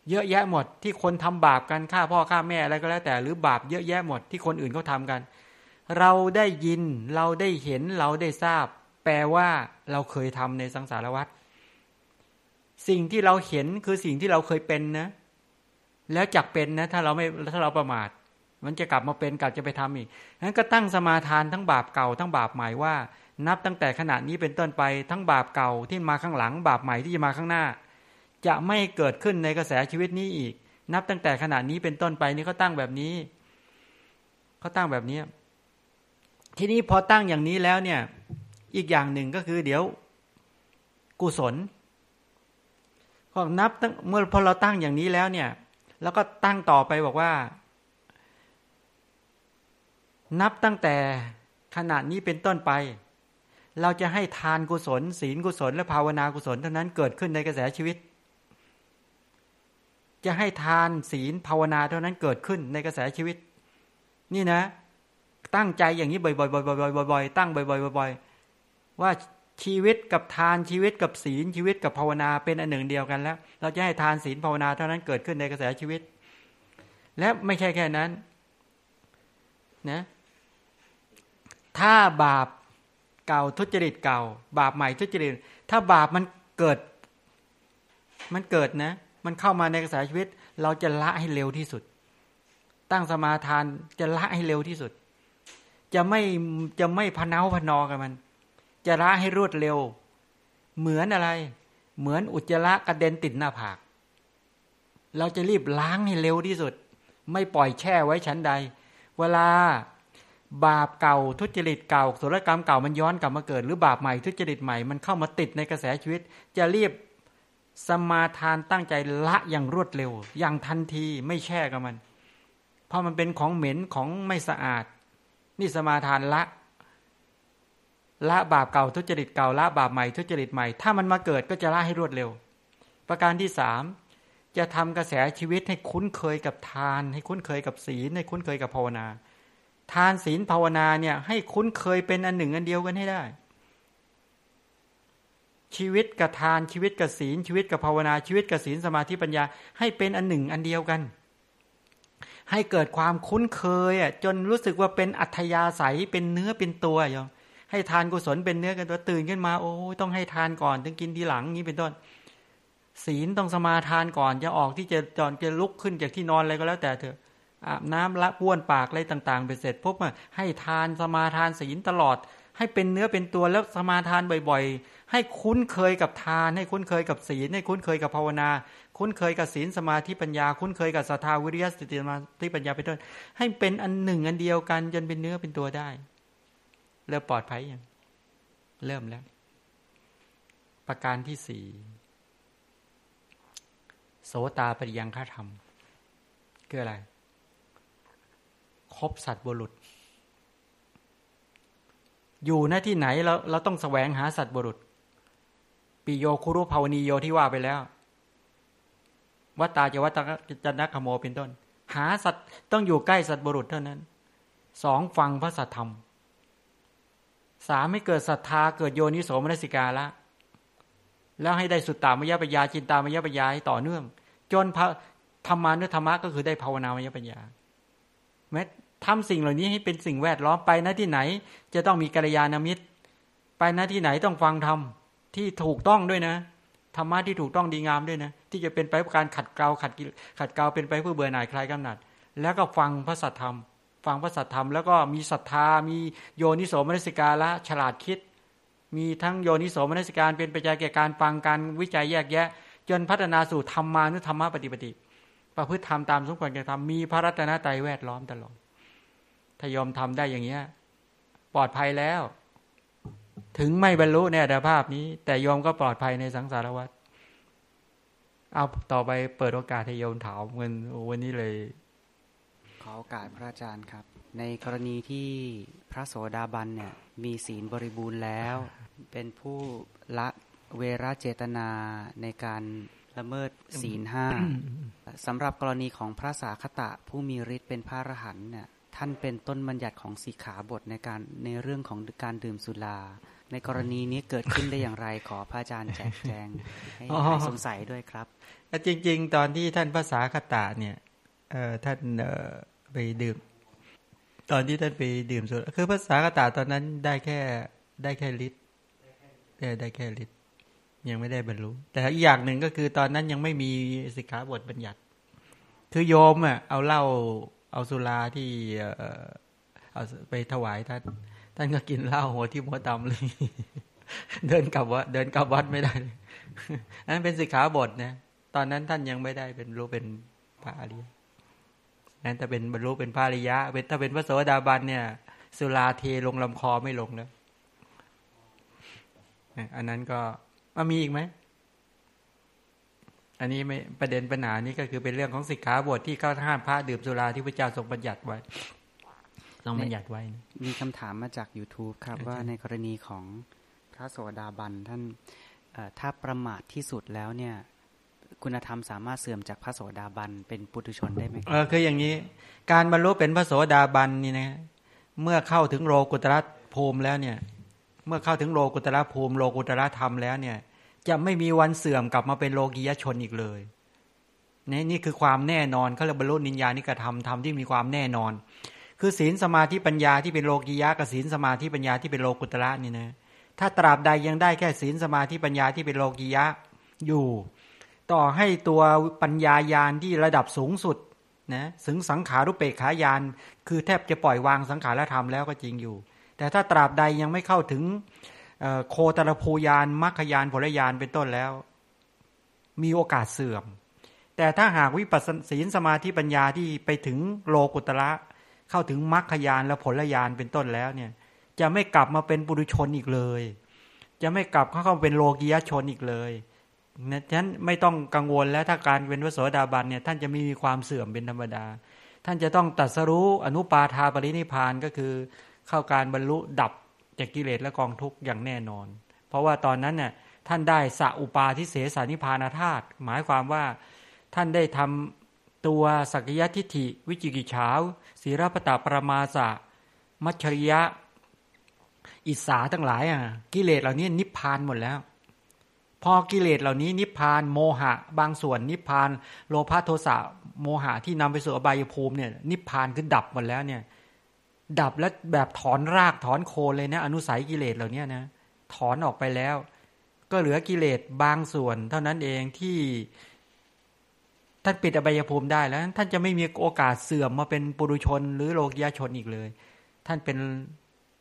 เยอะแยะหมดที่คนทำบาปกันฆ่าพ่อฆ่าแม่อะไรก็แล้วแต่ หรือบาปเยอะแยะหมดที่คนอื่นเขาทากัน เราได้ยินเราได้เห็นเราได้ทราบ แปลว่าเราเคยทำในสังสารวัฏสิ่งที่เราเห็นคือสิ่งที่เราเคยเป็นนะ แล้วจักเป็นนะ ถ้าเราไม่ถ้าเราประมาท มันจะกลับมาเป็นกลับจะไปทำอีกนั้นก็ตั้งสมาทานทั้งบาปเก่าทั้งบาปใหม่ว่า นับตั้งแต่ขณะนี้เป็นต้นไปทั้งบาปเก่าที่มาข้างหลัง บาปใหม่ที่จะมาข้างหน้า จะไม่เกิดขึ้นในกระแสชีวิตนี้อีก นับตั้งแต่ขณะนี้เป็นต้นไปนี่เขาตั้งแบบนี้เขาตั้งแบบนี้ ทีนี้พอตั้งอย่างนี้แล้วเนี่ย อีกอย่างหนึ่งก็คือเดี๋ยวกุศลพอนับตั้งเมื่อพอเราตั้งอย่างนี้แล้วเนี่ย แล้วก็ตั้งต่อไปบอกว่า นับตั้งแต่ขณะนี้เป็นต้นไป เราจะให้ทานกุศล ศีลกุศล และภาวนากุศลเท่านั้นเกิดขึ้นในกระแสชีวิต จะให้ทานศีลภาวนาเท่านั้นเกิดขึ้นในกระแสชีวิต นี่นะ ตั้งใจอย่างนี้บ่อยๆบ่อยๆตั้งบ่อยๆบ่อยๆว่าชีวิตกับทานชีวิตกับศีลชีวิตกับภาวนาเป็นอันหนึ่งเดียวกันแล้ว เราจะให้ทานศีลภาวนาเท่านั้นเกิดขึ้นในกระแสชีวิต และไม่ใช่แค่นั้นนะ ถ้าบาปเก่าทุจริตเก่า บาปใหม่ทุจริต ถ้าบาปมันเกิด มันเกิดนะ มันเข้ามาในกระแสชีวิต เราจะละให้เร็วที่สุด ตั้งสมาทานจะละให้เร็วที่สุด จะไม่จะไม่พนาพนอกับมัน จะละให้รวดเร็ว เหมือนอะไร เหมือนอุจจาระกระเด็นติดหน้าผาก เราจะรีบล้างให้เร็วที่สุด ไม่ปล่อยแช่ไว้ชั้นใด เวลา บาปเก่าทุจริตเก่าสุรกรรมเก่ามันย้อนกลับมาเกิด หรือบาปใหม่ทุจริตใหม่มันเข้ามาติดในกระแสชีวิต จะรีบสมาทานตั้งใจละอย่างรวดเร็ว อย่างทันทีไม่แช่กับมัน เพราะมันเป็นของเหม็นของไม่สะอาด นี่สมาทานละ ละบาปเก่าทุจริตเก่าละบาปใหม่ทุจริตใหม่ ถ้ามันมาเกิดก็จะละให้รวดเร็ว ประการที่สามจะทำกระแสชีวิตให้คุ้นเคยกับทาน ให้คุ้นเคยกับศีลให้คุ้นเคยกับภาวนา ทานศีลภาวนาเนี่ย ให้คุ้นเคยเป็นอันหนึ่งอันเดียวกันให้ได้ ชีวิตกับทานชีวิตกับศีล ชีวิตกับภาวนาชีวิตกับศีลสมาธิปัญญา ให้เป็นอันหนึ่งอันเดียวกัน ให้เกิดความคุ้นเคยอะจนรู้สึกว่าเป็นอัธยาศัยเป็นเนื้อเป็นตัวอย่างให้ทานกุศลเป็นเนื้อกันตัวตื่นขึ้นมาโอ้ต้องให้ทานก่อนถึงกินทีหลังนี้เป็นต้น ศีลต้องสมาทานก่อนจะออกที่จะจอนจะลุกขึ้นจากที่นอนอะไรก็แล้วแต่เถอะ อาบน้ำละบ้วนปากอะไรต่างๆไปเสร็จพบว่าให้ทานสมาทานศีลตลอด ให้เป็นเนื้อเป็นตัวแล้วสมาทานบ่อยๆ ให้คุ้นเคยกับทาน ให้คุ้นเคยกับศีลให้คุ้นเคยกับภาวนา คุ้นเคยกับศีลสมาธิปัญญา คุ้นเคยกับศรัทธาวิริยะสติสมาธิปัญญาเป็นต้นให้เป็นอันหนึ่งอันเดียวกันจนเป็นเนื้อเป็นตัวได้เริ่มปลอดภัยยังเริ่มแล้ว ประการที่สี่โสตาปริยังฆาธรรมคืออะไร บสัตว์บุรุษ อยู่หน้าที่ไหนเราเราต้องแสวงหาสัตว์บุรุษ ปิโยคุรุภาวนีโยที่ว่าไปแล้ว วัตตาจะวัตจันทคโมเป็นต้น หาสัตว์ต้องอยู่ใกล้สัตว์บุรุษเท่านั้นสองฟังพระสัทธรรมสามไม่เกิดศรัทธาเกิดโยนิโสมนสิกาละ แล้วให้ได้สุตตามยปัญญาจินตามยปัญญาให้ต่อเนื่อง จนพระธรรมานุธรรมะก็คือได้ภาวนามยปัญญาแม้ ทำสิ่งเหล่านี้ให้เป็นสิ่งแวดล้อมไปนะที่ไหน จะต้องมีกัลยาณมิตร ไปนะที่ไหนต้องฟังธรรมที่ถูกต้องด้วยนะธรรมะที่ถูกต้องดีงามด้วยนะ ที่จะเป็นไปเพื่อการขัดเกลาขัดขัดเกลาเป็นไปเพื่อเบื่อหน่ายคลายกำหนัด แล้วก็ฟังพระสัทธรรม ฟังพระสัทธรรมแล้วก็มีศรัทธา มีโยนิโสมนสิกาละฉลาดคิด มีทั้งโยนิโสมนสิการเป็นปัจจัยแก่การฟังการวิจัยแยกแยะ จนพัฒนาสู่ธรรมานุธรรมะปฏิปติประพฤติธรรมตามสมควรแก่ธรรมมีพระรัตนตรัยแวดล้อมตลอด ถ้ายอมทำได้อย่างเงี้ย ปลอดภัยแล้ว ถึงไม่บรรลุในอัตภาพนี้ แต่โยมก็ปลอดภัยในสังสารวัฏเอาต่อไปเปิดโอกาสให้โยมถามเงินวันนี้เลย ขอโอกาสพระอาจารย์ครับ ในกรณีที่พระโสดาบันเนี่ย มีศีลบริบูรณ์แล้ว เป็นผู้ละเวรเจตนาในการละเมิดศีลห้าสำหรับกรณีของพระสาคตะผู้มีฤทธิ์เป็นพระอรหันต์เนี่ย ท่านเป็นต้นบัญญัติของสีขาบทในการในเรื่องของการดื่มสุราในกรณีนี้เกิดขึ้นได้อย่างไรขอพระอาจารย์แจกแจงให้สงสัยด้วยครับจริง ๆ ตอนที่ท่านภาษาคตาเนี่ยท่านไปดื่ม ตอนที่ท่านไปดื่มสุราคือภาษาคตาตอนนั้นได้แค่ได้แค่ลิตรได้ได้แค่ลิตรยังไม่ได้บรรลุแต่อีกอย่างหนึ่งก็คือตอนนั้นยังไม่มีสิกขาบทบัญญัติ คือโยมอะเอาเหล้า เอาสุราที่เอาไปถวายท่านท่านก็กินเหล้าหัวที่หัวดำเลย เดินกลับวัดเดินกลับวัดไม่ได้อันนั้นเป็นสิกขาบทนะตอนนั้นท่านยังไม่ได้เป็นรู้เป็นพระอริยนั้นถ้าเป็นบรรลุเป็นพระอริยะเป็นถ้าเป็นพระโสดาบันเนี่ย สุราเทลงลำคอไม่ลงแล้วอันนั้นก็มามีอีกไหม อันนี้ไม่ประเด็นปัญหานี้ก็คือเป็นเรื่องของสิกขาบทที่เขาห้ามพระดื่มสุราที่พระเจ้าทรงบัญญัติไว้ทรงบัญญัติไว้ มีคำถามมาจาก YouTube ครับ ว่าในกรณีของพระโสดาบันท่านถ้าประมาทที่สุดแล้วเนี่ย คุณธรรมสามารถเสื่อมจากพระโสดาบันเป็นปุถุชนได้ไหมเออคืออย่างนี้ การบรรลุเป็นพระโสดาบันนี่นะเมื่อเข้าถึงโลกุตระภูมิแล้วเนี่ย เมื่อเข้าถึงโลกุตระภูมิโลกุตระธรรมแล้วเนี่ย จะไม่มีวันเสื่อมกลับมาเป็นโลกียชนอีกเลยนี่นี่คือความแน่นอนเขาเรียกบรรลุนิญญาณิกรรมธรรมที่มีความแน่นอน คือศีลสมาธิปัญญาที่เป็นโลกียะกับศีลสมาธิปัญญาที่เป็นโลกุตระนี่นะถ้าตราบใดยังได้แค่ศีลสมาธิปัญญาที่เป็นโลกียะอยู่ ต่อให้ตัวปัญญายานที่ระดับสูงสุดนะถึงสังขารุปเปกขายาน คือแทบจะปล่อยวางสังขารธรรมแล้วก็จริงอยู่ แต่ถ้าตราบใดยังไม่เข้าถึง โคตรภูยานมัคคยานผลยานเป็นต้นแล้ว มีโอกาสเสื่อม แต่ถ้าหากวิปัสสศีลสมาธิปัญญาที่ไปถึงโลกุตระเข้าถึงมัคคยานและผลยานเป็นต้นแล้วเนี่ย จะไม่กลับมาเป็นปุถุชนอีกเลย จะไม่กลับเข้าเป็นโลกียชนอีกเลยนะฉะนั้นไม่ต้องกังวลแล้วถ้าการเป็นวโสดาบันเนี่ยท่านจะมีความเสื่อมเป็นธรรมดา ท่านจะต้องตัดสรู้อนุปาทาปรินิพานก็คือ เข้าการบรรลุดับ จากกิเลสและกองทุกข์อย่างแน่นอน เพราะว่าตอนนั้นเนี่ยท่านได้สัอุปาทิเสสานิพานาธาตุหมายความว่าท่านได้ทำตัวสักยะทิฏฐิ วิจิกิจฉาศีรพตาปรมาสะ มัชริยะ อิสาทั้งหลายอะกิเลสเหล่านี้นิพพานหมดแล้ว พอกิเลสเหล่านี้นิพพานโมหะ บางส่วนนิพพาน โลภะโทสะโมหะที่นำไปสู่อบายภูมิเนี่ยนิพพานคือดับหมดแล้วเนี่ย ดับแล้วแบบถอนรากถอนโคนเลยนะ อนุสัยกิเลสเหล่านี้นะถอนออกไปแล้ว ก็เหลือกิเลสบางส่วน เท่านั้นเองที่ท่านปิดอบายภูมิได้แล้ว ท่านจะไม่มีโอกาสเสื่อมมาเป็นปุรุชน หรือโลกียชนอีกเลย ท่านเป็น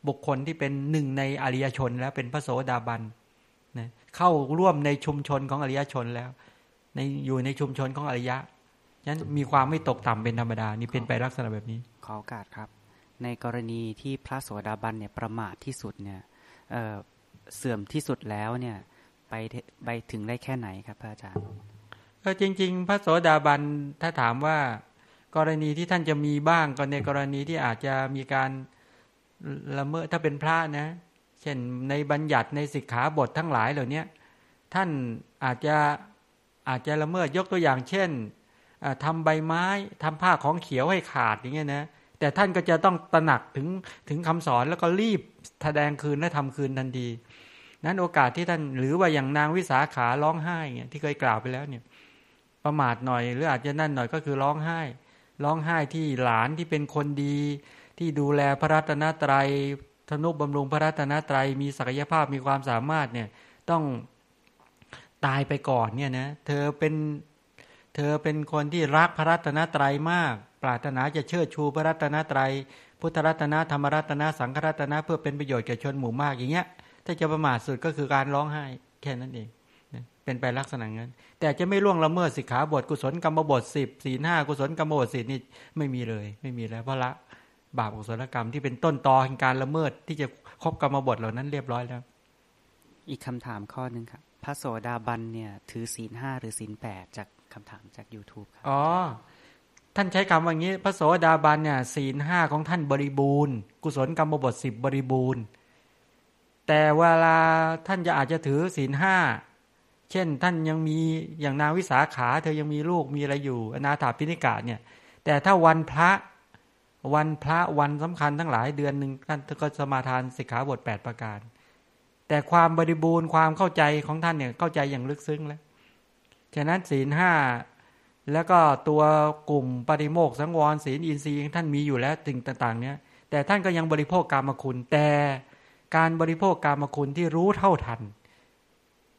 บุคคลที่เป็นหนึ่งในอริยชน แล้วเป็นพระโสดาบันนะเข้าร่วมในชุมชนของอริยชนแล้ว ในอยู่ในชุมชนของอริยะนั้นมีความไม่ตกต่ำเป็นธรรมดา นี่เป็นไปลักษณะแบบนี้ ขอโอกาสครับ ในกรณีที่พระโสดาบันเนี่ยประมาทที่สุดเนี่ยเเสื่อมที่สุดแล้วเนี่ยไปไปถึงได้แค่ไหนครับพระอาจารย์เออจริง ๆ พระโสดาบันถ้าถามว่ากรณีที่ท่านจะมีบ้างก็ในกรณีที่อาจจะมีการละเมิดถ้าเป็นพระนะ เช่นในบัญญัติในสิกขาบททั้งหลายเหล่านี้ท่านอาจจะอาจจะละเมิดยกตัวอย่างเช่นทำใบไม้ทำผ้าของเขียวให้ขาดอย่างเงี้ยนะ แต่ท่านก็จะต้องตระหนักถึงถึงคำสอนแล้วก็รีบแสดงคืนและทำคืนทันทีนั้นโอกาสที่ท่านหรือว่าอย่างนางวิสาขาร้องไห้เงี้ยที่เคยกล่าวไปแล้วเนี่ย ประมาทหน่อยหรืออาจจะนั่นหน่อยก็คือร้องไห้ ร้องไห้ที่หลานที่เป็นคนดี ที่ดูแลพระรัตนตรัยธนุบำรุงพระรัตนตรัยมีศักยภาพมีความสามารถเนี่ยต้องตายไปก่อนเนี่ยนะเธอเป็นเธอเป็นคนที่รักพระรัตนตรัยมาก ปรารถนาจะเชิดชูพระรัตนตรัย พุทธรัตนธรรมรัตนสังฆรัตนเพื่อเป็นประโยชน์แก่ชนหมู่มากอย่างเงี้ย ถ้าจะประมาทสุดก็คือการร้องไห้แค่นั้นเองเป็นไปลักษณะนั้น แต่จะไม่ล่วงละเมิดสิกขาบทกุศลกรรมบทสิบสี่ห้ากุศลกรรมบทสินี่ไม่มีเลย ไม่มีแล้วเพราะละบาปกุศลกรรมที่เป็นต้นตอแห่งการละเมิดที่จะครบกรรมบทเหล่านั้นเรียบร้อยแล้ว อีกคำถามข้อหนึ่งครับพระโสดาบันเนี่ยถือศีลห้าหรือศีลแปดจากคำถามจาก YouTube ครับอ๋อ ท่านใช้คำว่างี้ พระโสดาบันเนี่ยศีลห้าของท่านบริบูรณ์ กุศลกรรมบทสิบบริบูรณ์ แต่เวลาท่านจะอาจจะถือศีลห้าเช่น ท่านยังมีอย่างนางวิสาขา เธอยังมีลูกมีอะไรอยู่ อนาถาพิณิกาเนี่ย แต่ถ้าวันพระวันพระวันสำคัญทั้งหลายเดือนหนึ่งท่านก็สมาทานสิกขาบท 8 ประการ แต่ความบริบูรณ์ความเข้าใจของท่านเนี่ยเข้าใจอย่างลึกซึ้งแล้ว ฉะนั้นศีลห้า แล้วก็ตัวกลุ่มปริโมกสังวรศีลอินทรีย์ท่านมีอยู่แล้วสิ่งต่างๆ เนี่ยแต่ท่านก็ยังบริโภคกรรมคุณ แต่การบริโภคกรรมคุณที่รู้เท่าทัน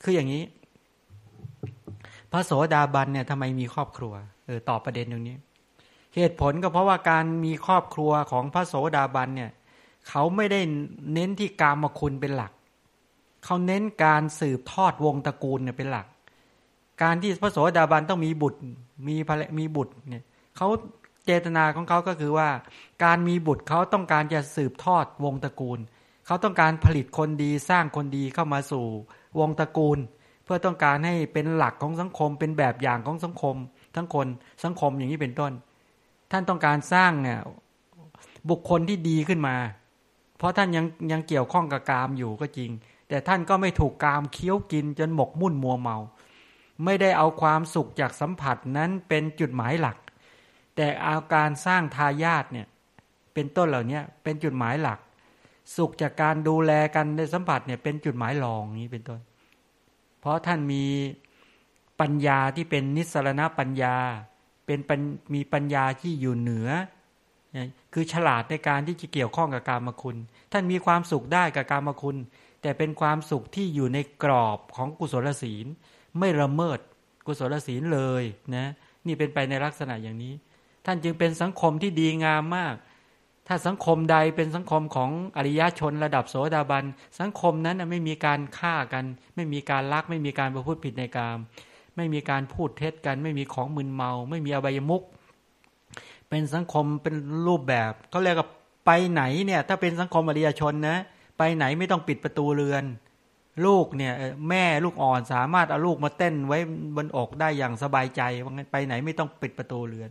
คืออย่างนี้ พระโสดาบันเนี่ยทำไมมีครอบครัวเออตอบประเด็นตรงนี้ เหตุผลก็เพราะว่าการมีครอบครัวของพระโสดาบันเนี่ยเขาไม่ได้เน้นที่กรรมคุณเป็นหลัก เขาเน้นการสืบทอดวงตระกูลเนี่ยเป็นหลัก การที่พระโสดาบันต้องมีบุตร มีภรมีบุตรเนี่ยเขาเจตนาของเขาก็คือว่า การมีบุตรเขาต้องการจะสืบทอดวงตระกูล เขาต้องการผลิตคนดีสร้างคนดีเข้ามาสู่วงตระกูล เพื่อต้องการให้เป็นหลักของสังคมเป็นแบบอย่างของสังคม ทั้งคนสังคมอย่างนี้เป็นต้น ท่านต้องการสร้างเนี่ยบุคคลที่ดีขึ้นมา เพราะท่านยังยังเกี่ยวข้องกับกามอยู่ก็จริง แต่ท่านก็ไม่ถูกกามเคี้ยวกินจนหมกมุ่นมัวเมา ไม่ได้เอาความสุขจากสัมผัสนั้นเป็นจุดหมายหลัก แต่เอาการสร้างทายาทเนี่ยเป็นต้นเหล่านี้เป็นจุดหมายหลัก สุขจากการดูแลกันในสัมผัสเนี่ยเป็นจุดหมายรองนี้เป็นต้น เพราะท่านมีปัญญาที่เป็นนิสรณปัญญา เป็นมีปัญญาที่อยู่เหนือ คือฉลาดในการที่จะเกี่ยวข้องกับการมคุณ ท่านมีความสุขได้กับการมคุณ แต่เป็นความสุขที่อยู่ในกรอบของกุศลศีล ไม่ละเมิดกุศลศีลเลยนะนี่เป็นไปในลักษณะอย่างนี้ ท่านจึงเป็นสังคมที่ดีงามมาก ถ้าสังคมใดเป็นสังคมของอริยชนระดับโสดาบัน สังคมนั้นไม่มีการฆ่ากัน ไม่มีการลัก ไม่มีการประพฤติผิดในกาม ไม่มีการพูดเท็จกัน ไม่มีของมึนเมา ไม่มีอบายมุกเป็นสังคมเป็นรูปแบบเขาเรียกว่าไปไหนเนี่ยถ้าเป็นสังคมอริยชนนะไปไหนไม่ต้องปิดประตูเรือน ลูกเนี่ยแม่ลูกอ่อนสามารถเอาลูกมาเต้นไว้บนอกได้อย่างสบายใจว่างั้นไปไหนไม่ต้องปิดประตูเรือน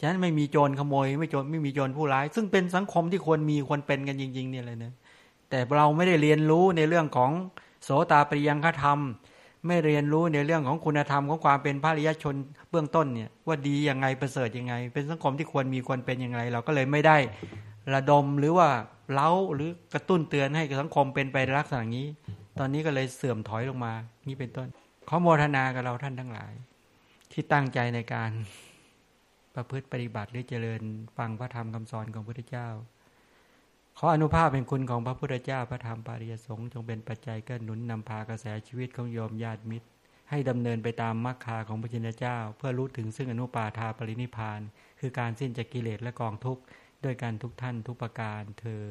ฉะนั้นไม่มีโจรขโมย ไม่โจรไม่มีโจรผู้ร้าย ซึ่งเป็นสังคมที่ควรมีควรเป็นกันจริง ๆ เนี่ยเลยนะแต่เราไม่ได้เรียนรู้ในเรื่องของโสตาปริยังคธรรม ไม่เรียนรู้ในเรื่องของคุณธรรมของความเป็นพระริยชนเบื้องต้นเนี่ยว่าดียังไงประเสริฐยังไง เป็นสังคมที่ควรมีควรเป็นยังไง เราก็เลยไม่ได้ระดมหรือว่าเล้าหรือกระตุ้นเตือนให้สังคมเป็นไปลักษณะนี้ ตอนนี้ก็เลยเสื่อมถอยลงมา นี่เป็นต้นขอโมทนากับเราท่านทั้งหลาย ที่ตั้งใจในการประพฤติปฏิบัติหรือเจริญฟังพระธรรมคำสอนของพระพุทธเจ้า ขออนุภาพเป็นคุณของพระพุทธเจ้าพระธรรมปาริยสงฆ์จงเป็นปัจจัยก็หนุนนำพากระแสชีวิตของโยมญาติมิตร ให้ดำเนินไปตามมรรคาของพระชินเจ้า เพื่อรู้ถึงซึ่งอนุปาทาปรินิพาน คือการสิ้นจากกิเลสและกองทุกข์ด้วยการทุกท่านทุกประการเธอ